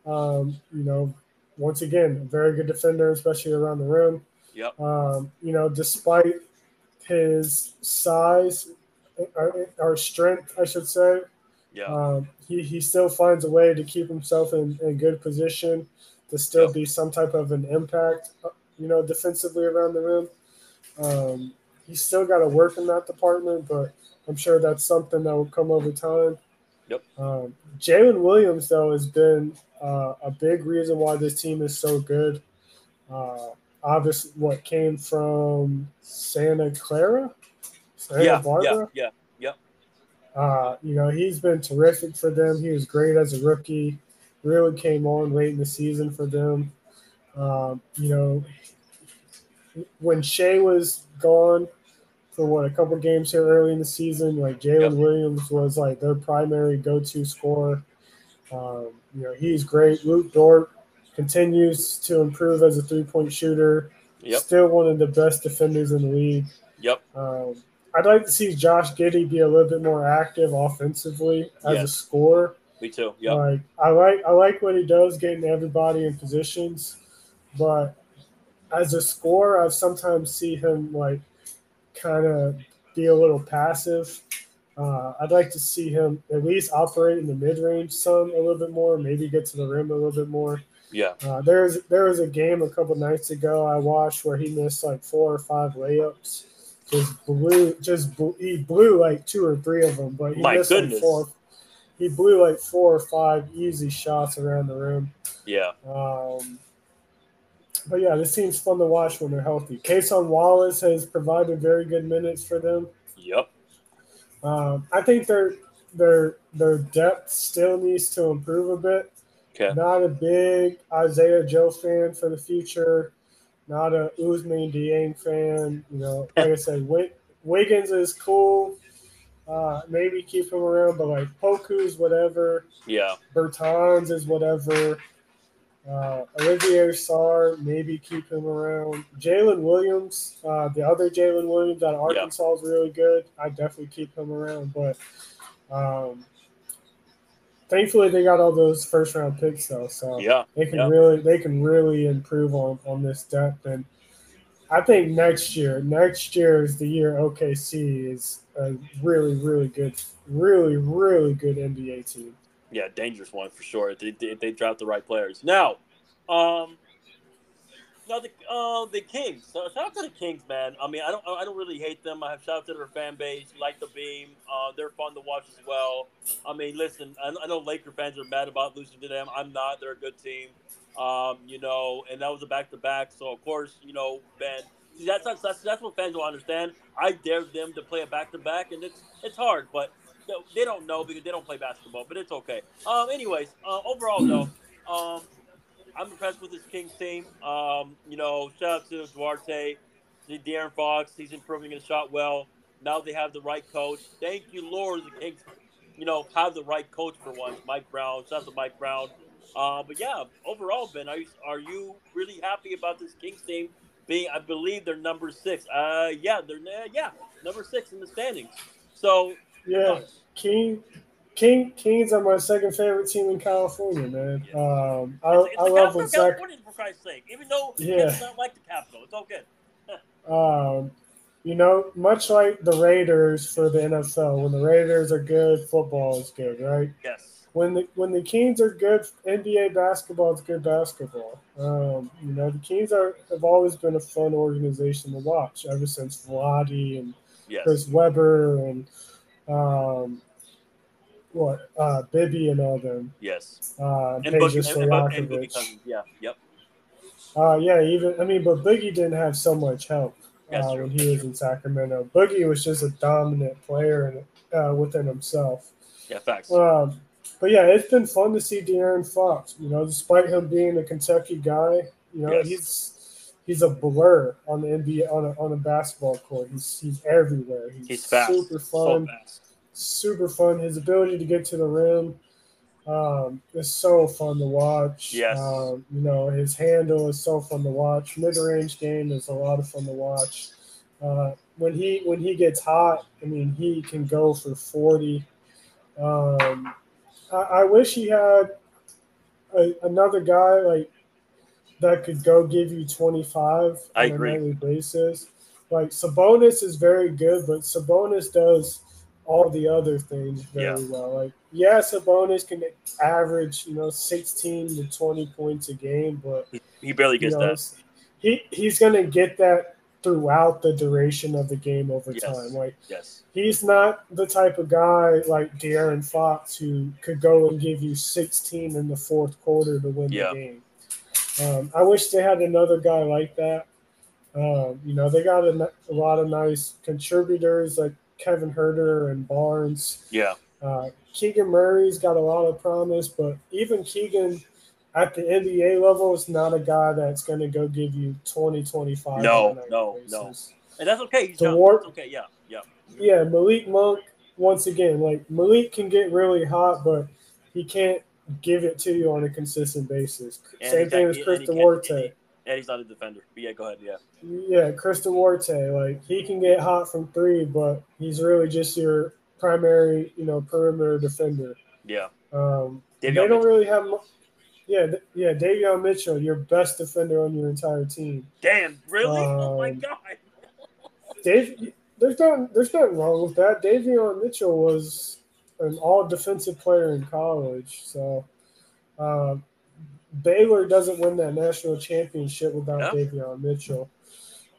Um, you know, once again, a very good defender, especially around the rim. yep, Um, you know, despite his size or, or strength, I should say, Yeah. Um, he, he still finds a way to keep himself in, in good position to still Yep. be some type of an impact, uh, you know, defensively around the rim. Um, he's still got to work in that department, but I'm sure that's something that will come over time. Yep. Um, Jalen Williams, though, has been uh, a big reason why this team is so good. Uh, obviously, what came from Santa Clara, Santa yeah, Barbara. yeah, yeah, Uh, you know, he's been terrific for them. He was great as a rookie. Really came on late in the season for them. Um, you know, when Shai was gone for what a couple games here early in the season, like Jalen Yep. Williams was like their primary go-to scorer. Um, you know, he's great. Luke Dort continues to improve as a three-point shooter. Yep. Still one of the best defenders in the league. yep. Um, I'd like to see Josh Giddey be a little bit more active offensively as a scorer. Me too. Yeah. Like I like I like what he does, getting everybody in positions, but as a scorer, I sometimes see him like kind of be a little passive. Uh, I'd like to see him at least operate in the mid range some a little bit more, maybe get to the rim a little bit more. yeah. Uh, there's there was a game a couple nights ago I watched where he missed like four or five layups. Just blew, just blew, he blew like two or three of them, but he My missed like goodness. four. He blew like four or five easy shots around the rim. Yeah. Um, but yeah, this team's fun to watch when they're healthy. Cason Wallace has provided very good minutes for them. Yep. Um, I think their their their depth still needs to improve a bit. Okay. Not a big Isaiah Joe fan for the future. Not a Ousmane Dieng fan. You know, [laughs] like I said, Wig- Wiggins is cool. Uh, maybe keep him around, but like Poku's whatever. Yeah. Bertans is whatever. Uh, Olivier Sarr, maybe keep him around. Jalen Williams, uh, the other Jalen Williams out of Yeah. Arkansas is really good. I definitely keep him around, but um, thankfully they got all those first round picks though, so Yeah. they can yeah. really they can really improve on on this depth and. I think next year, next year is the year OKC is a really, really good, really, really good NBA team. Yeah, dangerous one for sure. If they, if they draft the right players. Now, um, now the uh, the Kings. So shout out to the Kings, man. I mean, I don't I don't really hate them. I have shout out to their fan base. Like the beam. Uh, they're fun to watch as well. I mean, listen, I, I know Laker fans are mad about losing to them. I'm not. They're a good team. Um, you know, and that was a back to back. So of course, you know, Ben. see, That's, that's that's that's what fans will understand. I dare them to play a back to back, and it's it's hard, but they don't know because they don't play basketball. But it's okay. Um, anyways, uh, overall though, um, I'm impressed with this Kings team. Um, you know, shout out to Duarte, to De'Aaron Fox. He's improving his shot well. Now they have the right coach. Thank you, Lord. The Kings, you know, have the right coach for once. Mike Brown. Shout out to Mike Brown. Uh, but yeah, overall, Ben, are you, are you really happy about this Kings team being? I believe they're number six. Uh, yeah, they're uh, yeah number six in the standings. So Yeah, King, King, Kings are my second favorite team in California, man. Um, I, it's, it's I love when Zach. California, for Christ's sake. Even though Yeah. it's not like the capital, it's all good. Um, you know, much like the Raiders for the NFL, when the Raiders are good, football is good, right? Yes. When the when the Kings are good, NBA basketball is good basketball. Um, you know, the Kings are have always been a fun organization to watch ever since Vlade and Yes. Chris Webber and um, what uh, Bibby and all them. Yes. Uh, And Boogie, and, and, and Cousins. Yeah. Yep. Uh, yeah, even I mean, but Boogie didn't have so much help uh, when he was in Sacramento. Boogie was just a dominant player in, uh, within himself. Yeah. Facts. Um, but yeah, it's been fun to see De'Aaron Fox. You know, despite him being a Kentucky guy, you know, Yes. he's he's a blur on the NBA on a, on a basketball court. He's he's everywhere. He's, He's fast. super So fun, fast. Super fun. His ability to get to the rim um, is so fun to watch. Yes. Um, you know, his handle is so fun to watch. Mid range game is a lot of fun to watch. Uh, when he when he gets hot, I mean, he can go for forty. Um, I, I wish he had a, another guy like that could go give you twenty five I on agree. a nightly basis. Like Sabonis is very good, but Sabonis does all the other things very Yeah. well. Like, yeah, Sabonis can average, you know, 16 to 20 points a game, but He barely you gets know, that. he he's going to get that throughout the duration of the game over Yes. time. Like, Yes. he's not the type of guy like De'Aaron Fox who could go and give you 16 in the fourth quarter to win Yeah. the game. Um, I wish they had another guy like that. Um, you know, they got a lot of nice contributors like Kevin Huerter and Barnes. Yeah. Uh, Keegan Murray's got a lot of promise, but even Keegan at the NBA level is not a guy that's going to go give you 20, 25. No, on a night no, basis. no. And that's okay. He's The young. war- That's okay. Yeah. Yeah. Yeah, Malik Monk, once again, like Malik can get really hot, but he can't give it to you on a consistent basis. And Same thing as Chris Duarte. And he's not a defender. But yeah, go ahead. Yeah. Yeah, Chris Duarte, like he can get hot from three, but he's really just your primary, you know, perimeter defender. Yeah. Um, they don't Mitchell. really have, yeah, th- yeah, Davion Mitchell, your best defender on your entire team. Damn. Really? oh my Um, god. Dave, there's not, there's nothing wrong with that. Davion Mitchell was an all defensive player in college, so uh, Baylor doesn't win that national championship without Yeah. Davion Mitchell.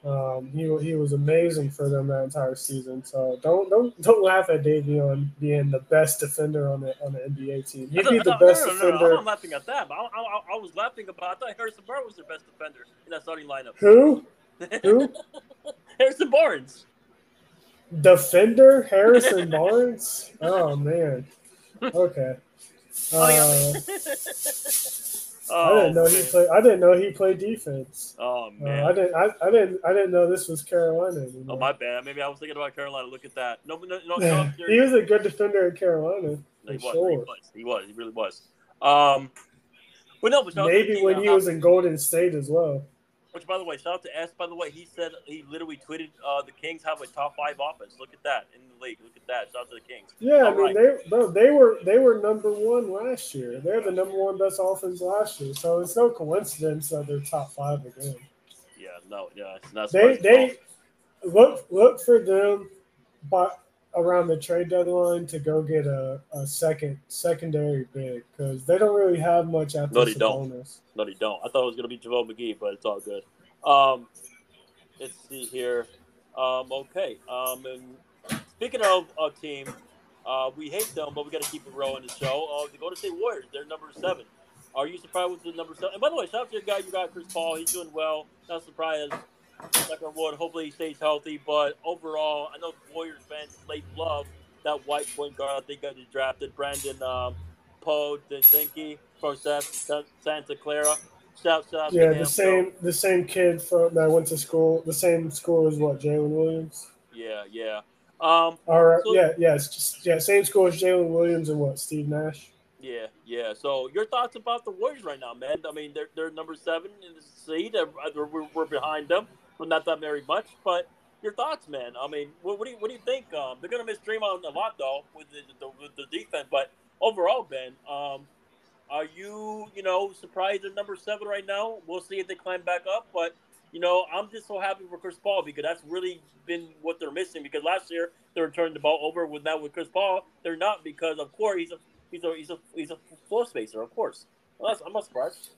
Um, he he was amazing for them that entire season. So don't don't don't laugh at Davion being the best defender on the on the NBA team. He'd be the best no, no, no, defender. I'm not laughing at that. But I, I, I was laughing about. I thought Harrison Barnes was their best defender in that starting lineup. Who who [laughs] Harrison Barnes. defender Harrison Barnes? [laughs] Oh man. Okay. [laughs] Oh. Uh, I Oh, didn't know he man. played. I didn't know he played defense. Oh Uh, man. I didn't. I, I didn't. I didn't know this was Carolina. Oh my bad. Maybe I was thinking about Carolina. Look at that. No, no, no. no [laughs] he was a good defender in Carolina. he, for was, sure. he was. He was. He really was. Um, but no, but to Maybe when uh, he was in Golden State as well. Which, by the way, shout out to S. By the way, he said he literally tweeted, uh, "The Kings have a top five offense. Look at that the league. Look at that. Shout out to the Kings." Yeah, I All mean they bro, they were they were number one last year. They're the number one best offense last year. So it's no coincidence that they're top five again. Yeah, no, yeah, it's not. They they look look for them, but around the trade deadline to go get a, a second secondary big because they don't really have much after No, they don't. No, they don't. I thought it was gonna be JaVale McGee, but it's all good. Um, let's see here. Um, okay. Um, and speaking of a team, uh, we hate them, but we got to keep it rolling the show. Uh, the Golden State Warriors, they're number seven. Are you surprised with the number seven? And by the way, shout out to your guy. You got Chris Paul. He's doing well. Not surprised. Like on wood. Hopefully he stays healthy. But overall, I know Warriors fans late love that white point guard. I think I just drafted Brandin um, Poe Zinke from Sa- Sa- Santa Clara. Shout, shout out Yeah, to the same the same kid from that went to school. The same school as what Jalen Williams. Yeah, yeah. Um, All right, So- yeah, yeah, it's just yeah, same school as Jalen Williams and what Steve Nash. yeah, yeah. So your thoughts about the Warriors right now, man? I mean, they're they're number seven in the seed. They're- we're, we're behind them, but not that very much. But your thoughts, man? I mean, what, what do you what do you think? Um, they're gonna miss Draymond a lot though with the, the with the defense, but overall, Ben, um, are you you know surprised they're number seven right now? We'll see if they climb back up, but. You know, I'm just so happy for Chris Paul because that's really been what they're missing. Because last year they were turning the ball over with now with Chris Paul, they're not because of course he's a he's a he's a he's a floor spacer, of course. Well, I'm not surprised.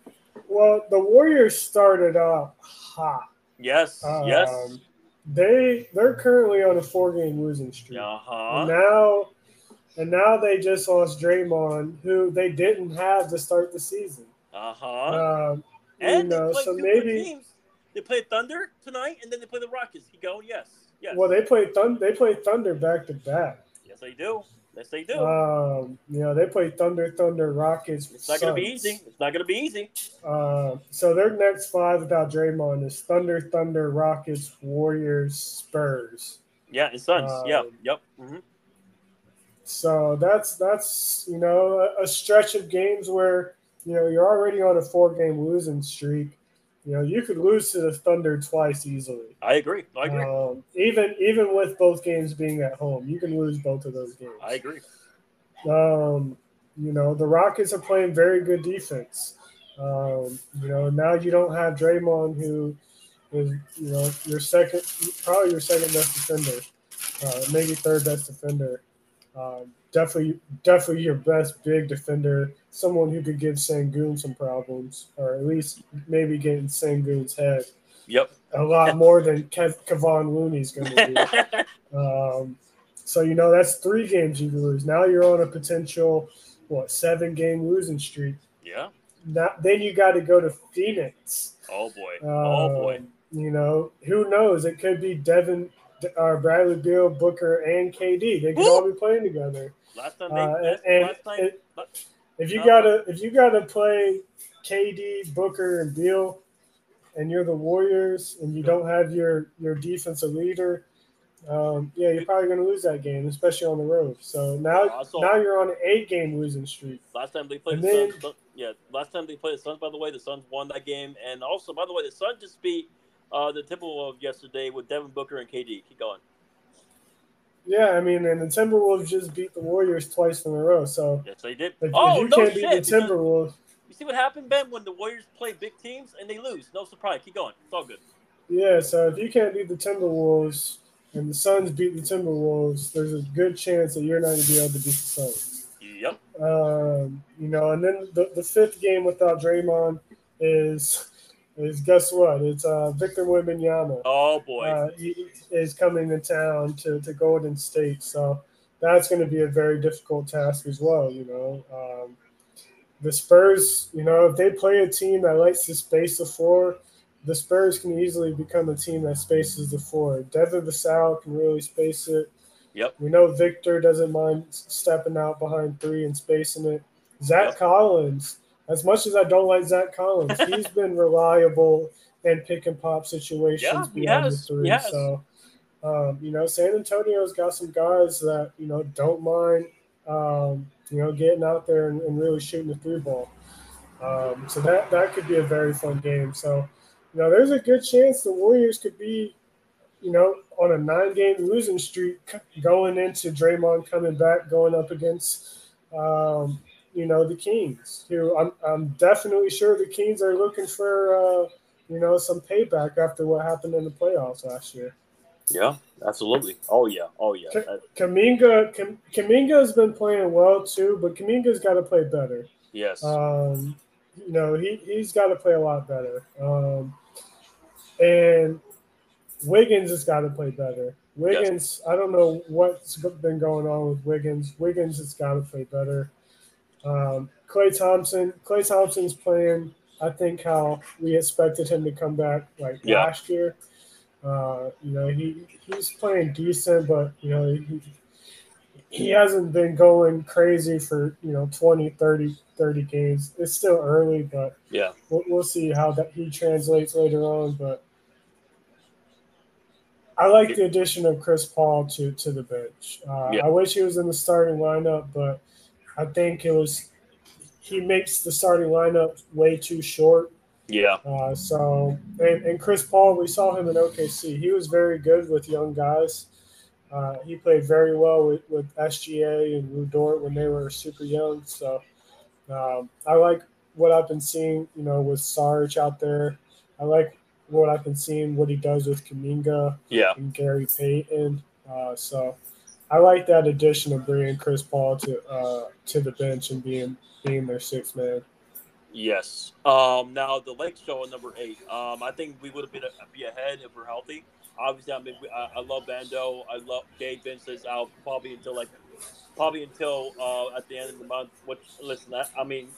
Well, the Warriors started off hot. Yes, yes. Um, They they're currently on a four game losing streak. Uh And huh. now and now they just lost Draymond, who they didn't have to start the season. Uh huh. Um, you And they know, so maybe teams. They play Thunder tonight, and then they play the Rockets. You go, yes, yes, well they play Thunder they play Thunder back to back. yes, they do. Yes, they do. Um, you know, they play Thunder, Thunder, Rockets. it's not gonna be easy. It's not gonna be easy. Uh, so their next five without Draymond is Thunder, Thunder, Rockets, Warriors, Spurs. Yeah, and Suns. yeah, Um, yep. hmm So that's that's you know a, a stretch of games where you know you're already on a four game losing streak. You know you could lose to the Thunder twice easily. I agree. I agree. Um, even even with both games being at home, you can lose both of those games. I agree. Um, you know, the Rockets are playing very good defense. Um, you know, now you don't have Draymond, who is, you know, your second, probably your second best defender, uh, maybe third best defender. Um, definitely, definitely your best big defender, someone who could give Sengun some problems, or at least maybe get in Sengun's head. Yep. A lot more than Kev- Kevon Looney's going to do. [laughs] um, so you know that's three games you lose. Now you're on a potential what seven game losing streak. Yeah. Now, then you got to go to Phoenix. Oh boy. oh boy. Um, You know who knows? It could be Devin, uh, Bradley Beal, Booker, and KD. They could Woo! all be playing together. Last time they Uh, and last time it- If you gotta if you gotta play KD, Booker, and Beal, and you're the Warriors, and you don't have your your defensive leader, um, yeah, you're probably gonna lose that game, especially on the road. So now now you're on an eight game losing streak. last time they played And the then- Suns, yeah, last time they played the Suns, by the way, the Suns won that game. And also, by the way, the Suns just beat uh, the Timberwolves yesterday with Devin Booker and KD. Keep going. Yeah, I mean, and the Timberwolves just beat the Warriors twice in a row. So Yes, they did. if, oh, if you no can't shit. beat the Timberwolves, You see what happened, Ben, when the Warriors play big teams and they lose? No surprise. Keep going. It's all good. yeah. So if you can't beat the Timberwolves and the Suns beat the Timberwolves, there's a good chance that you're not gonna be able to beat the Suns. Yep. Um, you know, and then the, the fifth game without Draymond is is guess what? It's uh, Victor Wembanyama. Oh boy. Uh, he is coming to town to, to Golden State, so that's going to be a very difficult task as well. You know, um, the Spurs. You know, if they play a team that likes to space the floor, the Spurs can easily become a team that spaces the floor. Devin Vassell can really space it. Yep. We know Victor doesn't mind stepping out behind three and spacing it. Zach Yep. Collins, as much as I don't like Zach Collins, [laughs] he's been reliable in pick and pop situations Yeah, beyond the three. has. So, um, you know, San Antonio's got some guys that you know don't mind, um, you know, getting out there and, and really shooting the three ball. Um, so that that could be a very fun game. So, you know, there's a good chance the Warriors could be, you know, on a nine-game losing streak going into Draymond coming back, going up against, um, you know, the Kings. Who I'm I'm definitely sure the Kings are looking for, uh, you know, some payback after what happened in the playoffs last year. Yeah, absolutely. Oh yeah. Oh yeah. Kuminga, Kam- Kuminga has been playing well too, but Kuminga's got to play better. yes. Um, you know, he, he's got to play a lot better. Um, and Wiggins has got to play better. Wiggins, I don't know what's been going on with Wiggins. Wiggins has got to play better. Um, Klay Thompson, Klay Thompson's playing, I think, how we expected him to come back like Yeah. last year. Uh, you know, he he's playing decent, but you know, he, he hasn't been going crazy for you know 20 30 30 games it's still early but yeah. we'll, we'll see how that he translates later on but i like the addition of chris paul to to the bench uh, Yeah. i wish he was in the starting lineup but i think it was he makes the starting lineup way too short Yeah. uh, so, and, and Chris Paul, we saw him in OKC. He was very good with young guys. Uh, he played very well with, with SGA and Lu Dort when they were super young. So, um, I like what I've been seeing, you know, with Sarge out there. I like what I've been seeing, what he does with Kuminga Yeah. and Gary Payton. Uh, so, I like that addition of bringing Chris Paul to uh, to the bench and being being their sixth man. Yes. Um, now the Lake Show at number eight. Um, I think we would have been be ahead if we're healthy. Obviously, I mean, I, I love Vando. I love Gabe Vince is out probably until like probably until uh, at the end of the month. Which listen, I, I mean,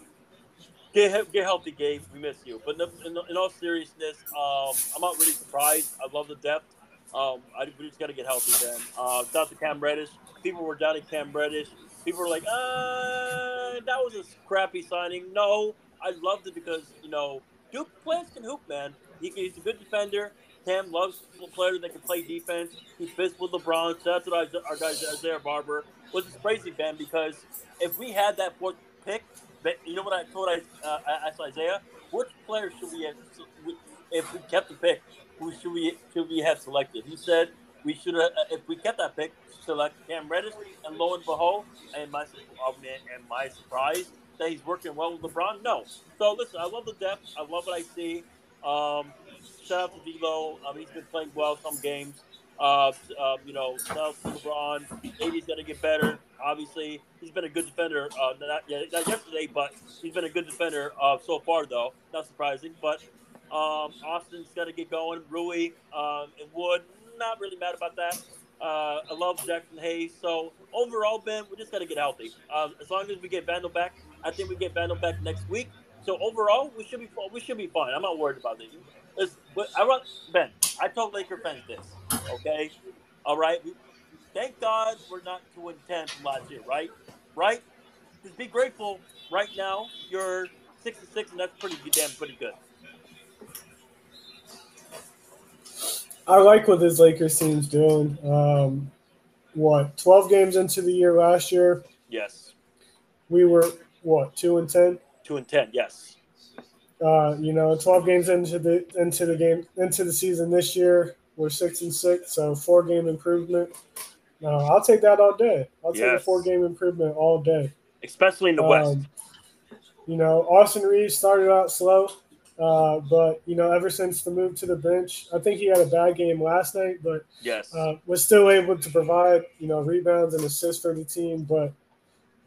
get get healthy, Gabe. We miss you. But in, in, in all seriousness, um, I'm not really surprised. I love the depth. Um, I we just got to get healthy then. Uh, out to Cam Reddish. People were at Cam Reddish. People were like, uh, that was a crappy signing. No, I loved it because you know Duke players can hoop, man. He, he's a good defender. Cam loves players that can play defense. He fits with LeBron. So that's what I, our guy Isaiah Barber, was crazy, Ben. Because if we had that fourth pick, but you know what I told I uh, I asked Isaiah, which player should we have? If we kept the pick, who should we should we have selected? He said we should have. If we kept that pick, select Cam Reddish, and lo and behold, and my oh, and my surprise that he's working well with LeBron. No. So listen, I love the depth. I love what I see. Um, shout out to D'Lo. Um, he's been playing well some games. Uh, uh, you know, now LeBron, AD's got to get better. Obviously, he's been a good defender. Uh, not, not yesterday, but he's been a good defender uh, so far, though. Not surprising. But um, Austin's got to get going. Rui um, and Wood, not really mad about that. Uh, I love Jaxson Hayes. So overall, Ben, we just got to get healthy. Um, as long as we get Vando back, I think we get Vando back next week. So overall, we should be we should be fine. I'm not worried about it. It's, I want Ben. I told Laker fans this. Okay, all right. Thank God we're not two and ten from last year, right? Right. Just be grateful. Right now, you're six and six, and that's pretty damn pretty good. I like what this Lakers team's doing. Um, what, 12 games into the year last year? Yes. We were, what, 2 and 10? 2 and 10, yes. Uh, you know, 12 games into the into the game into the season this year, we're 6 and 6, so four game improvement. Uh, I'll take that all day. I'll take a four game improvement all day. Especially in the um, West. You know, Austin Reaves started out slow. Uh, but you know, ever since the move to the bench, I think he had a bad game last night, but yes, uh, was still able to provide you know rebounds and assists for the team. But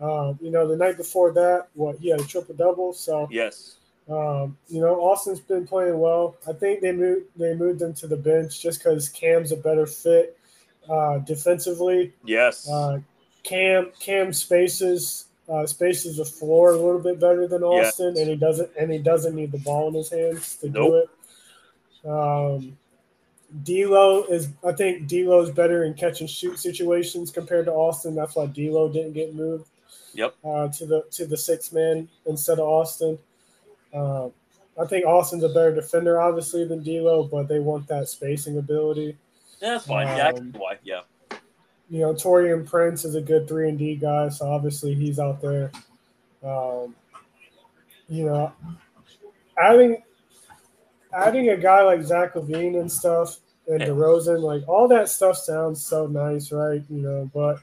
uh, you know, the night before that, what he had a triple double. So yes, um, you know, Austin's been playing well. I think they moved they moved him to the bench just because Cam's a better fit uh, defensively. Yes, uh, Cam Cam spaces uh, spaces the floor a little bit better than Austin, and he doesn't and he doesn't need the ball in his hands to nope. do it. Um, D'Lo is, I think D'Lo is better in catch and shoot situations compared to Austin. That's why D'Lo didn't get moved. Yep. Uh, to the to the six man instead of Austin. Uh, I think Austin's a better defender, obviously, than D'Lo, but they want that spacing ability. Yeah, that's fine. Um, yeah, yeah you know, Taurean Prince is a good three and D guy, so obviously he's out there. Um, you know, adding adding a guy like Zach LaVine and stuff and DeRozan, like all that stuff sounds so nice, right? You know, but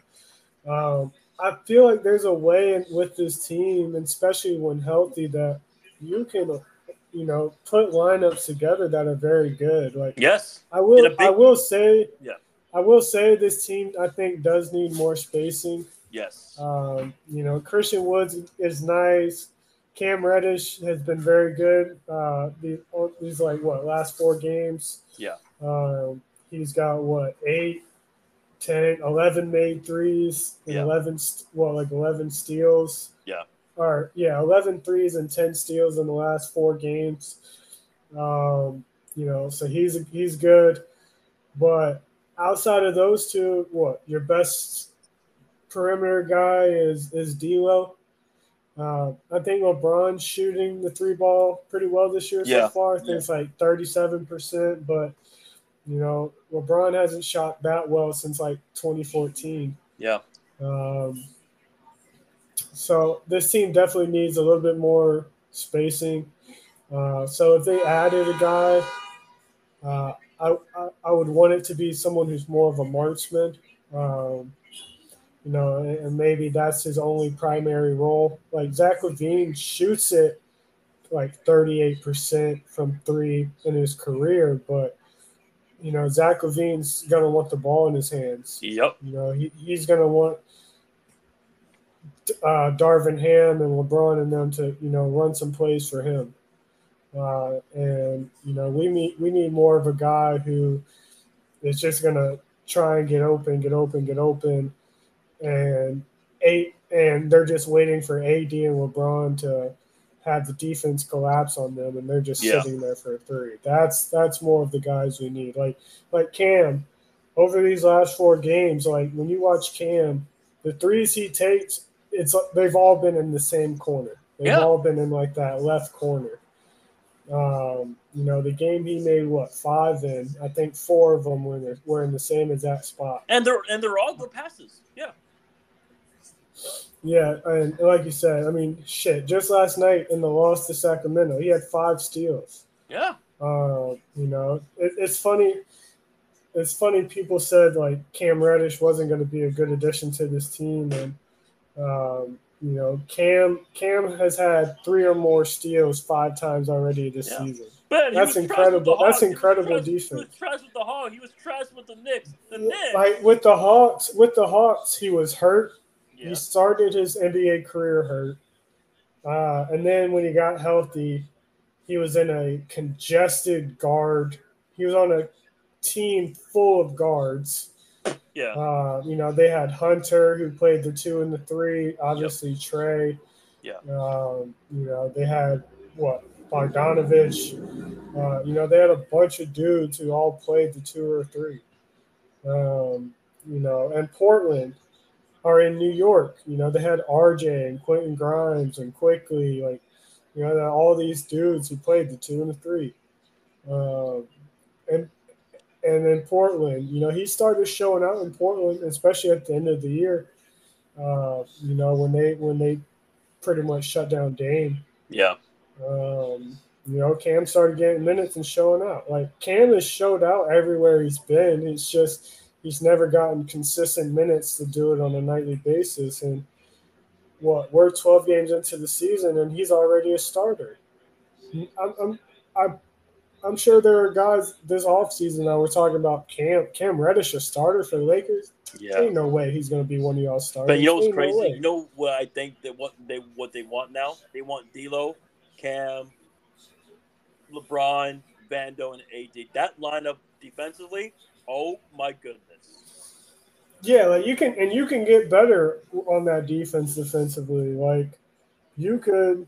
um, I feel like there's a way in, with this team, especially when healthy, that you can, you know, put lineups together that are very good. Like, yes, I will. Big, I will say, yeah I will say this team, I think, does need more spacing. Yes. Um, you know, Christian Woods is nice. Cam Reddish has been very good. Uh, these like what last four games. Yeah. Um, he's got what eight, 10, 11 made threes, and yeah. 11 well like 11 steals. Yeah. Or yeah, 11 threes and 10 steals in the last four games. Um, you know, so he's he's good, but outside of those two, what your best perimeter guy is is D'Lo. Uh, I think LeBron's shooting the three ball pretty well this year yeah. so far. I think yeah. it's like thirty seven percent, but you know LeBron hasn't shot that well since like twenty fourteen. Yeah. Um, so this team definitely needs a little bit more spacing. Uh, so if they added a guy, uh, I, I, I would want it to be someone who's more of a marksman. Um, you know, and maybe that's his only primary role. Like Zach LaVine shoots it like 38% from three in his career, but you know, Zach LaVine's gonna want the ball in his hands. Yep. You know, he, he's gonna want uh, Darvin Ham and LeBron and them to, you know, run some plays for him. Uh, and you know, we need we need more of a guy who is just gonna try and get open, get open, get open, and eight, and they're just waiting for AD and LeBron to have the defense collapse on them, and they're just yeah. sitting there for a three. That's that's more of the guys we need. Like like Cam, over these last four games, like when you watch Cam, the threes he takes, it's they've all been in the same corner. They've yeah. all been in like that left corner. Um, you know, the game he made what five and I think four of them were in the, were in the same exact spot. And they're and they're all good passes. Yeah. Yeah, and like you said, I mean, shit. Just last night in the loss to Sacramento, he had five steals. Yeah. Uh, you know, it, it's funny. It's funny. People said like Cam Reddish wasn't going to be a good addition to this team, and um, you know, Cam Cam has had three or more steals five times already this yeah. season. Ben, he That's was trash with the incredible. That's Hawks. He was incredible trash- He defense. was trash with the Hawks. He was trash with the Knicks. The Knicks. Like with the Hawks, with the Hawks, he was hurt. yeah. He started his NBA career hurt, uh, and then when he got healthy, he was in a congested guard. He was on a team full of guards. Yeah. Uh, you know, they had Hunter who played the two and the three. Obviously, Trae. Yeah. Um, you know, they had what Bogdanovich. Uh, you know, they had a bunch of dudes who all played the two or three. Um, you know, and Portland are in New York. You know, they had RJ and Quentin Grimes and Quickley, like, you know, all these dudes who played the two and the three. Um, and and in Portland, you know, he started showing out in Portland, especially at the end of the year. Uh, you know, when they when they pretty much shut down Dame. Yeah. Um, you know, Cam started getting minutes and showing out. Like Cam has showed out everywhere he's been. It's just he's never gotten consistent minutes to do it on a nightly basis. And what we're 12 games into the season, and he's already a starter. I'm I'm I'm, I'm sure there are guys this offseason that we're talking about Cam Cam Reddish a starter for the Lakers. Yeah. Ain't no way he's going to be one of y'all starters. But you know what's Ain't no crazy? way. you know what I think that what they what they want now? They want D'Lo, Cam, LeBron, Vando, and AD. That lineup defensively, oh my goodness. Yeah, like you can and you can get better on that defense defensively. Like you could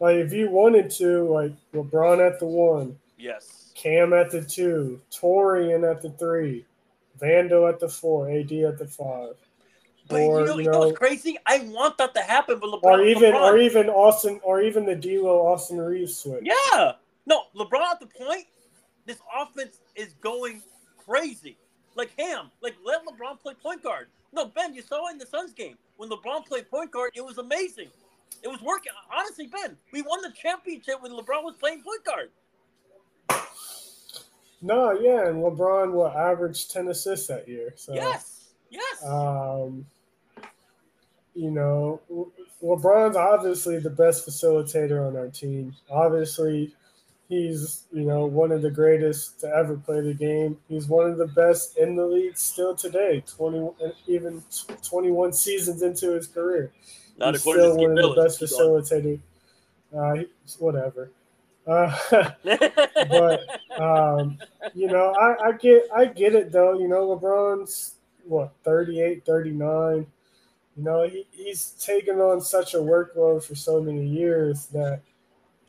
like if you wanted to, like LeBron at the one, Yes. Cam at the two, Taurean at the three, Vando at the four, AD at the five. But or you know, you know crazy? I want that to happen, but LeBron, or even LeBron, or even Austin or even the D'Lo Austin Reaves switch. yeah, no, LeBron at the point. This offense is going crazy. Like Ham, like let LeBron play point guard. No, Ben, you saw it in the Suns game when LeBron played point guard. It was amazing. It was working. Honestly, Ben, we won the championship when LeBron was playing point guard. No, yeah, and LeBron will average ten assists that year. So Yes, yes. Um, you know, LeBron's obviously the best facilitator on our team. Obviously, he's you know one of the greatest to ever play the game. He's one of the best in the league still today. Twenty even twenty one seasons into his career, Not he's according to still one of the best Keep facilitator. Uh, whatever. Uh, [laughs] but um, you know, I, I get I get it though. You know, LeBron's what 38, 39. You know, he, he's taken on such a workload for so many years that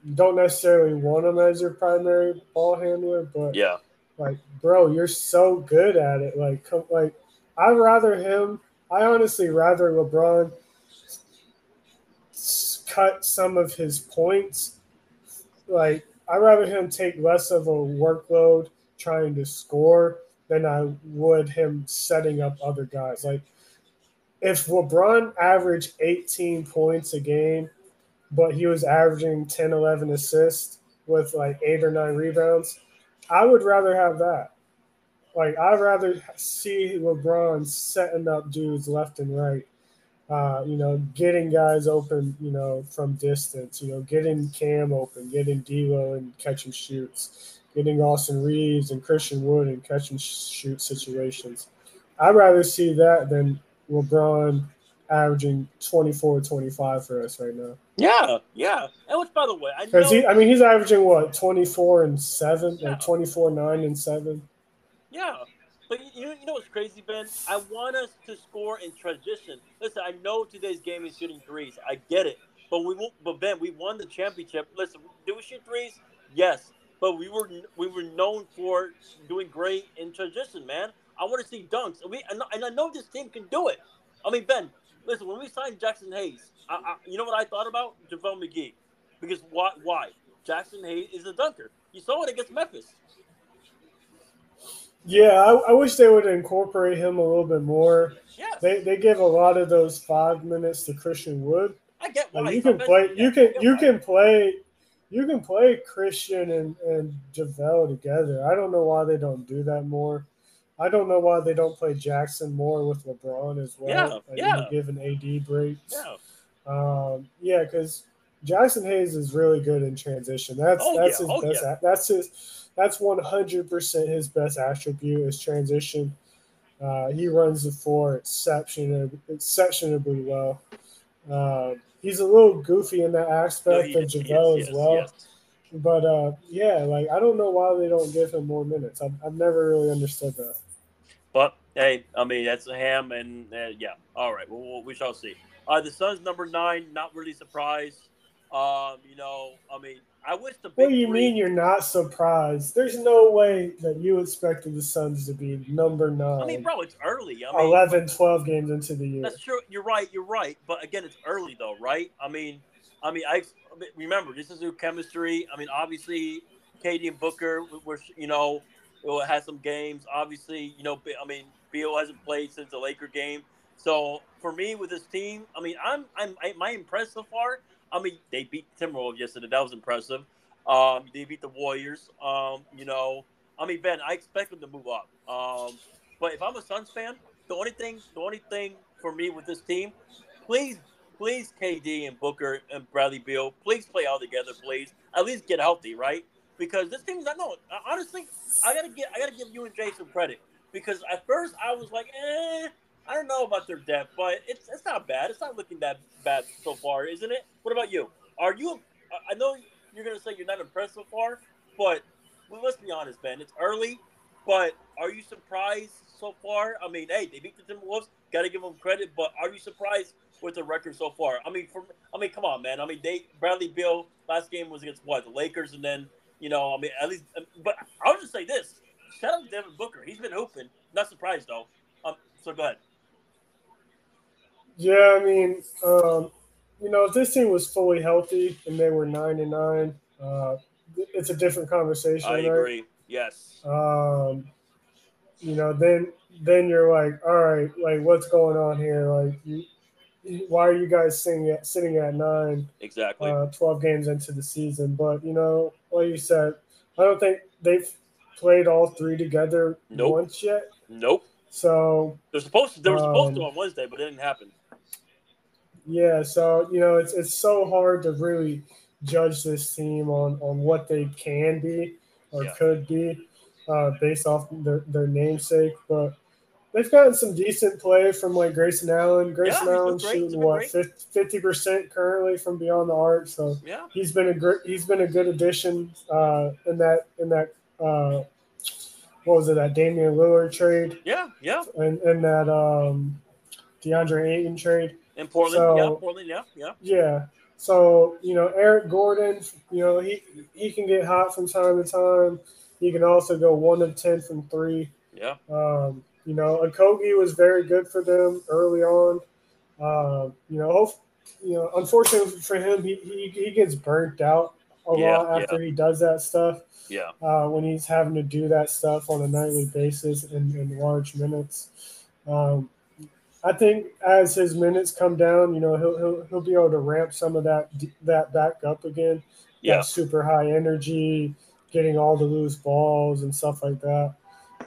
you don't necessarily want him as your primary ball handler, but yeah, like, bro, you're so good at it. Like, come, like, I'd rather him. I honestly rather LeBron cut some of his points. Like, I'd rather him take less of a workload trying to score than I would him setting up other guys. Like, if LeBron averaged 18 points a game, but he was averaging 10, 11 assists with like eight or nine rebounds, I would rather have that. Like I'd rather see LeBron setting up dudes left and right. Uh, you know, getting guys open, you know, from distance, you know, getting Cam open, getting D'Lo and catch and shoots, getting Austin Reaves and Christian Wood and catch and shoot situations. I'd rather see that than LeBron averaging 24 25 for us right now. yeah, yeah. And which, by the way, I know. he, I mean, he's averaging what 24 and seven, Yeah. or 24 nine and seven. Yeah. But you, you know, what's crazy, Ben? I want us to score in transition. Listen, I know today's game is shooting threes. I get it. But we but Ben, we won the championship. Listen, do we shoot threes? Yes. But we were we were known for doing great in transition, man. I want to see dunks. And, we, and I know this team can do it. I mean, Ben, listen, when we signed Jaxson Hayes, I, I, you know what I thought about? JaVale McGee. Because why? Why? Jaxson Hayes is a dunker. You saw it against Memphis. Yeah, I, I wish they would incorporate him a little bit more. Yes. They they give a lot of those five minutes to Christian Wood. I get why. Like you can play, you can you can play, you can play Christian and and Javale together. I don't know why they don't do that more. I don't know why they don't play Jackson more with LeBron as well. Yeah, like, yeah. Give an AD breaks. Yeah. Um, yeah, because Jaxson Hayes is really good in transition. That's Oh, that's yeah. his Oh, best. yeah. That's his. That's one hundred percent his best attribute is transition. Uh, he runs the floor exceptionally exceptionally well. Uh, he's a little goofy in that aspect of is, JaVale yes, as well. yes. But uh, yeah, like I don't know why they don't give him more minutes. I've, I've never really understood that. But hey, I mean that's a ham, and uh, yeah. All right, well, well, we shall see. Uh, the Suns number nine, not really surprised. Um, you know, I mean, I wish the big What do you three- mean you're not surprised? There's no way that you expected the Suns to be number nine. I mean, bro, it's early. I mean, 11, 12 games into the year. That's true. You're right. You're right. But again, it's early though, right? I mean, I mean, I remember this is new chemistry. I mean, obviously, KD and Booker were, you know, will had some games. Obviously, you know, I mean, Beal hasn't played since the Laker game. So for me, with this team, I mean, I'm, I'm, I impressed so far? I mean, they beat Timberwolves yesterday. That was impressive. Um, they beat the Warriors. Um, you know, I mean, Ben, I expect them to move up. Um, but if I'm a Suns fan, the only thing, the only thing for me with this team, please, please, KD and Booker and Bradley Beal, please play all together, please. At least get healthy, right? Because this team, I know, honestly, I gotta get, I gotta give you and Jay some credit because at first I was like, eh, I don't know about their depth, but it's it's not bad. It's not looking that bad so far, isn't it? What about you? Are you? I- know you're gonna say you're not impressed so far, but well, let's be honest, Ben. It's early, but are you surprised so far? I mean, hey, they beat the Timberwolves. Got to give them credit, but are you surprised with the record so far? I mean, for I mean, come on, man. I mean, they Bradley Beal last game was against what the Lakers, and then you know, I mean, at least. But I'll just say this: shout out to Devin Booker. He's been hooping. Not surprised though. Um, so go ahead. Yeah, I mean, um, you know, if this team was fully healthy and they were nine and nine, uh, it's a different conversation. I right? agree. Yes. Um, you know, then then you're like, all right, like what's going on here? Like, you, why are you guys sitting at sitting at nine, Exactly. uh, 12 games into the season? But you know, like you said, I don't think they've played all three together Nope. once yet. nope. So They're supposed to. They were supposed to Um, on Wednesday, but it didn't happen. Yeah, so you know it's it's so hard to really judge this team on on what they can be or Yeah. could be uh, based off their their namesake, but they've gotten some decent play from like Grayson Allen. Grayson he's Allen shooting what fifty percent currently from beyond the arc, so Yeah. he's been a great he's been a good addition uh, in that in that uh, what was it that Damian Lillard trade Yeah. Yeah. and and that um, DeAndre Ayton trade. In Portland. So- yeah. Portland. Yeah. Yeah. Yeah. So, you know, Eric Gordon, you know, he he can get hot from time to time. He can also go one of ten from three. Yeah. Um, you know, Okogie was very good for them early on. Um, you know, hope, you know, unfortunately for him, he, he, he gets burnt out a Yeah, lot after he does that stuff. Yeah. Uh, when he's having to do that stuff on a nightly basis in, in large minutes. Um, I think as his minutes come down, you know, he'll he'll, he'll be able to ramp some of that that back up again. Yeah. That super high energy, getting all the loose balls and stuff like that.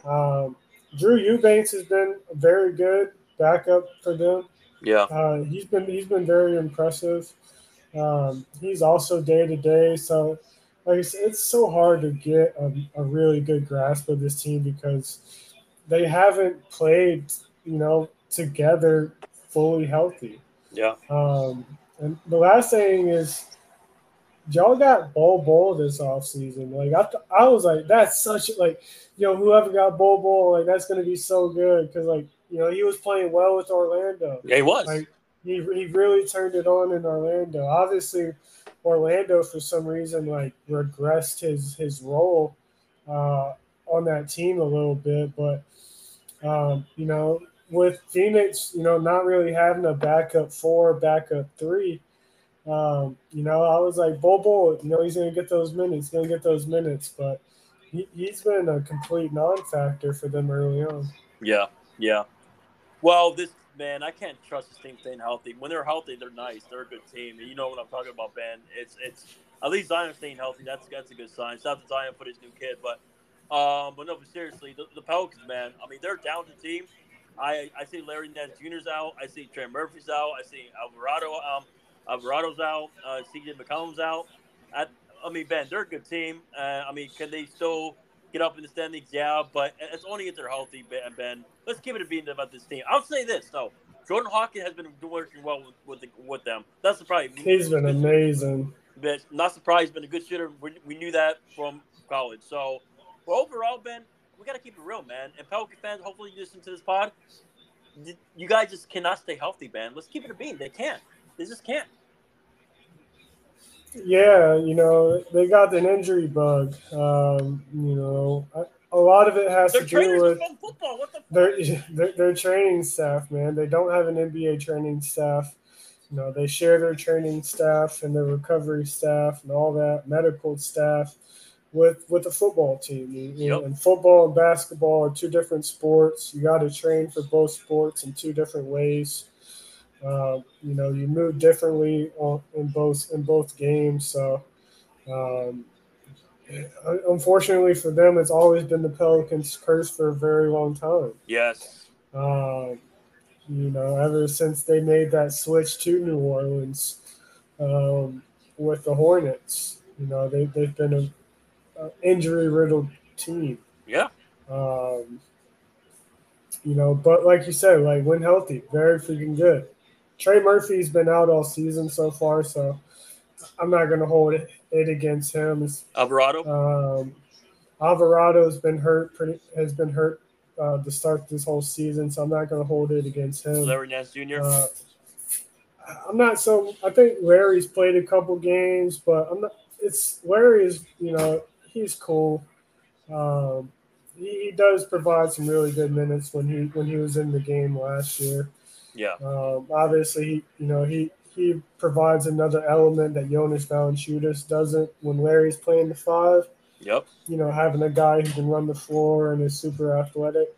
Um, Drew Eubanks has been very good backup for them. Yeah. Uh, he's been he's been very impressive. Um, he's also day to day, so like it's, it's so hard to get a, a really good grasp of this team because they haven't played, you know, together fully healthy. Yeah. Um, and the last thing is, y'all got Bol Bol this offseason. Like I, th- I was like, that's such like, you know, whoever got Bol Bol, like that's gonna be so good because like, you know, he was playing well with Orlando. Yeah. He was. Like he, he really turned it on in Orlando. Obviously, Orlando for some reason like regressed his his role uh, on that team a little bit, but um, you know, with Phoenix, you know, not really having a backup four, backup three, um, you know, I was like, Bobo, you know, he's gonna get those minutes, he's gonna get those minutes, but he, he's been a complete non-factor for them early on. Yeah, yeah. Well, this man, I can't trust this team staying healthy. When they're healthy, they're nice. They're a good team. You know what I'm talking about, Ben. It's it's at least Zion staying healthy. That's that's a good sign. Shout out to Zion for his new kid, but um, but no, but seriously, the, the Pelicans, man. I mean, they're a talented team. I I see Larry Nance Jr.'s out. I see Trey Murphy's out. I see Alvarado. Um, Alvarado's out. Uh, CJ McCollum's out. I, I mean, Ben, they're a good team. Uh, I mean, can they still get up in the standings? Yeah, but it's only if they're healthy, Ben. ben. Let's give it a beat about this team. I'll say this, though. Jordan Hawkins has been working well with with, the, with them. That's the surprising. He's been amazing. But not surprised. Been a good shooter. We, we knew that from college. So, overall, Ben, we got to keep it real, man. And Pelican fans, hopefully you listen to this pod. You guys just cannot stay healthy, man. Let's keep it a bean. They can't. They just can't. Yeah, you know they got an injury bug. Um, you know, a lot of it has Their to do with football. What the their, [laughs] their their training staff. Man, they don't have an NBA training staff. You know, they share their training staff and their recovery staff and all that medical staff with with the football team. You, you know, and football and basketball are two different sports. You got to train for both sports in two different ways. Uh, you know, you move differently on, in both in both games. So, um, unfortunately for them, it's always been the Pelicans' curse for a very long time. Yes. Um, you know, ever since they made that switch to New Orleans um, with the Hornets, you know, they, they've been a, a injury riddled team. Yeah. Um, you know, but like you said, like when healthy, very freaking good. Trey Murphy's been out all season so far, so I'm not going to hold it, it, against him. It's, Alvarado. Um, Alvarado's been hurt. Pretty has been hurt uh, to start this whole season, so I'm not going to hold it against him. Larry Nance Jr. Uh, I'm not so. I think Larry's played a couple games, but I'm not. It's Larry is you know he's cool. Um, he, he does provide some really good minutes when he when he was in the game last year. Yeah. Um, obviously, he, you know, he he provides another element that Jonas Valanciunas doesn't when Larry's playing the five. Yep. You know, having a guy who can run the floor and is super athletic.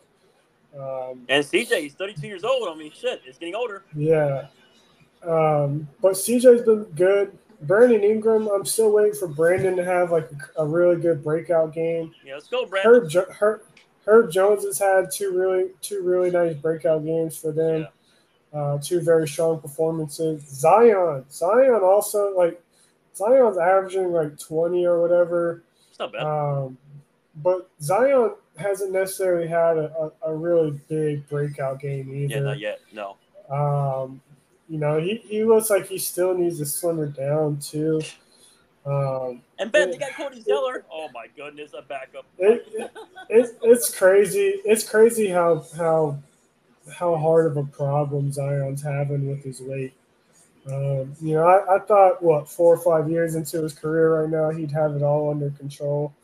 Um, and CJ, he's 32 years old. I mean, shit, it's getting older. Yeah. Um, but CJ's been good. Brandon Ingram, I'm still waiting for Brandon to have like a, a really good breakout game. Yeah, let's go, Brandon. Herb, jo- Herb, Herb Jones has had two really two really nice breakout games for them. Yeah. Uh, two very strong performances. Zion, Zion also like Zion's averaging like 20 or whatever. It's not bad. Um, but Zion hasn't necessarily had a, a, a, really big breakout game either. Yeah, not yet. No. Um, you know, he, he looks like he still needs to slimmer down too. Um, and Ben, it, they got Cody Zeller. Oh my goodness, a backup. It, it, it, it's crazy. It's crazy how how how hard of a problem Zion's having with his weight. Um, you know, I, I, thought what four or five years into his career right now he'd have it all under control,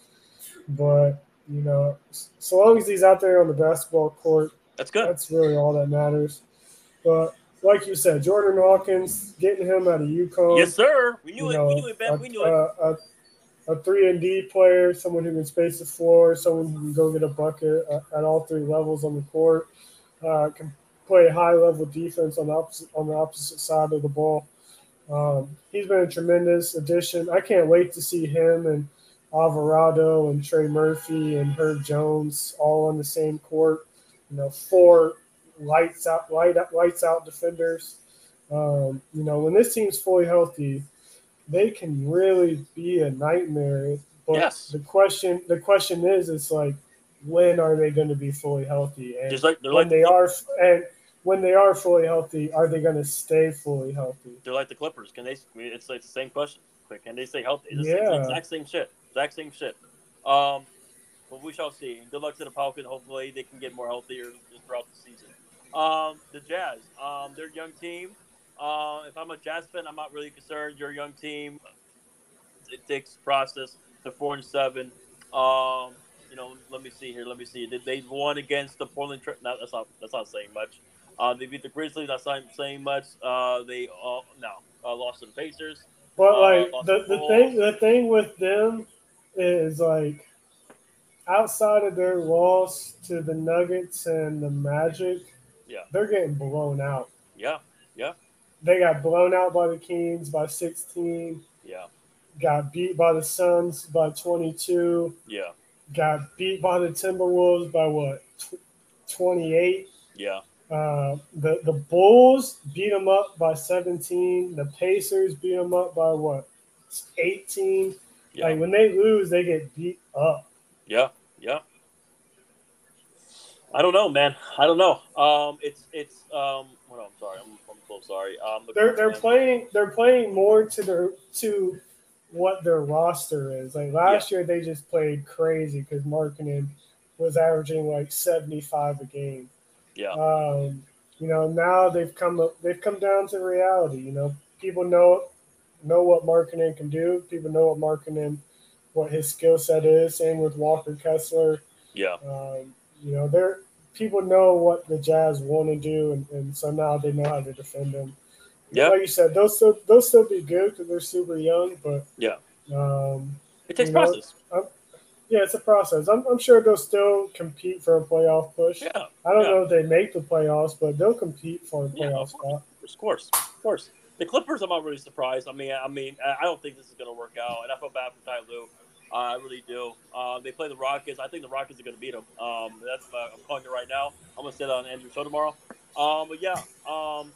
but you know, so long as he's out there on the basketball court, that's good. That's really all that matters. But like you said, Jordan Hawkins getting him out of UConn. Yes, sir. We knew it. Know, we knew it, Ben. A, we knew it. A, a three and D player, someone who can space the floor, someone who can go get a bucket at, at all three levels on the court uh, can play high level defense on the opposite on the opposite side of the ball. Um, he's been a tremendous addition. I can't wait to see him and Alvarado and Trey Murphy and Herb Jones all on the same court. You know, four lights out, light up, lights out defenders. Um, you know, when this team's fully healthy, they can really be a nightmare. But yes. the question, the question is, it's like when are they going to be fully healthy? And like, when like they the are, and when they are fully healthy, are they going to stay fully healthy? They're like the Clippers. Can they? It's like the same question. Can they stay healthy? It's yeah. the exact same shit. Exact same shit. Um, but we shall see. Good luck to the Falcons. Hopefully, they can get more healthier throughout the season. Um, the Jazz. Um, they're a young team. Uh, if I'm a Jazz fan, I'm not really concerned. You're a young team. It takes process. They're four and seven. Um, you know, let me see here. Let me see. They, they won against the Portland. Tra- no, that's not that's not saying much. Uh, they beat the Grizzlies. That's not saying much. Uh, they uh, no uh, lost to the Pacers. But uh, like the, the thing the thing with them is like outside of their loss to the Nuggets and the Magic, yeah, they're getting blown out. Yeah, yeah. They got blown out by the Kings by 16. Yeah. Got beat by the Suns by 22. Yeah got beat by the Timberwolves by what, 28? Yeah. Uh, the the Bulls beat them up by 17. The Pacers beat them up by what? 18. Yeah. Like when they lose, they get beat up. Yeah, yeah. I don't know, man. I don't know. Um, it's it's um. Well, no, I'm sorry. I'm, I'm so sorry. Um, the They're they're man- playing they're playing more to their to what their roster is. Like last year, they just played crazy because Markkanen was averaging like 75 a game. Yeah, Um, you know, now they've come up, they've come down to reality. You know, people know know what Markkanen can do. People know what Markkanen, what his skill set is. Same with Walker Kessler. yeah, Um, you know, they're people know what the Jazz want to do, and, and so now they know how to defend them. yeah. Like you said, they'll still they'll still be good because they're super young, but Yeah. um, It takes you know, process. yeah, it's a process. I'm, I'm sure they'll still compete for a playoff push. Yeah, I don't yeah. know if they make the playoffs, but they'll compete for a Yeah, playoff of spot. of course, of course. The Clippers, I'm not really surprised. I mean, I mean, I I don't think this is going to work out, and I feel bad for Ty Lue. Uh, I really do. Uh, they play the Rockets. I think the Rockets are going to beat them. Um, that's uh, I'm calling it right now. I'm going to that on Andrew show tomorrow. Um, but yeah, um,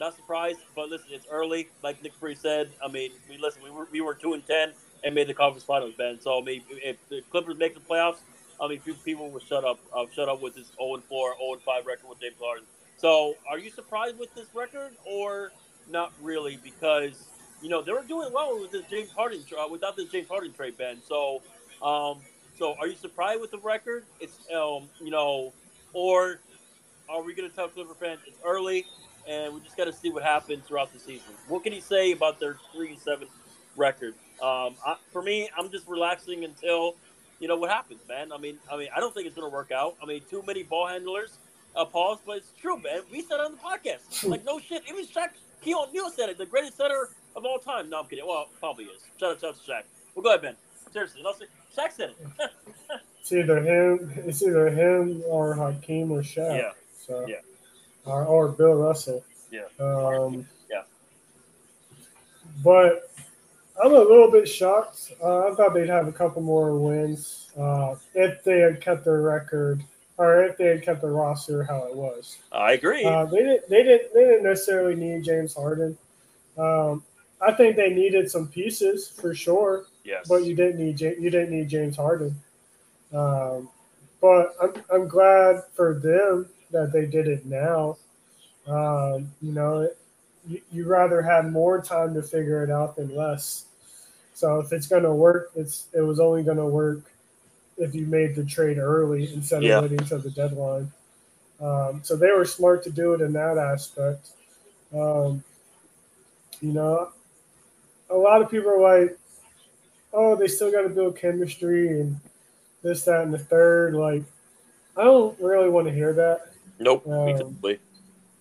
not surprised. But listen, it's early. Like Nick Free said. I mean, we listen. We were we were two and ten and made the conference finals, Ben. So I mean, if the Clippers make the playoffs, I mean, few people will shut up. Uh, shut up with this 0 and 4, 0 and 5 record with James Harden. So, are you surprised with this record or not really? Because you know they were doing well with this James Harden uh, without this James Harden trade, Ben. So, um, so are you surprised with the record? It's um, you know, or are we going to tell Clipper fans it's early and we just got to see what happens throughout the season? What can he say about their three and seven record? Um, I, for me, I'm just relaxing until you know what happens, man. I mean, I mean, I don't think it's going to work out. I mean, too many ball handlers. Uh, pause, but it's true, man. We said it on the podcast. [laughs] Like, no shit. Even Shaq Keon Neal said it. The greatest center of all time. No, I'm kidding. Well, probably is. Shout out, shout out to Shaq. Well, go ahead, Ben. Seriously, no, Shaq said it. [laughs] It's either him, it's either him or Hakeem or Shaq. yeah, So, Yeah. Or, or Bill Russell. Yeah. Um, Yeah. But I'm a little bit shocked. Uh, I thought they'd have a couple more wins uh, if they had kept their record or if they had kept the roster how it was. I agree. Uh, they didn't. They didn't. They didn't necessarily need James Harden. Um, I think they needed some pieces for sure, yes. but you didn't need. You didn't need James Harden. Um, but I'm, I'm glad for them that they did it now. Um, you know, you, you rather have more time to figure it out than less. So if it's going to work, it's it was only going to work if you made the trade early instead of Yeah. waiting till the deadline. Um, so they were smart to do it in that aspect. Um, you know, a lot of people are like, "Oh, they still got to build chemistry and this, that, and the third. Like, I don't really want to hear that. nope. um.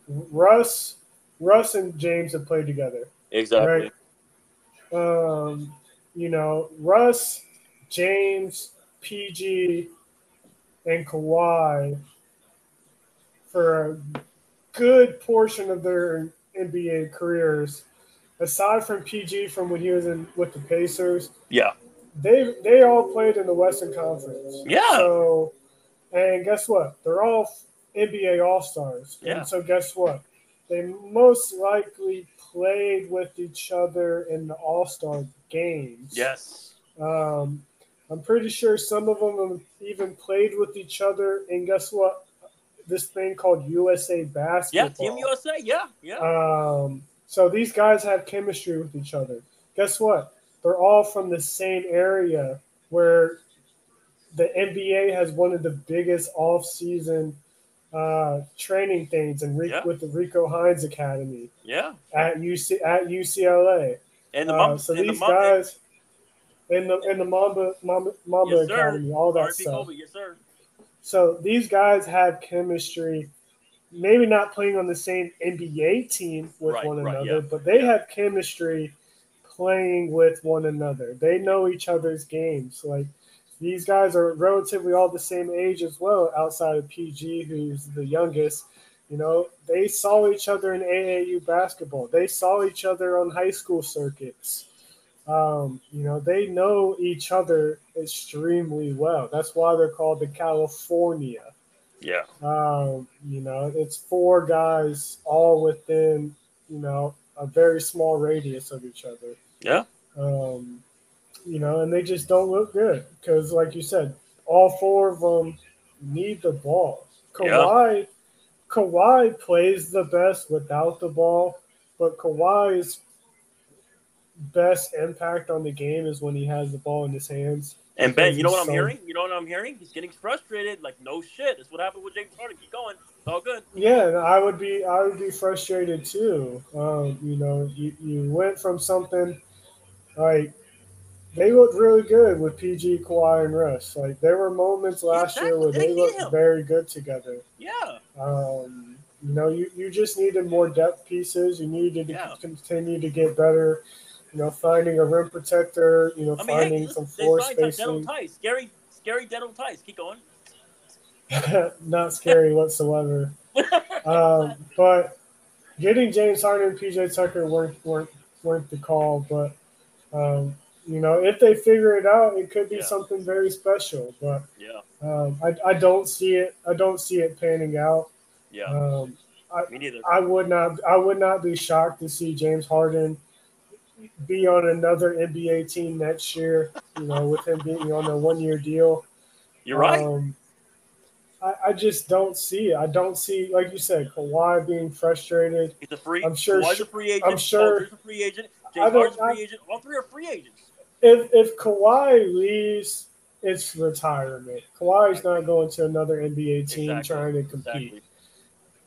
Russ, Russ and James have played together. Exactly. Um, you know, Russ, James, PG, and Kawhi for a good portion of their NBA careers, aside from PG from when he was in with the Pacers, Yeah. they they all played in the Western Conference. Yeah. So, and guess what? They're all NBA All Stars. Yeah. And so guess what? They most likely played with each other in the All Star games. Yes. Um, I'm pretty sure some of them even played with each other. And guess what? This thing called USA Basketball. Yeah. Team USA. Yeah. Yeah. Um, so these guys have chemistry with each other. Guess what? They're all from the same area where the NBA has one of the biggest off-season uh, training things, and Yeah. with the Rico Hines Academy yeah. at UC at UCLA. And the Uh, so and the these guys in the in the Mamba Mamba, Mamba Yes. Academy, all that R.I.P. stuff. Kobe. Yes, sir. So these guys have chemistry. Maybe not playing on the same NBA team with Right, one right, another, yeah. but they Yeah. have chemistry playing with one another. They know each other's games. Like these guys are relatively all the same age as well, outside of PG, who's the youngest. You know, they saw each other in AAU basketball. They saw each other on high school circuits. Um, you know, they know each other extremely well. That's why they're called the California. Yeah. Um, you know, it's four guys all within, you know, a very small radius of each other. Yeah. Um, you know, and they just don't look good because, like you said, all four of them need the ball. Kawhi, yeah. Kawhi plays the best without the ball, but Kawhi's best impact on the game is when he has the ball in his hands. And Ben, you know what I'm so, hearing? You know what I'm hearing? He's getting frustrated. Like, no shit. That's what happened with James Harden. Keep going. It's all good. Yeah, and I would be, I would be frustrated too. Um, you know, you, you went from something like they looked really good with PG, Kawhi, and Russ. Like there were moments last exactly. year where they, looked very good together. Yeah. Um, you know, you, you just needed more depth pieces. You needed to yeah. continue to get better you know, finding a rim protector, you know, I mean, finding hey, some floor spacing. Ties. Scary, scary dental ties. Keep going. [laughs] Not scary whatsoever. [laughs] um, but getting James Harden and PJ Tucker weren't weren't weren't the call. But um, you know, if they figure it out, it could be yeah. something very special. But yeah, um, I, I don't see it. I don't see it panning out. Yeah. Um, I, Me neither. I would not. I would not be shocked to see James Harden be on another NBA team next year. You know, with him being on a one-year deal. You're right. Um, I, I, just don't see it. I don't see, like you said, Kawhi being frustrated. He's a free. I'm sure. Kawhi's a free agent. I'm sure. a free agent. James Harden's a free agent. All three are free agents. If if Kawhi leaves, it's retirement. Kawhi's not going to another NBA team exactly. trying to compete. Exactly.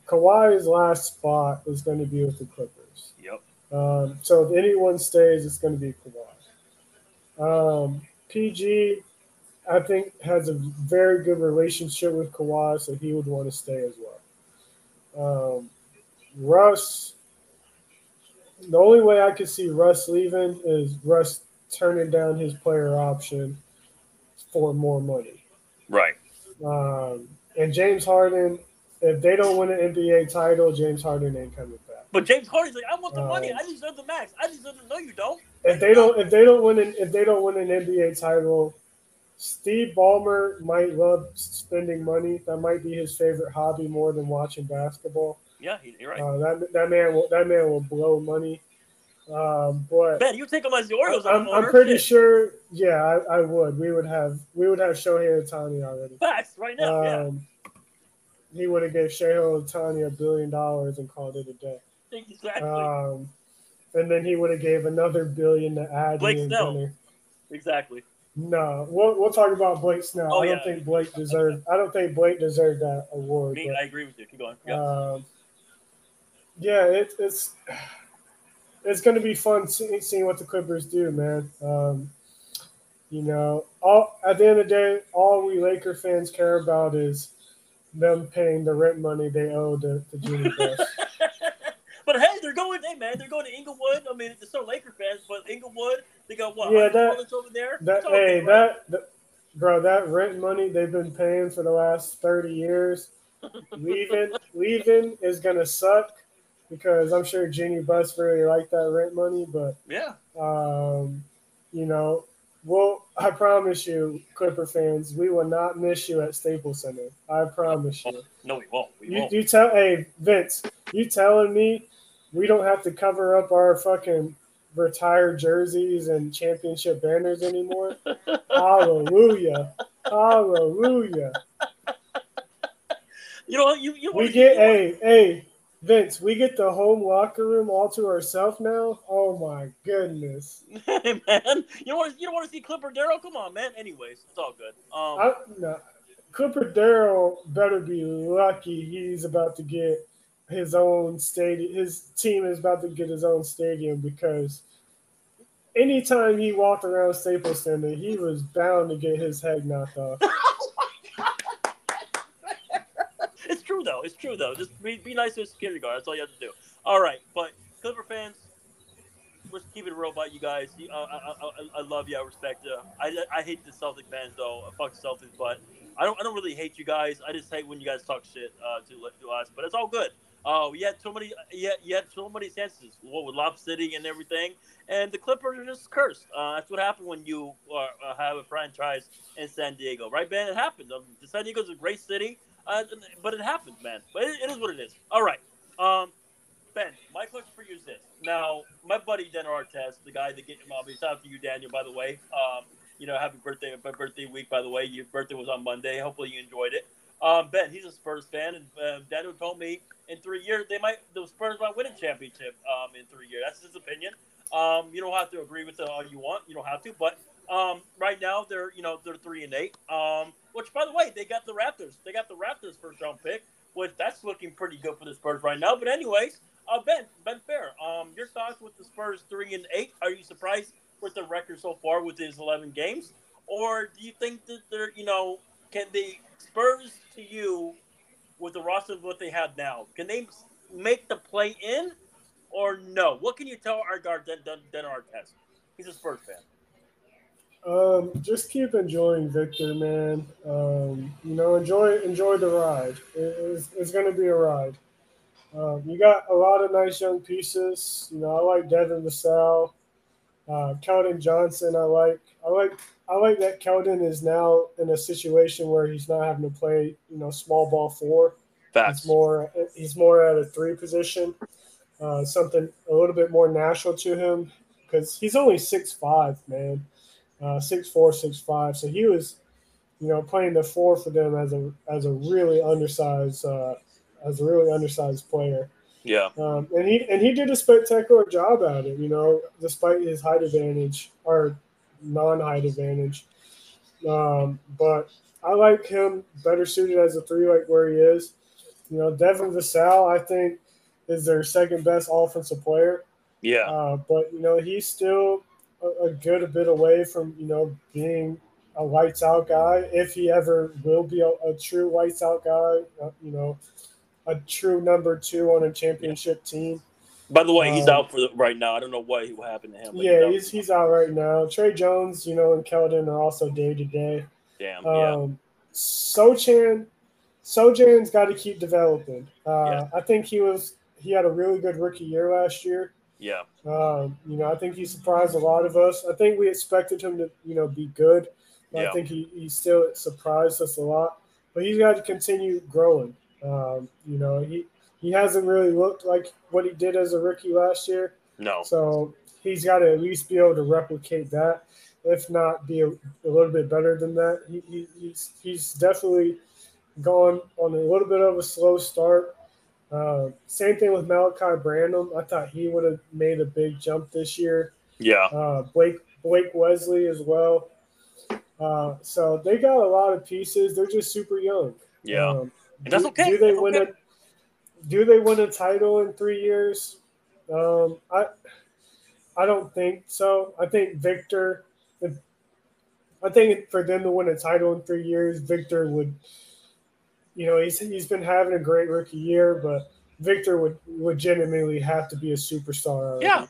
Kawhi's last spot is going to be with the Clippers. Um, so if anyone stays, it's going to be Kawhi. Um, PG, I think, has a very good relationship with Kawhi, so he would want to stay as well. Um, Russ, the only way I could see Russ leaving is Russ turning down his player option for more money. Right. Um, and James Harden, if they don't win an NBA title, James Harden ain't coming but James Harden's like, I want the money. I deserve the max. I deserve the no, you don't. If they don't, if they don't win an, if they don't win an NBA title, Steve Ballmer might love spending money. That might be his favorite hobby more than watching basketball. Yeah, you're right. Uh, that that man will that man will blow money. Um, but Ben, you take him as the Orioles. I'm, I'm pretty shit. sure. Yeah, I, I, would. We would have we would have Shohei Ohtani already. Facts right now. Um, yeah. He would have gave Shohei Ohtani a billion dollars and called it a day. Exactly. Um, and then he would have gave another billion to add Blake Snell. Exactly. No, we'll, we'll talk about Blake Snell. Oh, I don't yeah. think Blake deserved. I don't think Blake deserved that award. Me, but, I agree with you. Keep going. Yeah, um, yeah it, it's it's going to be fun see, seeing what the Clippers do, man. Um, you know, all at the end of the day, all we Laker fans care about is them paying the rent money they owe to, to Jeanie [laughs] Buss. But hey, they're going. Hey man, they're going to Inglewood. I mean, they're still Laker fans, but Inglewood. They got what? Yeah, that over there. That hey, that, that bro, that rent money they've been paying for the last thirty years. leaving, [laughs] leaving is gonna suck because I'm sure Jeanie Buss really liked that rent money. But yeah, um, you know, well, I promise you, Clipper fans, we will not miss you at Staples Center. I promise you. No, we won't. We you, won't. you tell, hey Vince, you telling me we don't have to cover up our fucking retired jerseys and championship banners anymore. [laughs] Hallelujah. Hallelujah. You know, you, you we get a hey Vince, we get the home locker room all to ourselves now. Oh my goodness, [laughs] hey, man! You don't want to, you don't want to see Clipper Darrell? Come on, man. Anyways, it's all good. Um, I, no, Clipper Darrell better be lucky he's about to get his own stadium. His team is about to get his own stadium because anytime he walked around Staples Center, he was bound to get his head knocked off. [laughs] it's true though. It's true though. Just be, be nice to a security guard. That's all you have to do. All right, but Clipper fans, let's keep it real about you guys. Uh, I, I, I, love you. I respect you. I, I hate the Celtic fans though. I fuck the Celtics, but I don't I don't really hate you guys. I just hate when you guys talk shit uh, to to us. But it's all good. Oh, you had so many, you had, so many chances. What with Lob City and everything, and the Clippers are just cursed. Uh, that's what happened when you uh, uh have a franchise in San Diego, right, Ben? It happened. Um, San Diego's a great city. Uh, but it happens, man. But it, it is what it is. All right. Um, Ben, my question for you is this. Now, my buddy Dan Artest, the guy that get him off, shout out to you, Daniel, by the way. Um, you know, happy birthday, birthday week, by the way. Your birthday was on Monday. Hopefully you enjoyed it. Um, ben, he's a Spurs fan, and uh, Daniel told me in three years they might the Spurs might win a championship um, in three years. That's his opinion. Um, you don't have to agree with it all you want. You don't have to, but um, right now they're you know they're three and eight. Um, which by the way, they got the Raptors. They got the Raptors first round pick, which that's looking pretty good for the Spurs right now. But anyways, uh, Ben Ben Fair, um, your thoughts with the Spurs three and eight? Are you surprised with the record so far with his eleven games, or do you think that they're you know can the Spurs to you with the roster of what they have now? Can they make the play in? Or no? What can you tell our guard Den, Den, Den Artest? He's a Spurs fan. Um, just keep enjoying Victor, man. Um, you know, enjoy enjoy the ride. It, it's, it's going to be a ride. Um, you got a lot of nice young pieces. You know, I like Devin Vassell, uh, Keldon Johnson. I like. I like. I like that Keldon is now in a situation where he's not having to play. You know, small ball four. He's more. He's more at a three position. Uh, something a little bit more natural to him because he's only six five, man uh, six four, six five. So he was, you know, playing the four for them as a as a really undersized uh, as a really undersized player. Yeah. Um, and he and he did a spectacular job at it. You know, despite his height advantage or non-height advantage. Um, but I like him better suited as a three, like where he is. You know, Devin Vassell, I think, is their second best offensive player. Yeah. Uh, but you know, he's still a, a good bit away from you know being a lights out guy if he ever will be a, a true lights out guy. Uh, you know, a true number two on a championship team. By the way, he's Um, out for the, right now. I don't know what what happened to him. Yeah, he's he's out right now. Tre Jones, you know, and Keldon are also day to day. damn. yeah. Um, Sochan, Sochan's got to keep developing. Uh, Yeah. I think he was he had a really good rookie year last year. Yeah. Um, you know, I think he surprised a lot of us. I think we expected him to, you know, be good. Yeah. I think he, he still surprised us a lot. But he's got to continue growing. Um, you know, he he hasn't really looked like what he did as a rookie last year. No. So he's got to at least be able to replicate that, if not be a, a little bit better than that. He, he, he's he's definitely gone on a little bit of a slow start. Uh, same thing with Malaki Branham. I thought he would have made a big jump this year. Yeah. Uh, Blake Blake Wesley as well. Uh, so they got a lot of pieces. They're just super young. Yeah. Um, And that's do- okay. Do they That's win okay. a Do they win a title in three years? Um, I I don't think so. I think Victor. If, I think for them to win a title in three years, Victor would. You know, he's he's been having a great rookie year, but Victor would legitimately have to be a superstar. already. Yeah.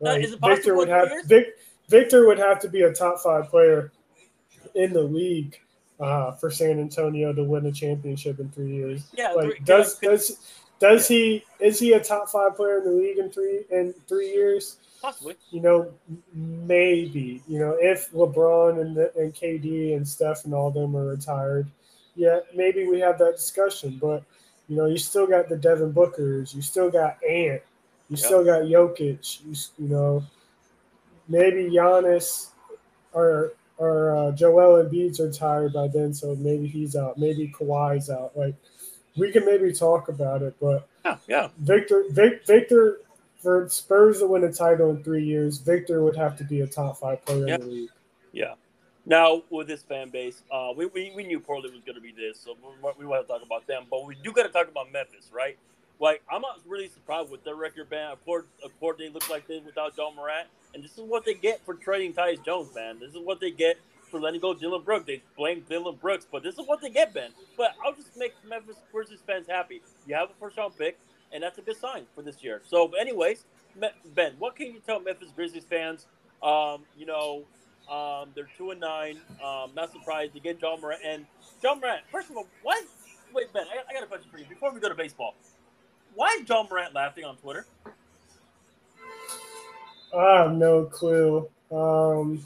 Like, is it possible Victor would have? Vic, Victor would have to be a top five player in the league uh, for San Antonio to win a championship in three years. Yeah. Like does does does he is he a top five player in the league in three in three years? possibly. You know, maybe. You know, if LeBron and and KD and Steph and all them are retired, yeah, maybe we have that discussion. But you know, you still got the Devin Bookers, you still got Ant, you Yeah. still got Jokic. You, you know, maybe Giannis or or uh, Joel Embiid's retired by then, so maybe he's out. Maybe Kawhi's out. Like we can maybe talk about it, but Yeah. Yeah. Victor, Vic, Victor, for Spurs to win a title in three years, Victor would have to be a top five player Yeah. in the league. Yeah. Now with this fan base, uh, we, we, we knew Portland was going to be this, so we, we want to talk about them. But we do got to talk about Memphis, right? Like I'm not really surprised with their record, man. Of course, of course, they look like this without Ja Morant, and this is what they get for trading Tyus Jones, man. This is what they get for letting go Dillon Brooks. They blame Dillon Brooks, but this is what they get, Ben. But I'll just make Memphis Grizzlies fans happy. You have a first round pick, and that's a good sign for this year. So, anyways, Ben, what can you tell Memphis Grizzlies fans? Um, you know, um, they're two and nine. Um, not surprised to get Ja Morant and Ja Morant. First of all, what? Wait, Ben, I, I got a question for you before we go to baseball. Why is Ja Morant laughing on Twitter? I have no clue. Um,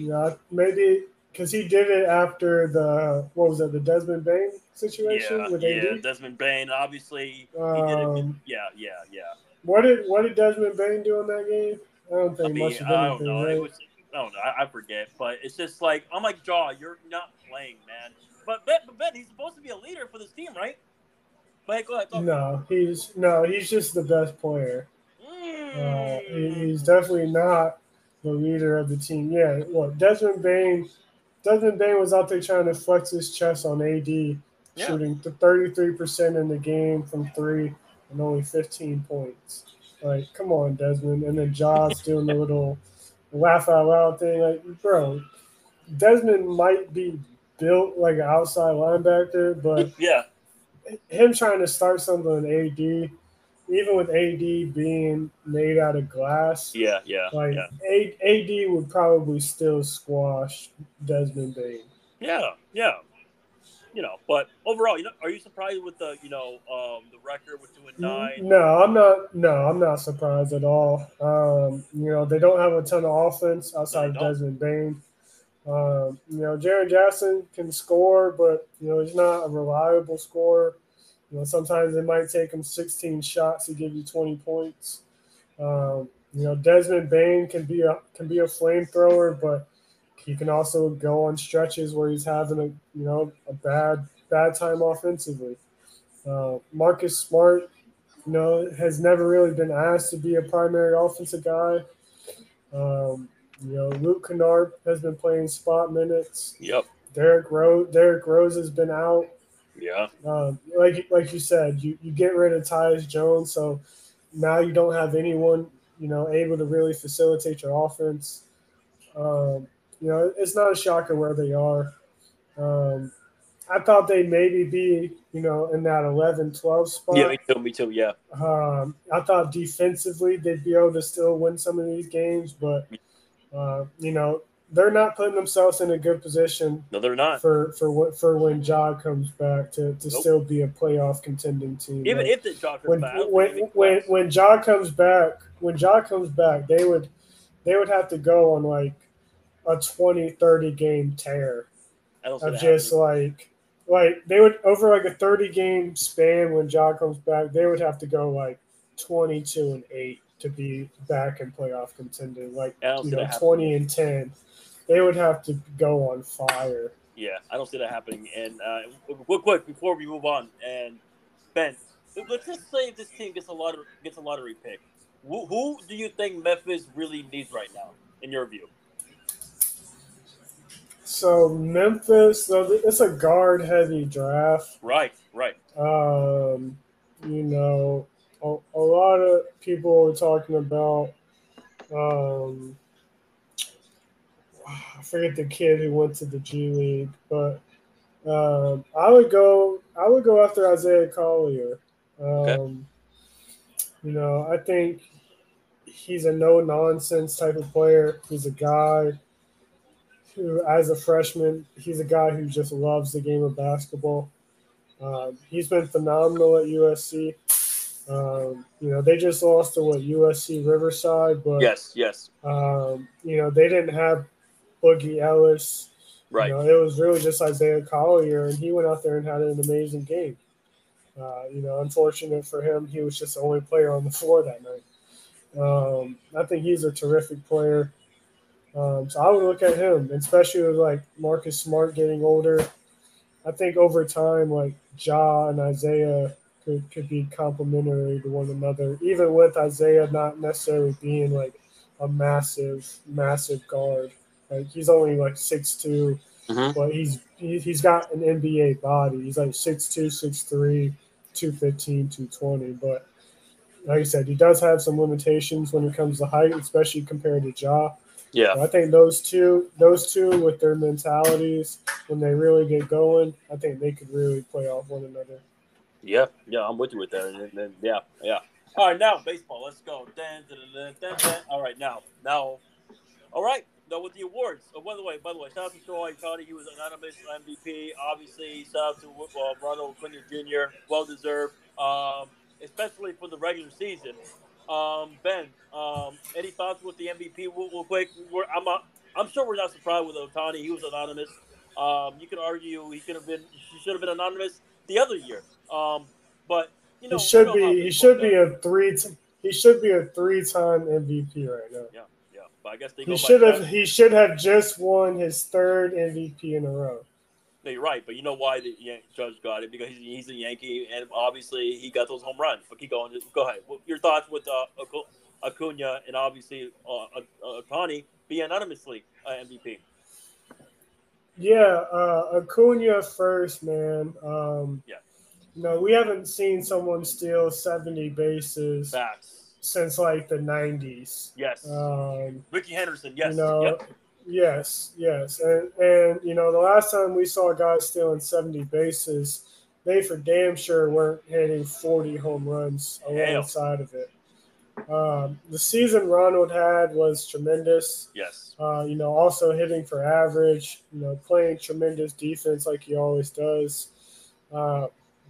you know, maybe because he did it after the what was it the Desmond Bane situation Yeah, with yeah. Desmond Bane, obviously, he did it. Um, Yeah, yeah, yeah. What did what did Desmond Bane do in that game? I don't I think mean, much of I don't know. right? It was, I don't know. I, I forget, but it's just like I'm like Ja. You're not playing, man. But Ben, but Ben, he's supposed to be a leader for this team, right? But go ahead. No, he's no, he's just the best player. Uh, he, Mm. he's definitely not the leader of the team. Yeah, what Desmond Bane? Desmond Bane was out there trying to flex his chest on AD, Yeah. shooting to 33% in the game from three and only 15 points. Like, come on, Desmond. And then Ja's doing the little laugh out loud thing. Like, bro, Desmond might be built like an outside linebacker, but [laughs] yeah, him trying to start something with AD, even with AD being made out of glass, yeah, yeah, like yeah, A- AD would probably still squash Desmond Bane. yeah, yeah. You know, but overall, you know, are you surprised with the, you know, um, the record with two and nine? No, I'm not. No, I'm not surprised at all. Um, you know, they don't have a ton of offense outside of Desmond Bane. Um, you know, Jaren Jackson can score, but you know he's not a reliable scorer. You know, sometimes it might take him 16 shots to give you 20 points. Um, you know, Desmond Bane can be a can be a flamethrower, but he can also go on stretches where he's having a you know a bad bad time offensively. Uh, Marcus Smart, you know, has never really been asked to be a primary offensive guy. Um, you know, Luke Kennard has been playing spot minutes. Yep. Derrick Rose, Derrick Rose has been out. Yeah. Um, like like you said, you, you get rid of Tyus Jones, so now you don't have anyone you know able to really facilitate your offense. Um, you know, it's not a shocker where they are. Um, I thought they'd maybe be you know in that 11, 12 spot. Yeah, me too. Me too. Yeah. Um, I thought defensively they'd be able to still win some of these games, but uh, you know they're not putting themselves in a good position No, they're not. for for what for when Ja comes back to, to Nope. still be a playoff contending team. Even Like, if the Jockers when back, when when when Ja comes back, when Ja comes back, they would they would have to go on like a 20, 30 game tear. I don't see of just like like they would over like a 30 game span when Ja comes back, they would have to go like 22 and 8 to be back in playoff contending. Like you know. 20 and 10. They would have to go on fire. Yeah, I don't see that happening. And uh, quick, quick before we move on, and Ben, let's just say if this team gets a lot of gets a lottery pick. Who, who do you think Memphis really needs right now, in your view? So Memphis, so it's a guard heavy draft. Right, right. Um, you know, a, a lot of people are talking about. Um, I forget the kid who went to the G League, but um, I would go. I would go after Isaiah Collier. Um, You know, I think he's a no nonsense type of player. He's a guy who, as a freshman, he's a guy who just loves the game of basketball. Um, he's been phenomenal at USC. Um, you know, they just lost to what USC Riverside, but Yes, yes. um, you know they didn't have Boogie Ellis. Right. You know, it was really just Isaiah Collier, and he went out there and had an amazing game. Uh, you know, unfortunate for him, he was just the only player on the floor that night. Um, I think he's a terrific player. Um, so I would look at him, especially with like Marcus Smart getting older. I think over time, like Ja and Isaiah could, could be complementary to one another, even with Isaiah not necessarily being like a massive, massive guard. Like he's only like six two, Mhm. but he's he, he's got an NBA body. He's like 6'2", 6'3", 215, 220. But like I said, he does have some limitations when it comes to height, especially compared to Ja. Yeah. I think those two, those two with their mentalities, when they really get going, I think they could really play off one another. Yeah, yeah, I'm with you with that. Yeah, yeah. All right, now baseball. Let's go. All right, now, now. All right, now with the awards. Oh, by the way, by the way, shout out to Troy Cotty. He was anonymous MVP. Obviously, shout out to uh, Ronald Acuna Jr. Well deserved, um, especially for the regular season. Um, ben, um, any thoughts with the MVP? Real, real quick, We're, I'm a, I'm sure we're not surprised with Ohtani. He was anonymous. Um, you could argue he could have been, he should have been anonymous the other year. Um, but you know, he should you know be. He should be a three. T- he should be a three-time MVP right now. Yeah. But I guess they he should have. He should have just won his third MVP in a row. No, you're right, but you know why the Yan- judge got it because he's, he's a Yankee, and obviously he got those home runs. But keep going. Just go ahead. Your thoughts with uh, Acuna and obviously uh, Ohtani being anonymously uh, MVP. Yeah, uh, Acuna first, man. Um, yeah. You know, we haven't seen someone steal 70 bases Facts. Since like the 90s. Yes. Um, Rickey Henderson, yes. You know, yep. Yes, yes. And, and, you know, the last time we saw guys stealing 70 bases, they for damn sure weren't hitting 40 home runs alongside of it. Um, the season Ronald had was tremendous. Yes. Uh, you know, also hitting for average, you know, playing tremendous defense like he always does. Uh,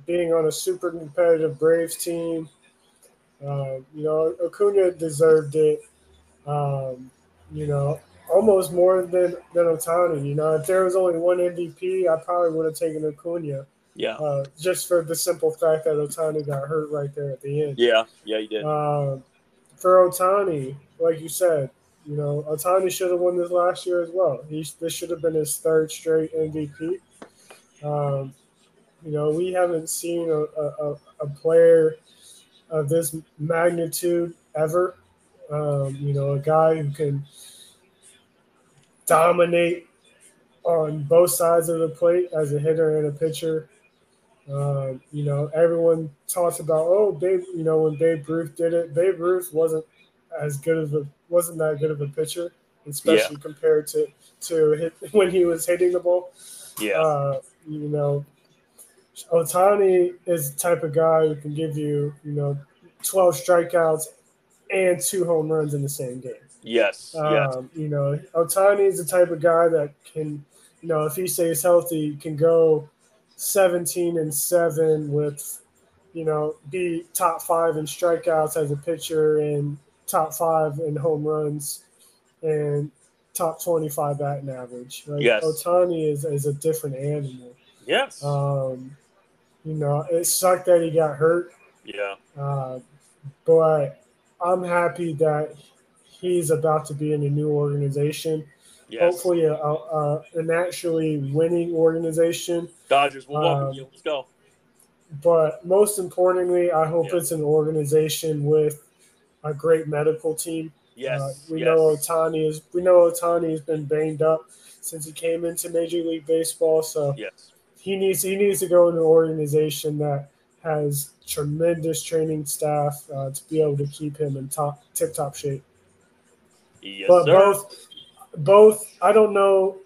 being on a super competitive Braves team. Uh, you know, Acuna deserved it. Um, you know, almost more than than Ohtani. You know, if there was only one MVP, I probably would have taken Acuna. Yeah. Uh, just for the simple fact that Ohtani got hurt right there at the end. Yeah, yeah, he did. Um, for Ohtani, like you said, you know, Ohtani should have won this last year as well. He this should have been his third straight MVP. Um, you know, we haven't seen a, a, a player of this magnitude ever. Um, you know, a guy who can dominate on both sides of the plate as a hitter and a pitcher. Um, you know, everyone talks about, oh, Babe, you know, when Babe Ruth did it, Babe Ruth wasn't as good of a wasn't that good of a pitcher, especially yeah. compared to to hit, [laughs] when he was hitting the ball. Yeah. Uh, you know, Ohtani is the type of guy who can give you, you know, 12 strikeouts and two home runs in the same game. Yes. Um, yes. You know, Ohtani is the type of guy that can, you know, if he stays healthy, can go 17 and 7 with, you know, be top five in strikeouts as a pitcher and top five in home runs and top 25 batting average. Yes. Ohtani is, is a different animal. Yes. Um, you know, it sucked that he got hurt. Yeah. Uh, but I'm happy that he's about to be in a new organization. Yes. Hopefully, a, a, an actually winning organization. Dodgers will welcome Um, you. Let's go. But most importantly, I hope Yeah. it's an organization with a great medical team. Yes. Uh, we yes. know Ohtani is. We know Ohtani has been banged up since he came into Major League Baseball. So Yes. He needs he needs to go in an organization that has tremendous training staff uh, to be able to keep him in top tip top shape. Yes, but sir. both both I don't know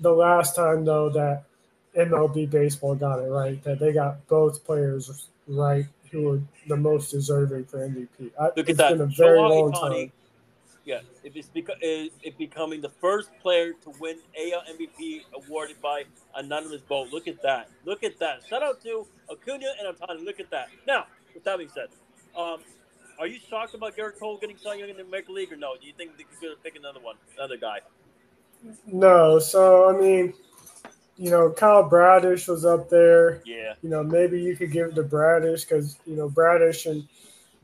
the last time though that MLB baseball got it right that they got both players right who were the most deserving for MVP. I, Look at it's that. been a very Shohei long time. Yeah, if it's beca- is it becoming the first player to win AL MVP awarded by anonymous vote. Look at that. Look at that. Shout out to Acuna and Ohtani. Look at that. Now, with that being said, um, are you shocked about Gerrit Cole getting Cy Young in the American League or no? Do you think they could pick another one, another guy? No, so I mean, you know, Kyle Bradish was up there. Yeah. You know, maybe you could give it to Bradish because you know Bradish and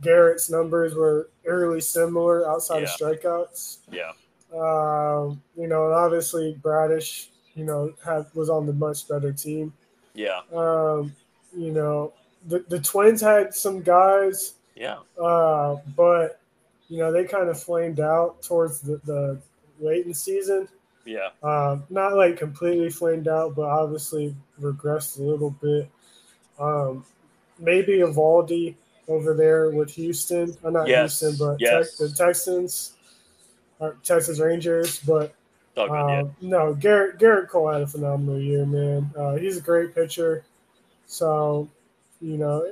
Gerrit's numbers were eerily similar outside of strikeouts. Yeah. Um, you know, and obviously Bradish, you know, had was on the much better team. Yeah. Um, you know, the the Twins had some guys, Yeah. uh, but you know they kind of flamed out towards the, the late in season. Yeah. Um, not like completely flamed out, but obviously regressed a little bit. Um, maybe Eovaldi over there with Houston. Uh, not Yes, Houston, but yes. Tex- the Texans, or Texas Rangers. But It's good. yeah. um, no, Gerrit Gerrit Cole had a phenomenal year, man. Uh, he's a great pitcher. So, you know,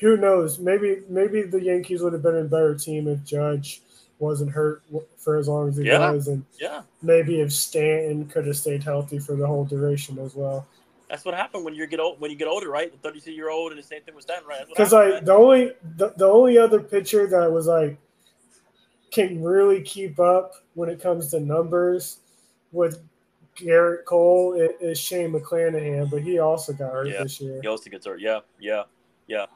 who knows? Maybe maybe the Yankees would have been a better team if Judge wasn't hurt for as long as he Yeah. was, and Yeah. maybe if Stanton could have stayed healthy for the whole duration as well. That's what happened when you get old. When you get older, right? The 32 year old, and the same thing with Stanton, right? Because like the only the, the only other pitcher that was like can really keep up when it comes to numbers with Gerrit Cole is Shane McClanahan, but he also got hurt Yeah. this year. He also gets hurt. Yeah, yeah, yeah.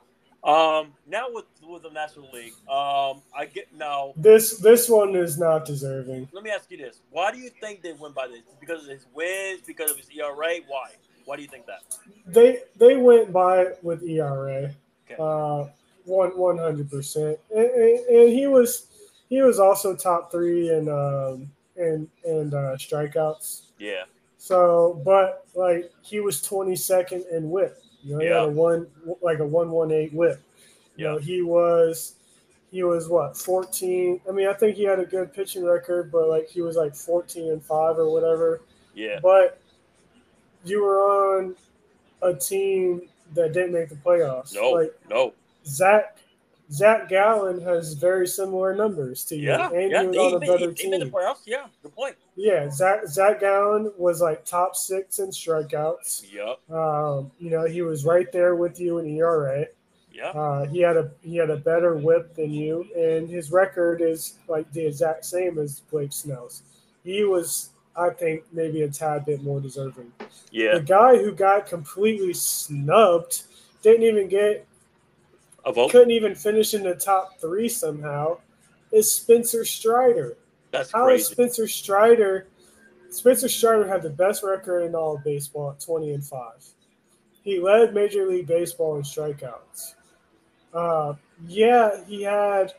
Um, now with with the National League, um, I get now. This this one is not deserving. Let me ask you this: Why do you think they win by this? Because of his wins? Because of his ERA? Why? Why do you think that? They they went by with ERA, Okay. uh, one one hundred percent, and and he was he was also top three in um in and uh, strikeouts. Yeah, So, but like he was twenty second in whip. You know, he had Yeah. a one like a one one eight whip. You know, Yeah. he was he was what fourteen. I mean, I think he had a good pitching record, but like he was like fourteen and five or whatever. yeah, But you were on a team that didn't make the playoffs. no, Like no, Zach Zach Gallen has very similar numbers to you, yeah, and yeah. he on a better he, he made the team. playoffs. Yeah, good point. Yeah, Zach Zach Gallen was like top six in strikeouts. Yep, Um, you know, he was right there with you in ERA. yeah, Uh, he had a he had a better whip than you, and his record is like the exact same as Blake Snell's. He was, I think, maybe a tad bit more deserving. yeah. The guy who got completely snubbed didn't even get, A vote. couldn't even finish in the top three somehow. Is Spencer Strider? That's How is crazy. Spencer Strider? Spencer Strider had the best record in all of baseball at 20 and 5. He led Major League Baseball in strikeouts. Uh, yeah, he had,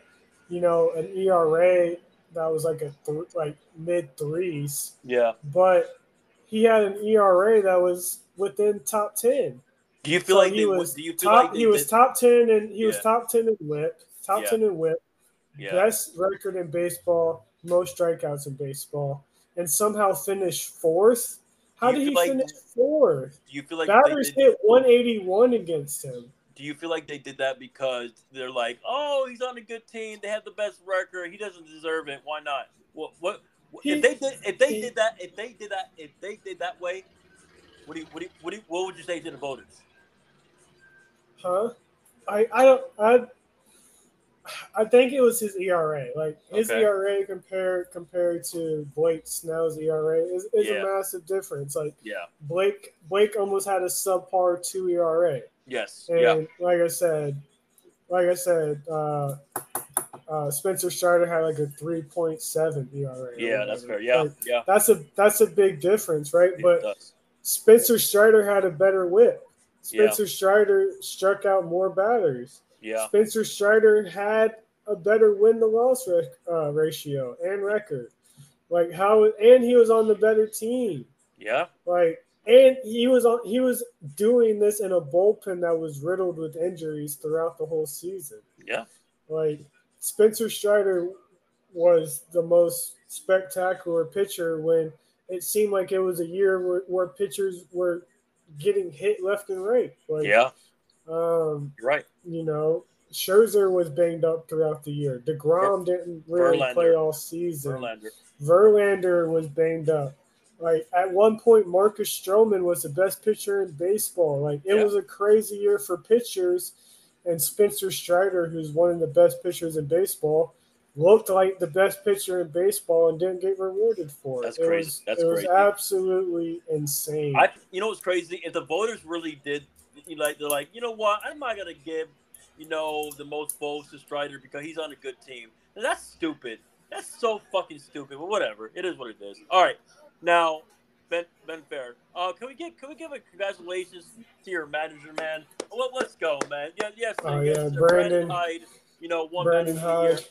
you know, an ERA that was like a th- like mid threes, Yeah. but he had an ERA that was within top 10. Do you feel So like he they was? Do you feel top, like he was top 10 and he was top 10 in whip, top Yeah. 10 in whip, Yeah. best record in baseball, most strikeouts in baseball, and somehow finished fourth. How did he like- finish fourth? Do you feel like Batters did, hit 181 against him. Do you feel like they did that because they're like, oh, he's on a good team, they have the best record, he doesn't deserve it. Why not? What? What? If they did, if they did that, if they did that, if they did that way, what do you, what do you, what, do you, what would you say to the voters? Huh? I I don't I I think it was his ERA. Like his Okay. ERA compared compared to Blake Snell's ERA is, is Yeah. a massive difference. Like Yeah. Blake Blake almost had a subpar two ERA. Yes. And yeah. like I said, like I said, uh, uh, Spencer Strider had like a three point seven ERA. Yeah. That's fair. Yeah. Like, yeah. that's a that's a big difference, right? It But does. Spencer Strider had a better whip. Yeah. Spencer Strider struck out more batters. Yeah. Spencer Strider had a better win to loss rec- uh, ratio and record. Like how and he was on the better team. Yeah. Like and he was on he was doing this in a bullpen that was riddled with injuries throughout the whole season. Yeah. Like Spencer Strider was the most spectacular pitcher when it seemed like it was a year where, where pitchers were getting hit left and right. Like Yeah. um, right. you know, Scherzer was banged up throughout the year. DeGrom didn't really Verlander. play all season. Verlander. Verlander was banged up. Like at one point, Marcus Stroman was the best pitcher in baseball. Like it Yeah. was a crazy year for pitchers, and Spencer Strider, who's one of the best pitchers in baseball, looked like the best pitcher in baseball and didn't get rewarded for it. That's it crazy. Was, That's it was crazy. absolutely insane. I, you know what's crazy? If the voters really did, you like they're like, you know what? I'm not gonna give, you know, the most votes to Strider because he's on a good team. That's stupid. That's so fucking stupid. But whatever. It is what it is. All right. Now, Ben Ben Fair. Uh, can we get can we give a congratulations to your manager, man? Well, let's go, man. Yeah, yes, Oh, yes, yeah, sir. Brandon- Hyde. You know, one Brandon manager of the year. Hyde.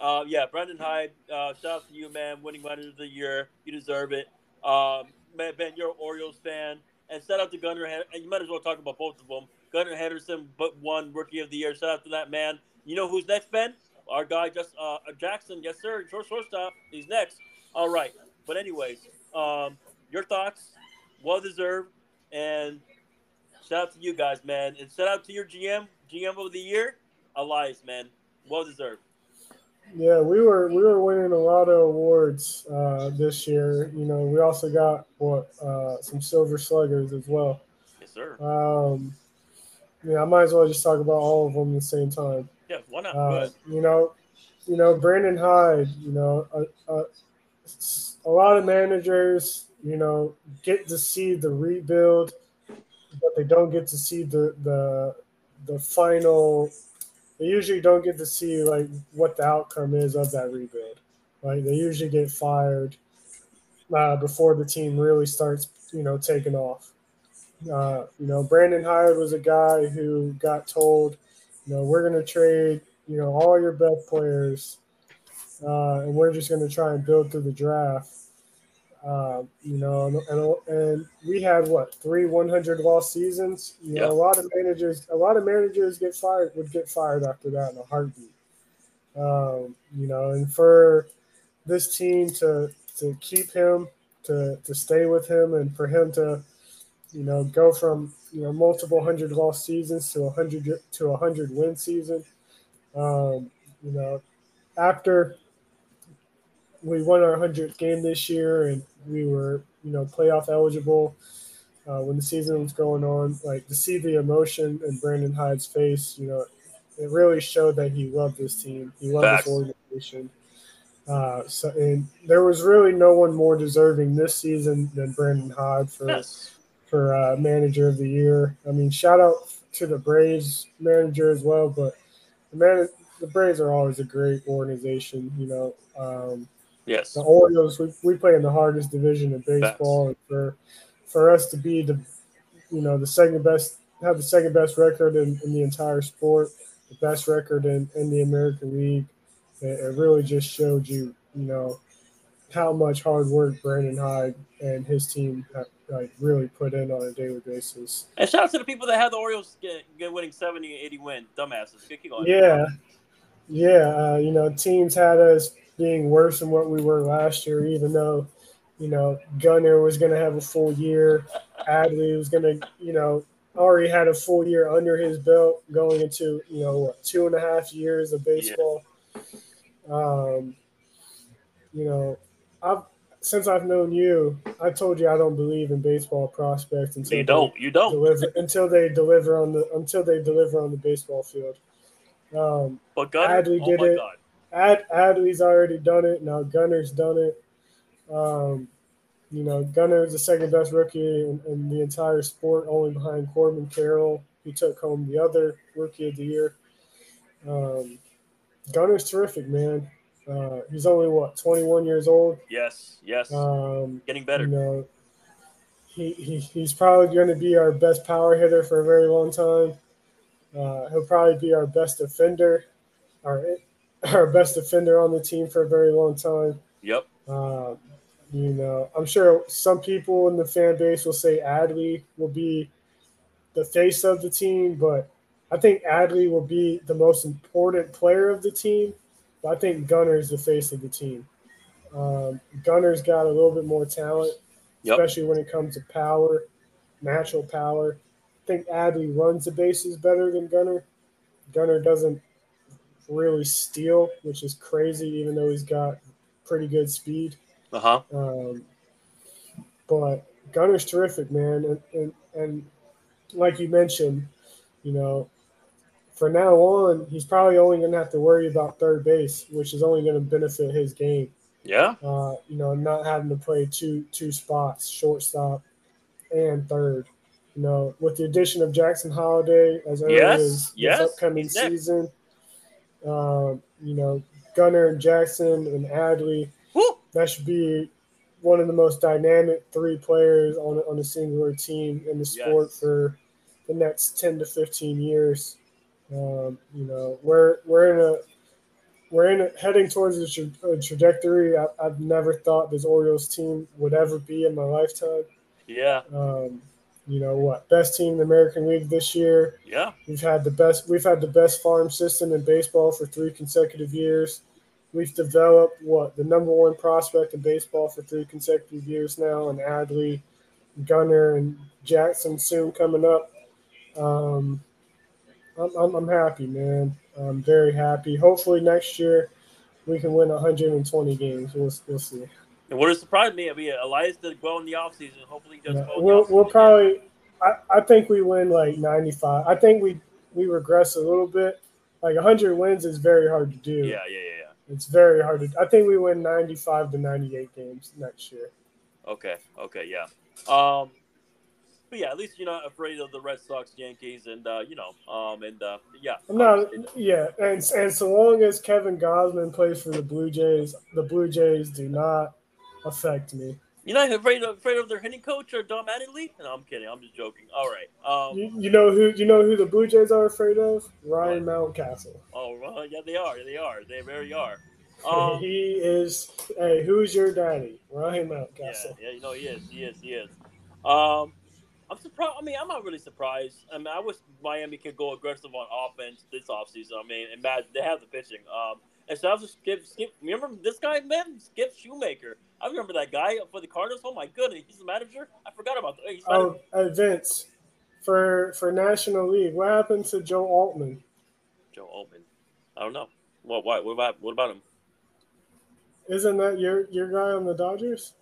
Uh, yeah, Brandon Hyde. Uh, shout out to you, man. Winning manager of the year. You deserve it. Um, man, Ben, you're an Orioles fan. And shout out to Gunnar. And you might as well talk about both of them. Gunnar Henderson, but one rookie of the year. Shout out to that man. You know who's next, Ben? Our guy, just uh, Jackson. Yes, sir. Short shortstop. He's next. All right. But anyways, um, your thoughts, well deserved, and shout out to you guys, man. And shout out to your GM, GM of the year, Elias, man. Well deserved. Yeah, we were we were winning a lot of awards uh, this year. You know, we also got what uh, some silver sluggers as well. Yes, sir. Um, yeah, I might as well just talk about all of them at the same time. Yeah, why not? Uh, you know, you know, Brandon Hyde, you know, a, a, a lot of managers, you know, get to see the rebuild, but they don't get to see the the the final. They usually don't get to see like what the outcome is of that rebuild. Like they usually get fired uh, before the team really starts, you know, taking off. Uh, you know, Brandon Hyde was a guy who got told, you know, we're going to trade, you know, all your best players, uh, and we're just going to try and build through the draft. Uh, you know, and, and, we had what three 100 lost seasons. You know, a lot of managers, a lot of managers get fired would get fired after that in a heartbeat. Um, you know, and for this team to to keep him, to to stay with him, and for him to, you know, go from you know multiple hundred lost seasons to a hundred to a hundred win season. Um, you know, after we won our hundredth game this year, and we were you know playoff eligible. Uh, when the season was going on, like to see the emotion in Brandon Hyde's face, you know, it really showed that he loved this team. He loved Facts. this organization. Uh, so, and there was really no one more deserving this season than Brandon Hyde for yes. for uh, manager of the year. I mean, shout out to the Braves manager as well, but the man, the Braves are always a great organization. You know, um, yes, the Orioles. We, we play in the hardest division in baseball, and for for us to be the you know the second best have the second best record in, in the entire sport, the best record in, in the American League it, it really just showed you, you know, how much hard work Brandon Hyde and his team have, like really put in on a daily basis. And shout out to the people that had the Orioles get, get winning 70, 80 win. Dumbasses. Yeah. Yeah. Uh, you know, teams had us being worse than what we were last year, even though, you know, Gunnar was going to have a full year. Adley was going to, you know, already had a full year under his belt going into, you know, what, two and a half years of baseball. Yeah. Um, you know, I've since I've known you, I told you I don't believe in baseball prospects until you don't. You don't deliver, until they deliver on the until they deliver on the baseball field. Um, but Gunnar, Adley oh did it. God. Ad, Adley's already done it. Now Gunnar's done it. Um, you know, Gunnar is the second best rookie in, in, the entire sport, only behind Corbin Carroll, who took home the other rookie of the year. Um, Gunnar's terrific, man. Uh, he's only what 21 years old. Yes, yes. Um, Getting better. You know, he, he he's probably going to be our best power hitter for a very long time. Uh, he'll probably be our best defender, our our best defender on the team for a very long time. Yep. Uh, you know, I'm sure some people in the fan base will say Adley will be the face of the team, but I think Adley will be the most important player of the team, but I think Gunnar is the face of the team. Um, Gunnar's got a little bit more talent, yep. especially when it comes to power, natural power. I think Adley runs the bases better than Gunnar. Gunnar doesn't really steal, which is crazy, even though he's got pretty good speed. Uh huh. Um, but Gunnar's terrific, man, and, and and like you mentioned, you know, for now on, he's probably only going to have to worry about third base, which is only going to benefit his game. Yeah. Uh, you know, not having to play two two spots, shortstop and third. You know, with the addition of Jackson Holliday as early yes, as yes, this upcoming season, uh, you know, Gunnar and Jackson and Adley, Woo! that should be one of the most dynamic three players on on a singular team in the sport yes. for the next ten to fifteen years. Um, you know, we're we're in a we're in a, heading towards a, tra- a trajectory I, have never thought this Orioles team would ever be in my lifetime. Yeah. Um, you know what? Best team in the American League this year. Yeah. We've had the best. We've had the best farm system in baseball for three consecutive years. We've developed what the number one prospect in baseball for three consecutive years now, and Adley, Gunnar, and Jackson soon coming up. Um, I'm, I'm, I'm happy, man. I'm very happy. Hopefully next year we can win 120 games. We'll, we'll see. And what has surprised me, I mean, Elias did well in the offseason. Hopefully he does yeah, well. We'll, we'll probably. I, I think we win like 95. I think we we regress a little bit. Like 100 wins is very hard to do. Yeah, yeah, yeah. It's very hard to. I think we win 95 to 98 games next year. Okay. Okay. Yeah. Um, but yeah, at least you're not afraid of the Red Sox, Yankees, and uh, you know, um, and uh, yeah. I'm. Yeah, and and so long as Kevin Gausman plays for the Blue Jays, the Blue Jays do not affect me. You're not afraid of, afraid of their hitting coach or Don Mattingly? No, I'm kidding. I'm just joking. All right. Um, you, you, know who you know who the Blue Jays are afraid of? Ryan Mountcastle. Oh, well, yeah, they are. They are. They very are. [laughs] Um, he is. Hey, who's your daddy? Ryan Mountcastle. Yeah, yeah, you know he is. He is. He is. Um, I'm surprised. I mean, I'm not really surprised. I mean, I wish Miami could go aggressive on offense this offseason. I mean, and Matt, they have the pitching. Um, and so I was just skip, skip. Remember this guy, man, Skip Schumaker. I remember that guy for the Cardinals. Oh my goodness, he's the manager. I forgot about that. He's oh, uh, Vince, for for National League, what happened to Joe Altman? Joe Altman, I don't know. What? What? What about? What about him? Isn't that your your guy on the Dodgers?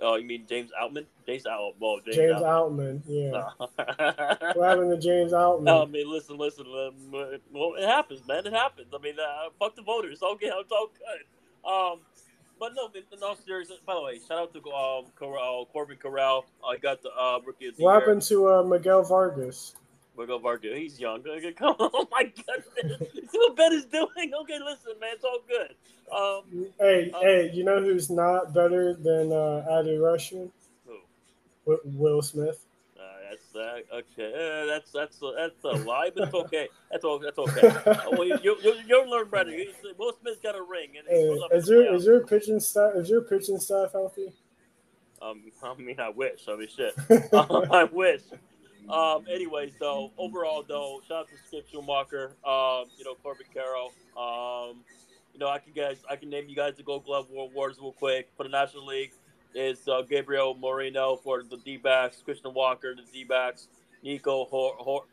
Oh, you mean James Outman? James Outman. Well, James, James Outman. Yeah. [laughs] what happened to James Outman? I mean, listen, listen. Um, well, it happens, man. It happens. I mean, uh, fuck the voters. It's okay. It's all good. Um, but no, in all seriousness. By the way, shout out to um, Corral, uh, Corbin Carroll. I got the uh, rookie of the What year. happened to uh, Miguel Vargas? Miguel Vargas, he's young. Come [laughs] on, oh my goodness. See what Ben is doing? Okay, listen, man, it's all good. Um, hey, um, hey, you know who's not better than uh, Adley Rutschman? Who? Will Smith. Uh, that's uh, okay. Uh, that's that's uh, that's a lie, but it's [laughs] okay. That's all. That's okay. well, you, you, you'll learn better. Will Smith's got a ring. And hey, is your is your pitching staff is your pitching staff healthy? Um, I mean, I wish. I mean, shit. [laughs] I wish. Um, anyways, though, overall, though, shout out to Skip Schumaker, um, you know, Corbin Carroll. Um, you know, I can guys, I can name you guys the Gold Glove Awards real quick for the National League. Is uh, Gabriel Moreno for the D-backs, Christian Walker the D-backs, Nico Hor, Hor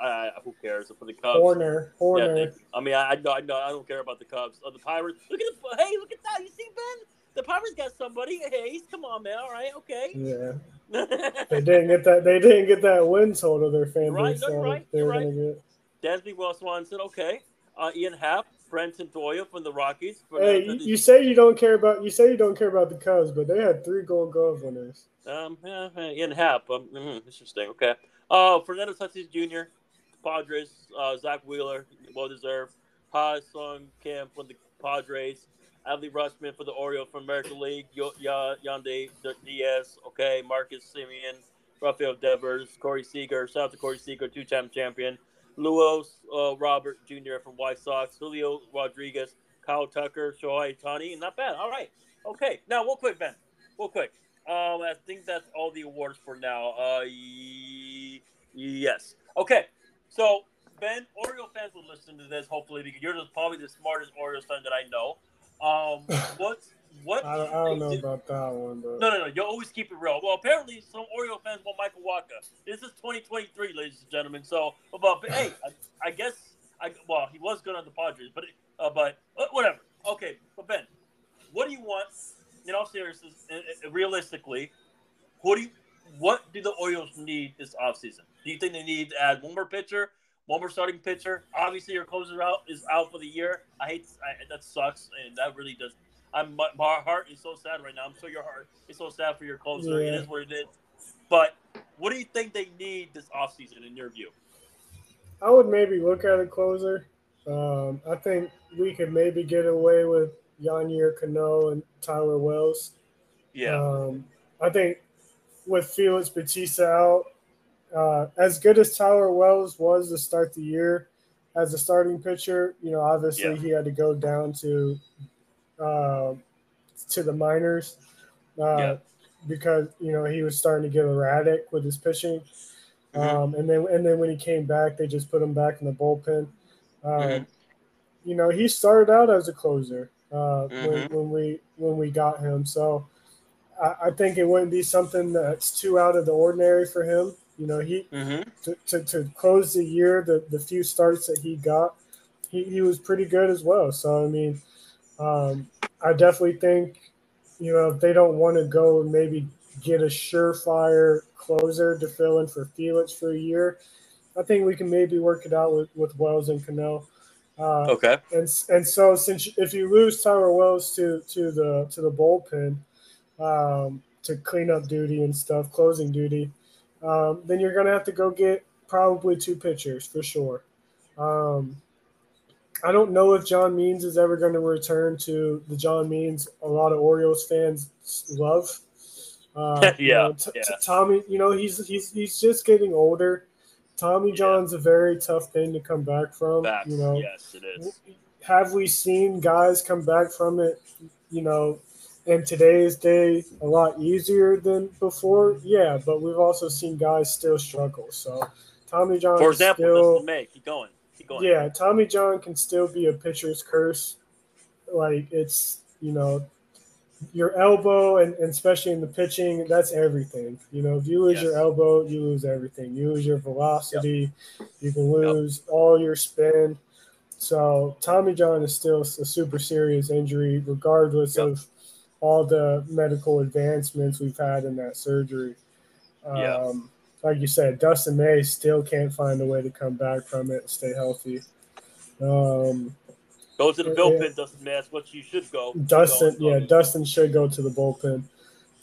uh, who cares for the Cubs? Hoerner, Hoerner. Yeah, I mean, I, I know, I know, I don't care about the Cubs. Uh, the Pirates. Look at the hey, look at that. You see Ben? The Pirates got somebody. Hey, come on, man. All right, okay. Yeah. They didn't get that. They didn't get that win total. Of their fan right, base. No, so right, they're right. get. Dansby Wells Swanson, okay. Uh, Ian Happ, Brenton Doyle from the Rockies. Hey, you, you, say you don't care about you say you don't care about the Cubs, but they had three Gold Glove winners. Um, yeah, Ian Happ. Um, mm, interesting. Okay. Uh, Fernando Tatis Jr., Padres. Uh, Zack Wheeler, well deserved. Ha Sung Kim from the Padres. Adley Rutschman for the Orioles from American League. Y- Yandy Diaz, okay. Marcus Semien, Rafael Devers, Corey Seager. Shout out to Corey Seager, two-time champion. Luis uh, Robert Jr. from White Sox. Julio Rodriguez, Kyle Tucker, Shohei Ohtani. Not bad. All right. Okay. Now, real quick, Ben. Real quick. Um, I think that's all the awards for now. Uh, y- yes. Okay. So, Ben, Oriole fans will listen to this, hopefully, because you're probably the smartest Orioles fan that I know. Um, [laughs] what? What? I, I don't know did, about that one, but no, no, no. You always keep it real. Well, apparently, some Oriole fans want Michael Wacha. This is 2023, ladies and gentlemen. So, but, but hey, I, I, guess I well, he was good on the Padres, but uh, but uh, whatever. Okay, but Ben, what do you want? In all seriousness, realistically, what do you, what do the Orioles need this offseason? Do you think they need to add one more pitcher? One more starting pitcher. Obviously, your closer out is out for the year. I hate I, that sucks, and that really does. I'm my, my, heart is so sad right now. I'm sure your heart is so sad for your closer. Yeah. It is what it is. But what do you think they need this offseason in your view? I would maybe look at a closer. Um, I think we could maybe get away with Yennier Cano and Tyler Wells. Yeah. Um, I think with Felix Bautista out, uh, as good as Tyler Wells was to start the year as a starting pitcher, you know, obviously yeah. he had to go down to uh, to the minors uh, yeah. because you know he was starting to get erratic with his pitching. Mm-hmm. Um, and then and then when he came back, they just put him back in the bullpen. Um, mm-hmm. You know, he started out as a closer uh, mm-hmm. when, when we when we got him. So I, I think it wouldn't be something that's too out of the ordinary for him. You know, he mm-hmm. to, to, to, close the year, the, the few starts that he got, he, he was pretty good as well. So I mean, um, I definitely think, you know, if they don't want to go and maybe get a surefire closer to fill in for Felix for a year, I think we can maybe work it out with, with Wells and Cano. Uh, Okay. and and so since if you lose Tyler Wells to to the to the bullpen um, to cleanup duty and stuff, closing duty, um, then you're gonna have to go get probably two pitchers for sure. Um, I don't know if John Means is ever going to return to the John Means a lot of Orioles fans love. Uh, [laughs] you Yeah, know, t- yeah. t- Tommy, you know he's he's he's just getting older. Tommy Yeah. John's a very tough thing to come back from. Facts. You know, yes, it is. have we seen guys come back from it, you know, in today's day a lot easier than before? Yeah, but we've also seen guys still struggle. So Tommy John For example, still May. Keep going. Keep going. yeah, Tommy John can still be a pitcher's curse. Like it's you know your elbow and, and especially in the pitching, that's everything. You know, if you lose Yes. your elbow, you lose everything. You lose your velocity, you can lose all your spin. So Tommy John is still a super serious injury, regardless Yep. of all the medical advancements we've had in that surgery. Um, Yeah. Like you said, Dustin May still can't find a way to come back from it and stay healthy. Um, Go to the bullpen, Dustin. Man, that's what you should go. Dustin, Go, yeah, go. Dustin should go to the bullpen.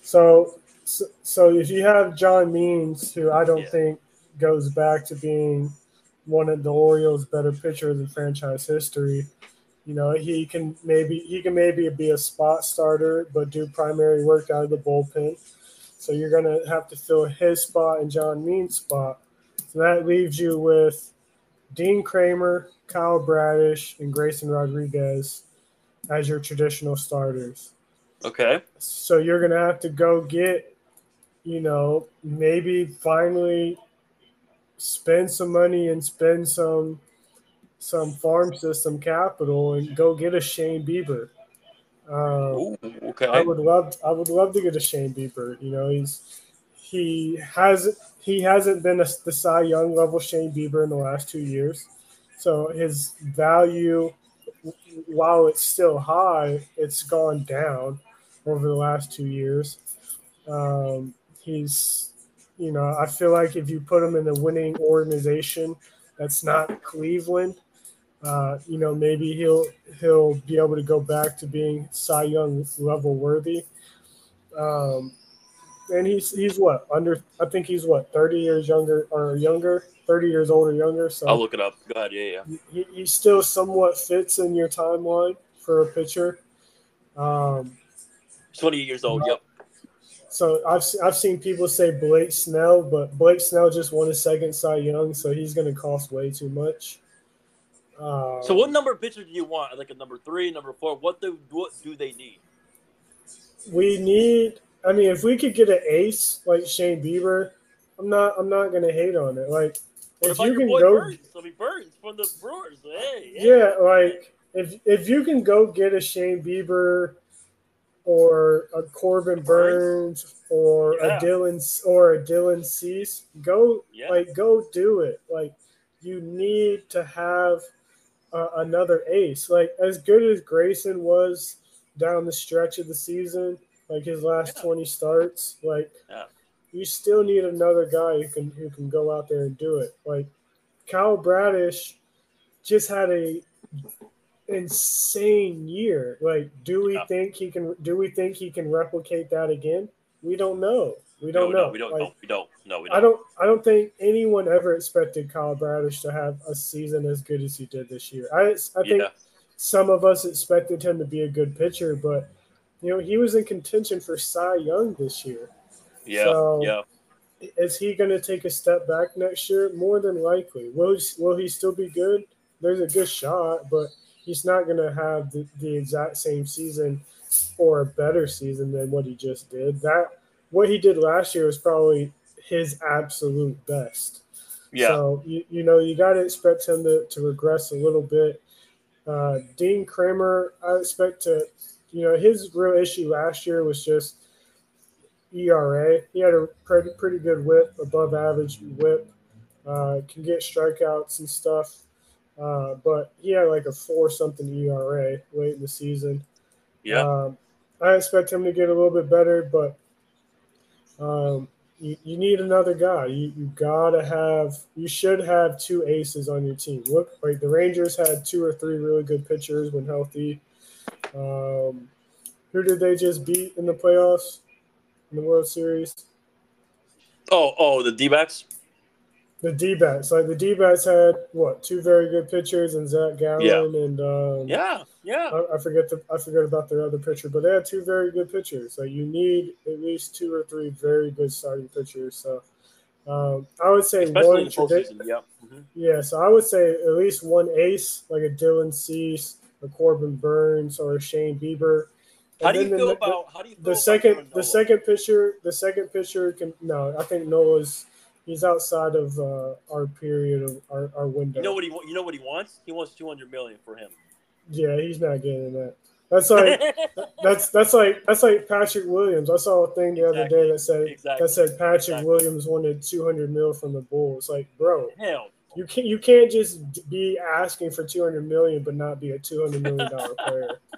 So, so, so if you have John Means, who I don't Yeah. think goes back to being one of the Orioles' better pitchers in franchise history, you know, he can maybe he can maybe be a spot starter, but do primary work out of the bullpen. So you're gonna have to fill his spot and John Means' spot. So that leaves you with Dean Kremer, Kyle Bradish, and Grayson Rodriguez as your traditional starters. Okay. So you're gonna have to go get, you know, maybe finally spend some money and spend some some farm system capital and go get a Shane Bieber. Um, Ooh, okay. I would love I would love to get a Shane Bieber. You know, he's he has he hasn't been a, the Cy Young level Shane Bieber in the last two years, so his value, while it's still high, it's gone down over the last two years. Um, he's, you know, I feel like if you put him in a winning organization, that's not Cleveland. Uh, you know, maybe he'll he'll be able to go back to being Cy Young level worthy. Um, and he's he's what under? I think he's what thirty years younger or younger, thirty years older, younger. So I'll look it up. Go ahead. Yeah, yeah. he, he still somewhat fits in your timeline for a pitcher. Um, 28 years old. Yep. so I've I've seen people say Blake Snell, but Blake Snell just won his second Cy Young, so he's going to cost way too much. Um, So, what number of pitcher do you want? Like a number three, number four? What do what do they need? we need? I mean, if we could get an ace like Shane Bieber, I'm not I'm not going to hate on it. Like What if you can go, Burnes? I mean, Burnes from the Brewers. Hey, hey. yeah, like if if you can go get a Shane Bieber or a Corbin Burnes or Yeah. a Dylan or a Dylan Cease, go Yeah. like go do it. Like you need to have uh, another ace. Like as good as Grayson was down the stretch of the season, like his last Yeah. twenty starts, like Yeah. you still need another guy who can who can go out there and do it. Like Kyle Bradish just had a insane year. Like, do we Yeah. think he can? Do we think he can replicate that again? We don't know. We don't no, know. we don't. Like, no, we don't. No, we don't. I don't. I don't think anyone ever expected Kyle Bradish to have a season as good as he did this year. I, I think Yeah. some of us expected him to be a good pitcher, but you know he was in contention for Cy Young this year. Yeah. So- yeah. Is he going to take a step back next year? More than likely. Will he, will he still be good? There's a good shot, but he's not going to have the, the exact same season or a better season than what he just did. That what he did last year was probably his absolute best. Yeah. So you, you know you got to expect him to, to regress a little bit. Uh, Dean Kremer, I expect to, you know, his real issue last year was just ERA. He had a pretty pretty good whip, above average whip. Uh, can get strikeouts and stuff, uh, but he had like a four something ERA late in the season. yeah. Um, I expect him to get a little bit better, but um, you, you need another guy. You you gotta have you should have two aces on your team. Look, like the Rangers had two or three really good pitchers when healthy. Um, who did they just beat in the playoffs in the World Series? Oh, oh, the D-backs. The D-backs, like the D-backs had what two very good pitchers and Zach Gallen Yeah. and um, Yeah, yeah. I, I forget the I forget about their other pitcher, but they had two very good pitchers. Like you need at least two or three very good starting pitchers. So um, I would say Especially one tradi-. Yeah. Mhm. yeah. So I would say at least one ace, like a Dylan Cease, a Corbin Burnes, or a Shane Bieber. How do you feel the, about how do you the second the second pitcher the second pitcher can no I think Noah's he's outside of uh, our period of our, our window. You know what he you know what he wants? He wants 200 million for him. yeah, he's not getting that. That's like [laughs] that's that's like that's like Patrick Williams. I saw a thing the other day that said Exactly. that said Patrick Exactly. Williams wanted two hundred mil from the Bulls. Like, bro, Hell. you can't you can't just be asking for two hundred million but not be a two hundred million dollar player. [laughs]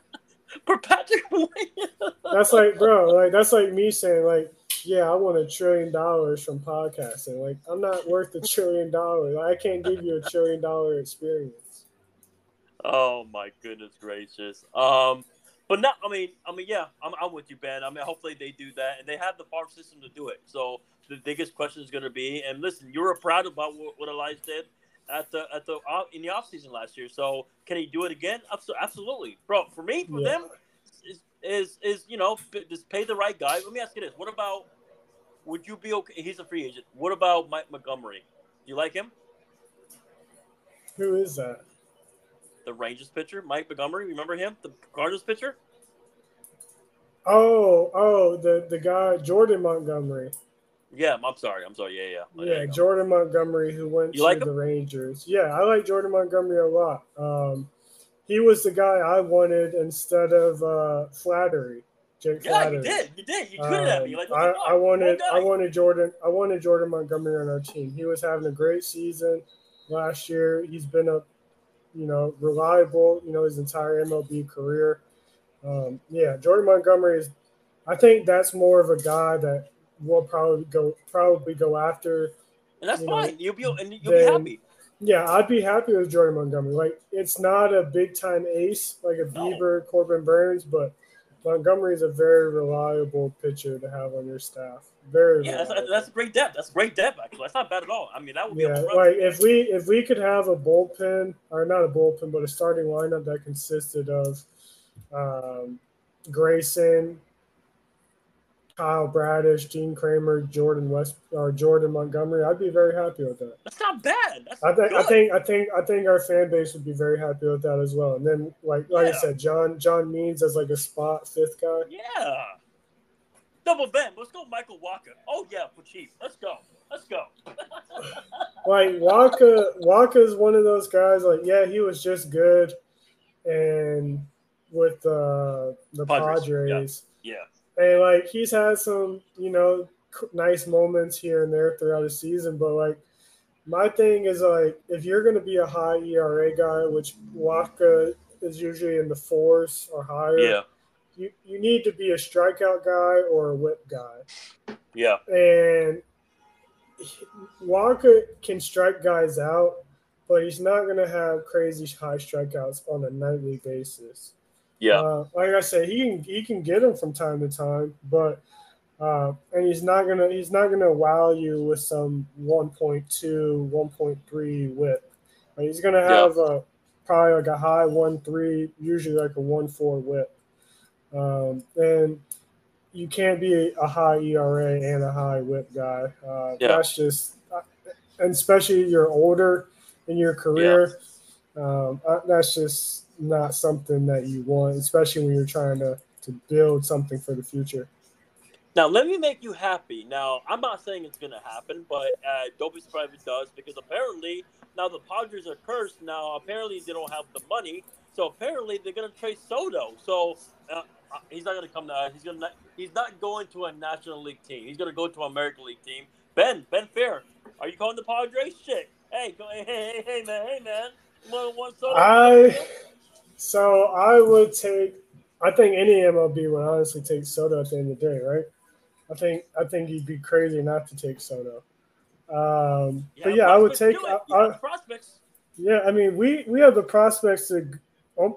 For Patrick Williams. That's like, bro, like that's like me saying like, yeah, I want a trillion dollars from podcasting. Like, I'm not worth a trillion dollars. I can't give you a trillion dollar experience. Oh my goodness gracious. Um, but not. I mean, I mean, yeah, I'm, I'm with you, Ben. I mean, hopefully they do that, and they have the farm system to do it. So the biggest question is going to be, and listen, you were proud about what, what Elias did at the at the off- in the off season last year. So can he do it again? Absolutely, bro. For me, for Yeah. them, is, is you know just pay the right guy. Let me ask you this: What about? Would you be okay? He's a free agent. What about Mike Montgomery? Do you like him? Who is that? The Rangers pitcher, Mike Montgomery. Remember him, the Cardinals pitcher? Oh, oh, the the guy Jordan Montgomery. Yeah, I'm sorry. I'm sorry. Yeah, yeah. Oh, Yeah. Jordan Montgomery, who went You to like the? Rangers. Yeah, I like Jordan Montgomery a lot. Um, he was the guy I wanted instead of uh, Flaherty. Jake Yeah, Flaherty. you did. You did. You tweeted at me. Um, Like, I, the? I wanted I wanted Jordan I wanted Jordan Montgomery on our team. He was having a great season last year. He's been a you know reliable you know his entire MLB career. Um, yeah, Jordan Montgomery is. I think that's more of a guy that we'll probably go probably go after. and that's you know, fine. You'll be and you'll then- be happy. Yeah, I'd be happy with Jordan Montgomery. Like it's not a big time ace like a No. Bieber, Corbin Burnes, but Montgomery is a very reliable pitcher to have on your staff. Very Yeah, that's, that's great depth. That's great depth. Actually, that's not bad at all. I mean, that would be yeah. a. Like if we if we could have a bullpen or not a bullpen, but a starting lineup that consisted of um, Grayson, Kyle Bradish, Gene Kremer, Jordan West or Jordan Montgomery, I'd be very happy with that. That's not bad. That's I think good. I think I think I think our fan base would be very happy with that as well. And then like like I said, John John Means as like a spot fifth guy. Yeah. Double Ben. Let's go, Michael Wacha. Oh yeah, for cheap. Let's go. Let's go. [laughs] Like Wacha Wacha is one of those guys. Like yeah, he was just good, and with uh, the Padres, Padres, Yeah. And like he's had some you know nice moments here and there throughout the season. But like my thing is like if you're going to be a high ERA guy, which Wacha is usually in the fours or higher. Yeah. you, you need to be a strikeout guy or a whip guy. Yeah. And Wacha can strike guys out, but he's not going to have crazy high strikeouts on a nightly basis. Yeah. Uh, like I said, he can he can get them from time to time, but uh, and he's not gonna he's not gonna wow you with some 1.2, 1.3 whip. Like, he's gonna Yeah. have a probably like a high one three, usually like a one four whip. Um, and you can't be a high ERA and a high whip guy. Uh, Yeah. That's just, and especially you're older in your career. Um, uh, that's just not something that you want, especially when you're trying to to build something for the future. Now, let me make you happy. Now, I'm not saying it's going to happen, but uh, don't be surprised if it does, because apparently now the Padres are cursed. Now, apparently they don't have the money, so apparently they're going to trade Soto. So uh, uh, he's not going to come to. He's going to. He's not going to a National League team. He's going to go to an American League team. Ben, Ben Fair, are you calling the Padres? Shit. Hey, go, hey, hey, hey, man, hey, man. One, one Soto. I so I would take. I think any MLB would honestly take Soto at the end of the day, right? I think I think you'd be crazy not to take Soto. Um, yeah, but yeah, I would take. I, I, prospects. Yeah, I mean, we we have the prospects to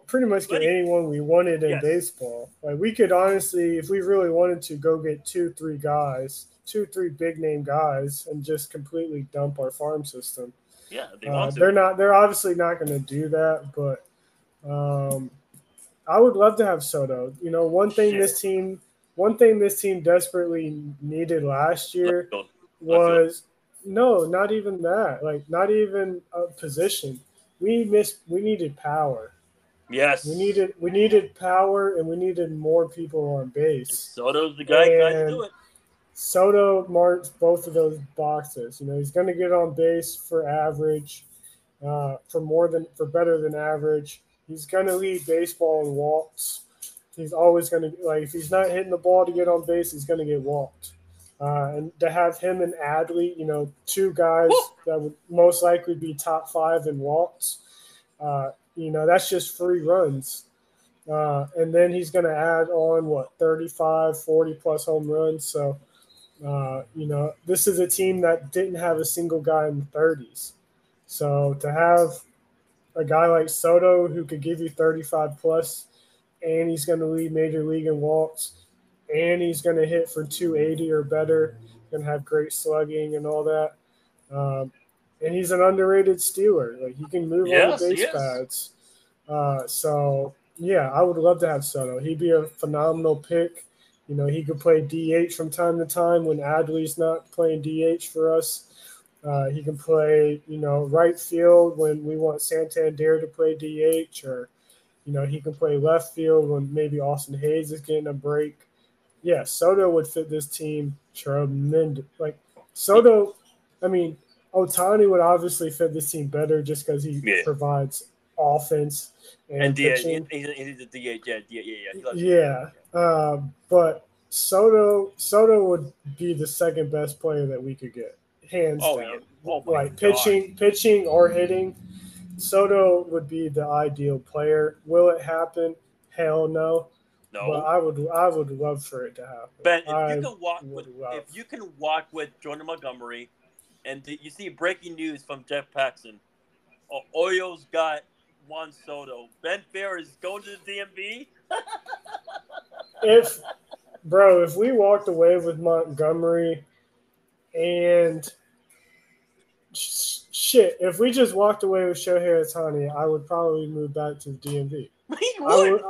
pretty much get anyone we wanted in yes. baseball. Like we could honestly, if we really wanted to, go get two, three guys, two, three big name guys, and just completely dump our farm system. Yeah, they uh, they're not. They're obviously not going to do that, but um, I would love to have Soto. You know, one thing Shit. this team, one thing this team desperately needed last year was no, not even that. Like, not even a position. We missed. We needed power. Yes. We needed we needed power and we needed more people on base. Soto's the guy, guy to do it. Soto marks both of those boxes. You know, he's going to get on base for average, uh, for more than for better than average. He's going to lead baseball in walks. He's always going to like if he's not hitting the ball to get on base, he's going to get walked. Uh, and to have him and Adley, you know, two guys that would most likely be top five in walks, uh, you know, that's just free runs. Uh, and then he's going to add on what 35, 40 plus home runs. So, uh, you know, this is a team that didn't have a single guy in the 30s. So to have a guy like Soto who could give you 35 plus, and he's going to lead major league in walks, and he's going to hit for 280 or better, and have great slugging and all that. Um, and he's an underrated stealer. Like he can move yes, on the base pads. Uh, so yeah, I would love to have Soto. He'd be a phenomenal pick. You know, he could play DH from time to time when Adley's not playing DH for us. Uh, he can play, you know, right field when we want Santander to play DH, or you know, he can play left field when maybe Austin Hays is getting a break. Yeah, Soto would fit this team tremendous. Like Soto, I mean, Ohtani would obviously fit this team better just because he yeah. provides offense and, and DH, he's, he's a DH, yeah, yeah, yeah. Yeah, yeah. Uh, but Soto Soto would be the second best player that we could get, hands oh, down. Yeah. Oh, like pitching, pitching or hitting, Soto would be the ideal player. Will it happen? Hell no. No. But I would I would love for it to happen. Ben, if I you can walk with if you can walk with Jordan Montgomery, and you see breaking news from Jeff Passan. Orioles got Juan Soto. Ben Fair is going to the DMV. [laughs] if, bro, if we walked away with Montgomery and shit, if we just walked away with Shohei Ohtani, I would probably move back to the [laughs] DMV. I would,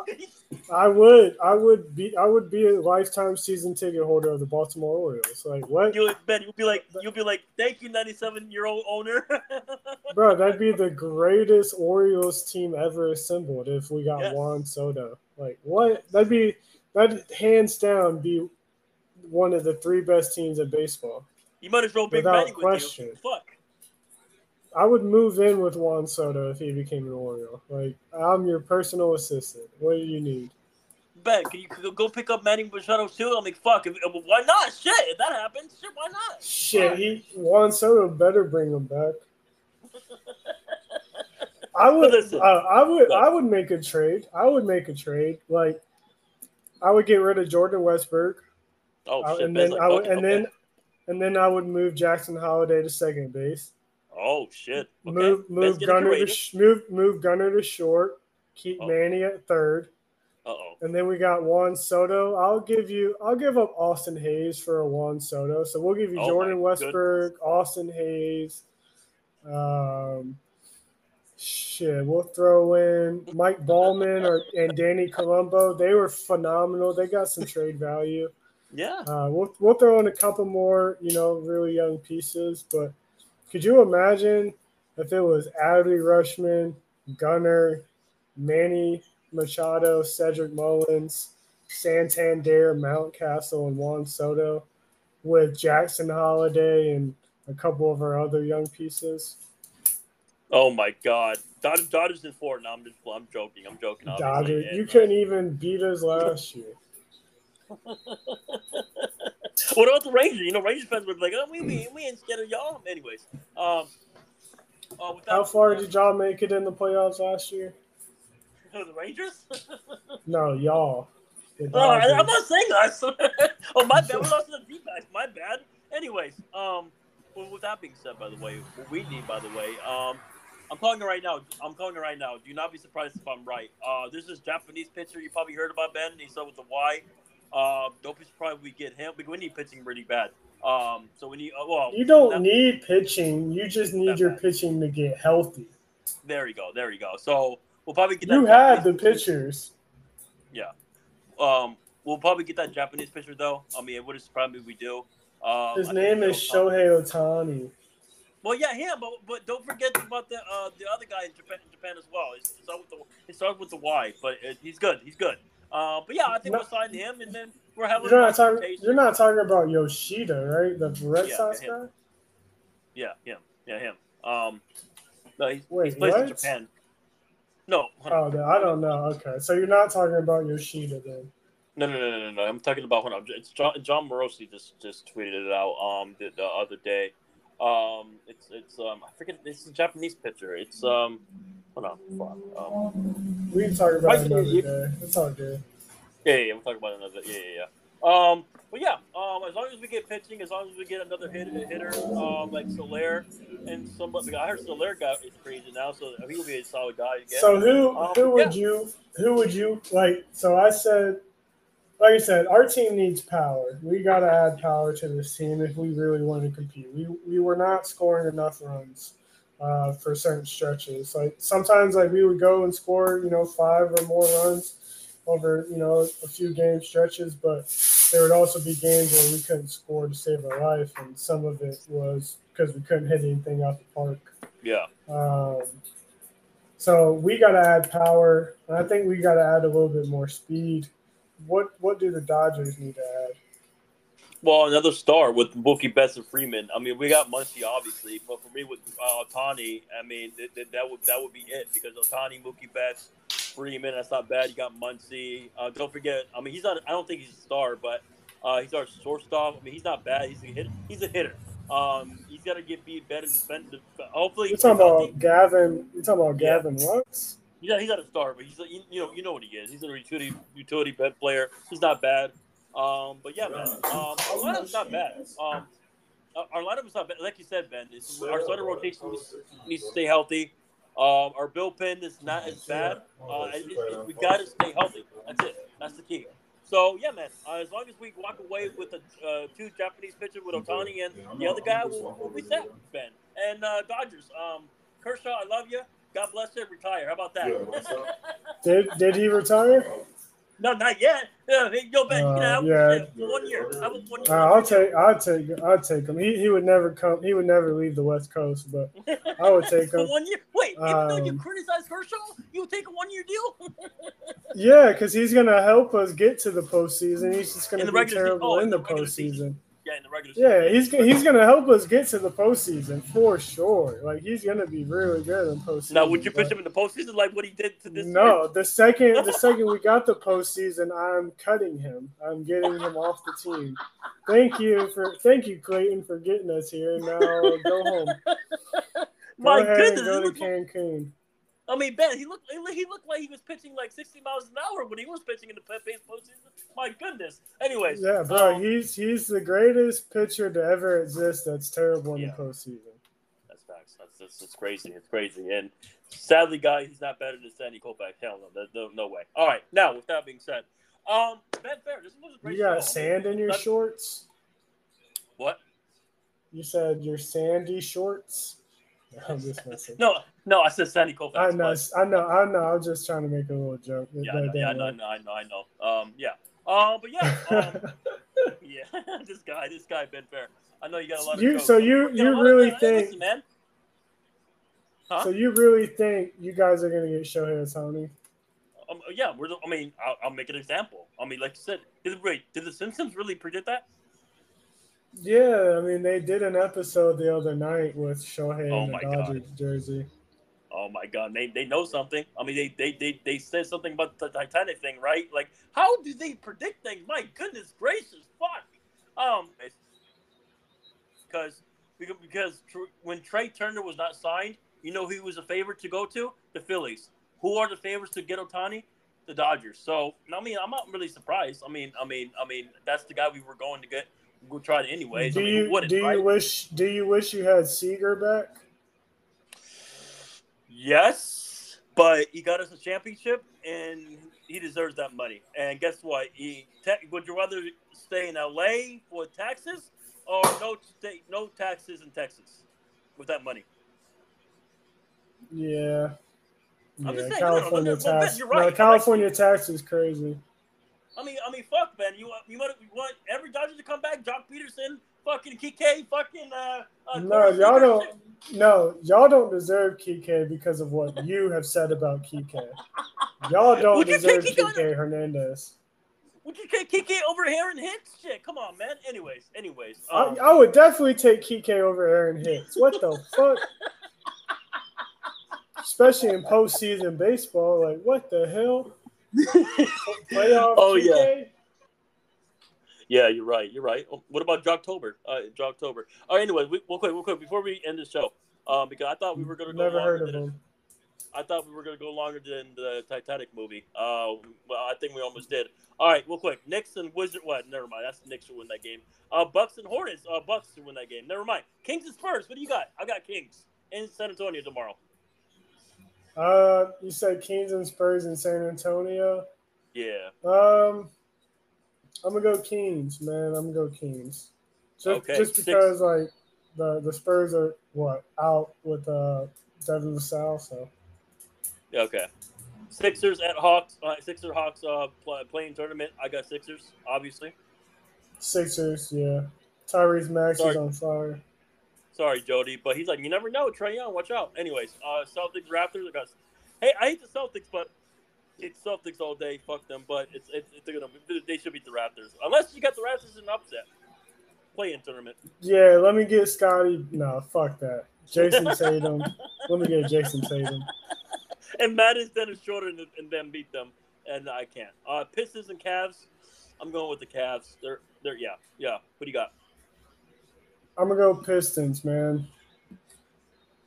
I would, I would be, I would be a lifetime season ticket holder of the Baltimore Orioles. Like what? You Ben, you'll be like, you'll be like, thank you, ninety-seven year old owner. [laughs] Bro, that'd be the greatest Orioles team ever assembled if we got yes. Juan Soto. Like what? That'd be that hands down be one of the three best teams in baseball. You might as well bring Without question. Fuck. I would move in with Juan Soto if he became an Oriole. Like I'm your personal assistant. What do you need? Ben, can you go pick up Manny Machado too? I'm like, fuck. If, why not? Shit, if that happens, shit, why not? Shit, he Juan Soto better bring him back. I would, Listen, uh, I would, I would make a trade. I would make a trade. Like, I would get rid of Jordan Westburg. Oh, uh, shit, and then like, I would, okay, and okay. then, and then I would move Jackson Holliday to second base. Oh shit! Okay. Move move Gunnar to move move Gunnar to short. Keep oh. Manny at third. oh. And then we got Juan Soto. I'll give you. I'll give up Austin Hays for a Juan Soto. So we'll give you oh Jordan Westburg, goodness. Austin Hays. Um, shit, we'll throw in Mike Ballman or and Danny Colombo. They were phenomenal. They got some trade value. Yeah. Uh, we'll we'll throw in a couple more, you know, really young pieces, but could you imagine if it was Adley Rutschman, Gunnar, Manny Machado, Cedric Mullins, Santander, Mountcastle, and Juan Soto with Jackson Holliday and a couple of our other young pieces? Oh my God, Dodgers, Dodgers in four. No, I'm just, I'm joking. I'm joking. Dodgers, you couldn't even beat us last year. What about the Rangers? You know, Rangers fans would be like, "Oh, we we, we ain't scared of y'all." Anyways, um, uh, how far did y'all make it in the playoffs last year? [laughs] the Rangers? [laughs] no, y'all. Oh, I, I'm Dodgers. not saying us. [laughs] oh, my bad. We lost to the D-backs. My bad. Anyways, um, well, with that being said, by the way, what we need, by the way, um, I'm calling it right now. I'm calling it right now. Do not be surprised if I'm right. Uh, there's this Japanese pitcher you probably heard about, Ben. He's up with the Y. Uh, surprised if we get him because we need pitching really bad. Um, so we need. Uh, well, You don't that- need pitching. You just need your bad. pitching to get healthy. There you go. There you go. So we'll probably get that. You had the Japanese- Yeah. Um, we'll probably get that Japanese pitcher though. I mean, it would surprise me if we do. Um, His I name is he'll- Shohei Ohtani. Well, yeah, him, but but don't forget about the uh, the other guy in Japan, in Japan as well. It starts with the it starts with the Y, but it, he's good. He's good. Uh, but yeah, I think No. we'll sign him, and then we're having. You're not talking. You're not talking about Yoshida, right? The Red Yeah, Sox him. guy. Yeah, him. Yeah, him. Um, no, he's, Wait, he plays in? Japan. No. Oh, the- I don't know. Okay, so you're not talking about Yoshida then. no, no, no, no, no, no. I'm talking about hold on. It's John, Jon Morosi just just tweeted it out um the, the other day. Um, it's it's um I forget. It's a Japanese pitcher. It's um hold on. Fuck. Um, We can talk about it another you- day. It's all good. Yeah, yeah, we'll talk about another. Yeah, yeah, yeah. Um, but yeah, um, as long as we get pitching, as long as we get another hit, hitter, um, like Soler and somebody. I heard Soler got is crazy now, so he will be a solid guy again. So who Um, who would yeah. you who would you like? So I said, like I said, our team needs power. We got to add power to this team if we really want to compete. We we were not scoring enough runs uh, for certain stretches. Like sometimes, like we would go and score, you know, five or more runs over you know a few game stretches, but there would also be games where we couldn't score to save our life, and some of it was because we couldn't hit anything out the park. yeah, Um, so we got to add power, and I think we got to add a little bit more speed. What what do the Dodgers need to add? Well, another star with Mookie Betts and Freeman. I mean, we got Muncy obviously, but for me with uh, Ohtani, I mean that, that, that would that would be it because Ohtani, Mookie Betts, Freeman. That's not bad. You got Muncy. Uh, don't forget. I mean, he's not. I don't think he's a star, but uh, he's our shortstop. I mean, he's not bad. He's a hit. He's a hitter. Um, he's got to get be better defend. Hopefully, You're talking about Gavin. You're talking about Yeah. Gavin what? Yeah, he's not a star, but he's a, you, know you know what he is. He's a utility utility player. He's not bad. Um, but yeah, man, um, our lineup's not bad. Um, our- our lineup is not bad. Like you said, Ben, our starting rotation needs, needs to stay healthy. Um, our bullpen is not as bad. Uh, it, it, we got to stay healthy. That's it. That's the key. So yeah, man. Uh, as long as we walk away with the uh, two Japanese pitchers with Ohtani and the other guy, we'll, we'll be set, Ben. And uh, Dodgers. Um, Kershaw, I love you. God bless you. Retire. How about that? Did did he retire? No, not yet. Yeah, hey, yo, Ben, you can Uh, yeah. one year. Have him one Uh. I'll take I'll take I'll take him. He he would never come. He would never leave the West Coast, but I would take [laughs] him. one year. Wait, even though you Um, criticize Kershaw, you would take a one year deal? Yeah, because he's gonna help us get to the postseason. He's just gonna In be season- terrible oh, in the season. postseason. Yeah, in the regular Yeah, he's he's gonna help us get to the postseason for sure. Like he's gonna be really good in postseason. Now, would you but- pitch him in the postseason like what he did to this? No, the second the [laughs] second we got the postseason, I'm cutting him. I'm getting him off the team. Thank you for thank you, Clayton, for getting us here. Now go home. [laughs] Go My ahead goodness, and go to Cancun. I mean, Ben, he looked he looked like he was pitching like 60 miles an hour when he was pitching in the base postseason. My goodness. Anyways, Yeah, bro, um, he's he's the greatest pitcher to ever exist. That's terrible in Yeah. the postseason. That's facts. That's, that's, that's crazy. It's crazy. And sadly, guys, he's not better than Sandy Koufax. Hell no, no, no way. All right. Now, with that being said, um, Ben Fair, this was a great You got show. sand in your That's- shorts. What? You said your sandy shorts. [laughs] I'm just messing. No, no, I said Sandy Koufax. I know, but- I know, I know. I'm just trying to make a little joke. Yeah, I know, yeah, I know, I know, I know, I know. Um, yeah. Um, but yeah, [laughs] um, yeah. [laughs] this guy, this guy, Ben Fair. I know you got a lot of. You- jokes. so you- you really think- listen, man? Huh? So you really think you guys are gonna get Shohei Ohtani? Um, yeah, we're. the- I mean, I'll, I'll make an example. I mean, like you said, did, wait, did the Simpsons really predict that? Yeah, I mean they did an episode the other night with Shohei Oh in the my God. Jersey. Oh my god, they, they know something. I mean, they, they they they said something about the Titanic thing, right? Like, how do they predict things? My goodness gracious, fuck. Um, because because when Trea Turner was not signed, you know who he was a favorite to go to? The Phillies. Who are the favorites to get Ohtani? the Dodgers. So I mean, I'm not really surprised. I mean, I mean, I mean, that's the guy we were going to get. We'll try it anyways. Do I mean, you do you right? wish do you wish you had Seager back? Yes, but he got us a championship, and he deserves that money. And guess what? He te- would you rather stay in L.A. for taxes or no state, no taxes in Texas with that money? Yeah. I'm yeah, just saying, no, no, California no, no, tax. right. No, California tax is crazy. I mean, I mean, fuck, man. You you want you want every Dodger to come back? Joc Pederson, fucking Kike, fucking uh. uh No, y'all don't. No, y'all don't deserve Kike because of what you have said about Kike. Y'all don't Would deserve Kike Kike Hernandez. Would you take Kike over Aaron Hicks? Shit, come on, man. Anyways, anyways. I, Um, I would definitely take Kike over Aaron Hicks. What the fuck? Especially in postseason baseball, like what the hell? [laughs] Playoff Oh. Kike? Yeah, you're right. You're right. Oh, What about Joctober? Uh, Joctober. All right. Anyway, we, real quick, real quick, before we end the show, um, because I thought we were gonna go Never longer heard of than him. I thought we were gonna go longer than the Titanic movie. Uh, well, I think we almost did. All right, real quick. Knicks and Wizard. What? Never mind. That's the Knicks who win that game. Uh, Bucks and Hornets. Uh, Bucks to win that game. Never mind. Kings and Spurs. What do you got? I got Kings in San Antonio tomorrow. Uh, you said Kings and Spurs in San Antonio. Yeah. Um, I'm gonna go Kings, man. I'm gonna go Kings. Just, Okay, just six. because like the the Spurs are what out with uh Devin South, so Yeah, Okay. Sixers at Hawks. Uh, Sixers Hawks uh, play, playing tournament. I got Sixers, obviously. Sixers, yeah. Tyrese Max is Sorry. on fire. Sorry, Jody, but he's like, you never know. Trae Young, watch out. Anyways, uh, Celtics Raptors. I got. Hey, I hate the Celtics, but it's Celtics all day. Fuck them. But it's it's, it's they're gonna they should beat the Raptors unless you got the Raptors in an upset. Play in tournament. Yeah, let me get Scottie. No, fuck that. Jayson Tatum. [laughs] let me get Jayson Tatum. And Madden's Dennis Schroeder and, and them beat them, and I can't. Uh, Pistons and Cavs. I'm going with the Cavs. They're they're yeah yeah. What do you got? I'm gonna go Pistons, man.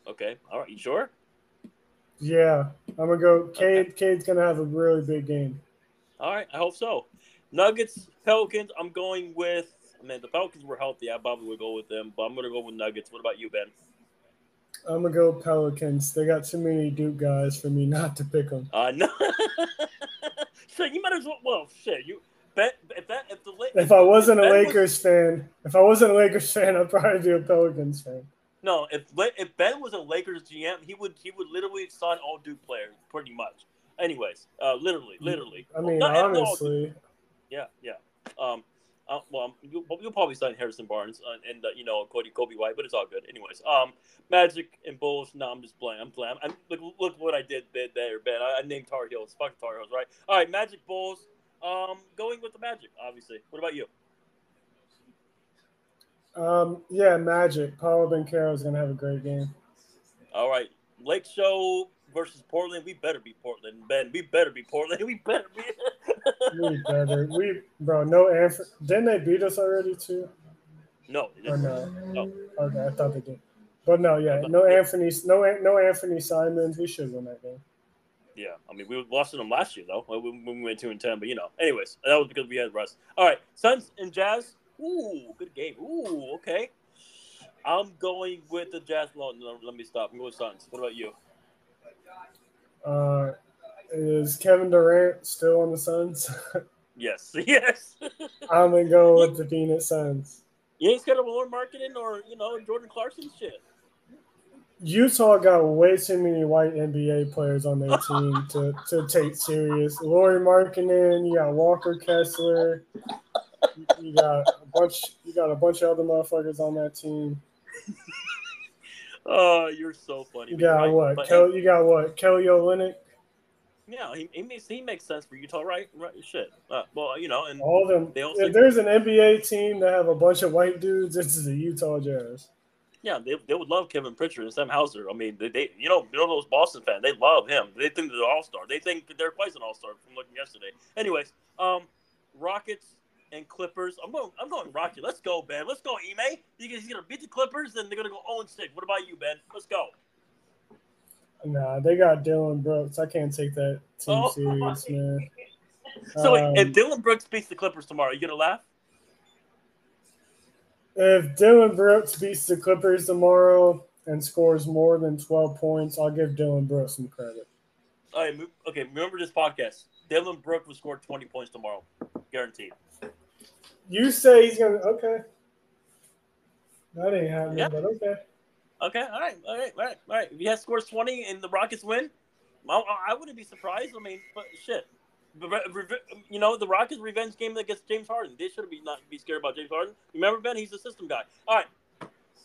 Okay, all right. You sure? Yeah, I'm gonna go. Cade, Cade's gonna have a really big game. All right, I hope so. Nuggets, Pelicans. I'm going with. Man, the Pelicans were healthy. I probably would go with them, but I'm to go with Nuggets. What about you, Ben? I'm gonna go Pelicans. They got too many Duke guys for me not to pick them. Uh, no. so you might as well. Well, shit. You bet if that if the La- If I wasn't a Ben was- Lakers fan, if I wasn't a Lakers fan, I'd probably be a Pelicans fan. No, if if Ben was a Lakers GM, he would he would literally sign all Duke players, pretty much. Anyways, uh, literally, literally. I mean, Not- not all Duke. honestly, Yeah, yeah. Um, uh, well, you'll, you'll probably sign Harrison Barnes uh, and uh, you know Cody Coby White, but it's all good. Anyways, um, Magic and Bulls. No, I'm just playing. I'm playing. I'm, look, look what I did there, Ben. I, I named Tar Heels. Fuck Tar Heels, right? All right, Magic Bulls. Um, going with the Magic, obviously. What about you? Um, yeah, Magic. Paolo Banchero is gonna have a great game. All right, Lake Show versus Portland. We better be Portland, Ben. We better be Portland. [laughs] We better be. We better. We bro, no Anthony. Didn't they beat us already too? no, Or no? No. Okay, I thought they did. But no, yeah, no Anthony, no no Anthony Simons. We should win that game. Yeah, I mean, we lost to them last year though when when we went two and ten. But you know, anyways, that was because we had Russ. All right, Suns and Jazz. Ooh, good game. Ooh, okay. I'm going with the Jazz. No, no, let me stop. I'm going with Suns. What about you? Uh, is Kevin Durant still on the Suns? [laughs] Yes, [laughs] yes. I'm gonna go with the [laughs] Phoenix Suns. you ain't scared of Lord Marketing or you know Jordan Clarkson shit. Utah got way too many white NBA players on their team to, to take serious. Lauri Markkanen, you got Walker Kessler, you got a bunch, you got a bunch of other motherfuckers on that team. Oh, you're so funny. You got right. what? But, Kel, you got what? Kelly Olynyk. yeah, he, he makes he makes sense for Utah, right? Right, shit. Uh, well, you know, and All them. They also- If there's an NBA team that have a bunch of white dudes, this is the Utah Jazz. Yeah, they, they would love Kevin Pritchard and Sam Hauser. I mean, they, they you know you know those Boston fans, they love him. They think they're all star. They think they're quite an all star from looking yesterday. Anyways, um, Rockets and Clippers. I'm going. I'm going Rocky. Let's go, Ben. Let's go, Ime. He's gonna beat the Clippers, and they're gonna go 0 6. What about you, Ben? Let's go. Nah, they got Dillon Brooks. I can't take that team Oh, serious, man. [laughs] So wait, if Um, Dillon Brooks beats the Clippers tomorrow, you gonna laugh? If Dillon Brooks beats the Clippers tomorrow and scores more than 12 points, I'll give Dillon Brooks some credit. All right, okay. Remember this podcast. Dillon Brooks will score 20 points tomorrow, guaranteed. You say he's gonna okay. That ain't happening, Yeah. but okay. Okay, all right, all right, all right, all right. If he has scores 20 and the Rockets win, I, I wouldn't be surprised. I mean, but shit. But re- re- You know, the Rockets' revenge game against James Harden. They should be not be scared about James Harden. Remember, Ben? He's the system guy. All right.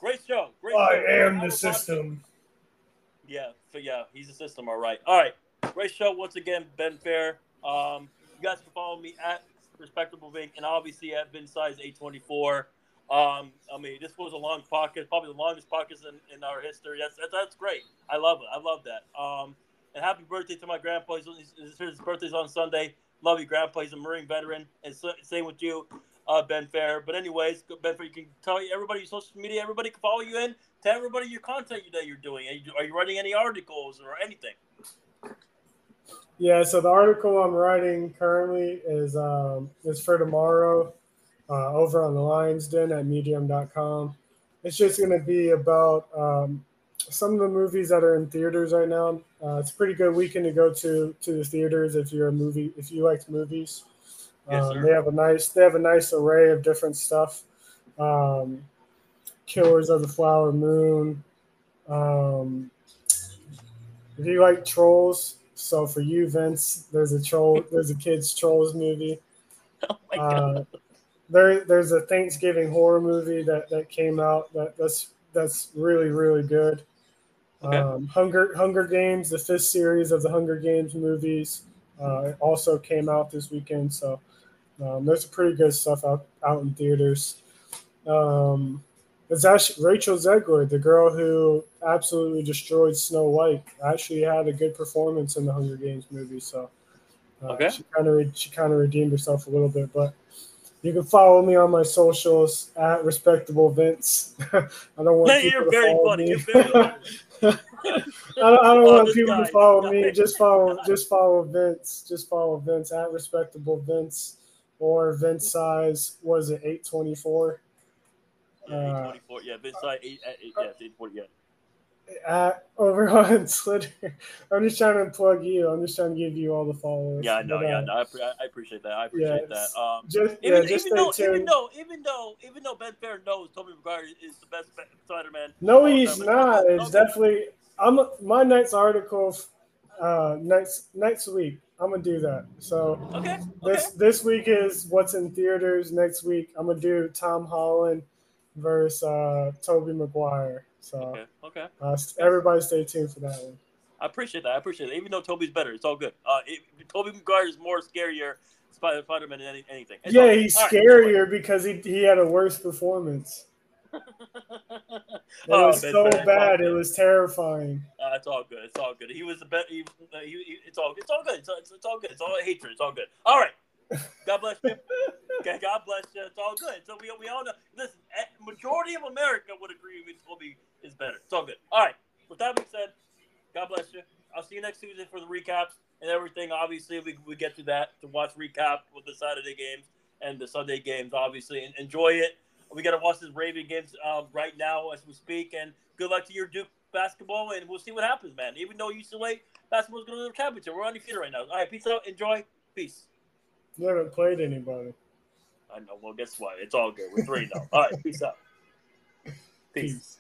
Great show. Great I show. am the system. Yeah, so yeah, he's a system, all right. All right, great show once again, Ben Fair. Um, you guys can follow me at Respectable Vink and obviously at Vin Size 824. Um, I mean, this was a long podcast, probably the longest podcast in, in our history. That's, that's that's great. I love it. I love that. Um, and happy birthday to my grandpa. His, his, his birthday's on Sunday. Love you, grandpa. He's a Marine veteran. And so, same with you, uh, Ben Fair. But anyways, Ben Fair, you can tell everybody your social media. Everybody can follow you in. Tell everybody your content that you're doing. Are you, are you writing any articles or anything? Yeah, so the article I'm writing currently is um, is for tomorrow uh, over on the Lions Den at medium.com. It's just going to be about um, some of the movies that are in theaters right now. Uh, it's a pretty good weekend to go to to the theaters if you're a movie if you like movies. Yes, um, they have a nice they have a nice array of different stuff. Um, Killers of the Flower Moon. Um, if you like trolls, so for you, Vince, there's a troll. There's a kids trolls movie. [laughs] Oh my god! Uh, there, there's a Thanksgiving horror movie that, that came out that that's that's really really good. Okay. Um, Hunger Hunger Games, the fifth series of the Hunger Games movies, uh, also came out this weekend. So um, there's some pretty good stuff out out in theaters. Um, it's actually Rachel Zegler, the girl who absolutely destroyed Snow White, actually had a good performance in the Hunger Games movie. So uh, Okay. she kind of re- she kind of redeemed herself a little bit. But you can follow me on my socials at respectable Vince. [laughs] I don't want people you're to very follow funny. me. You're very funny. [laughs] I don't, I don't Oh, want people guy, to follow me. [laughs] Just follow, just follow Vince. Just follow Vince at respectable Vince or Vince size. Was it eight twenty four? Yeah, Uh, 824. Yeah, side eight, yeah, it's 840. Yeah. At over [laughs] on Twitter. I'm just trying to plug you. I'm just trying to give you all the followers. Yeah, I know. Yeah, uh, no, I, I appreciate that. I appreciate yeah, that. Um, Just even, yeah, even though, even though, even though, even though Ben Fair knows Tobey Maguire is the best Spider-Man. No, he's not. It's Okay. definitely. I'm my night's article. Uh, next next week. I'm gonna do that. So Okay. Okay. this this week is what's in theaters. Next week I'm gonna do Tom Holland versus uh, Tobey Maguire. So Okay. Okay. uh, everybody stay tuned for that one. I appreciate that. I appreciate it. Even though Tobey's better, it's all good. Uh, it, Tobey Maguire is more scarier Spider- Spider-Man than any, anything. It's yeah, he's All right. scarier because he he had a worse performance. [laughs] It Oh, was so Fair, bad. It was terrifying. Uh, it's all good. It's all good. He was the best. He, uh, he, he, it's all. It's all good. It's, it's, it's all good. It's all hatred. It's all good. All right. God bless you. Okay. God bless you. It's all good. So we, we all know. Listen, eh, majority of America would agree with Tobey is better. It's all good. All right. With that being said, God bless you. I'll see you next Tuesday for the recaps and everything. Obviously, we, we get to that to watch recap with the Saturday games and the Sunday games. Obviously, and enjoy it. We got to watch this Raven games uh, right now as we speak. And good luck to your Duke basketball, and we'll see what happens, man. Even though UCLA basketball is going to the championship, we're undefeated right now. All right, peace out. Enjoy. Peace. You haven't played anybody. I know. Well, guess what? It's all good. We're three now. Oh. All right, peace out. [laughs] Peace. Peace.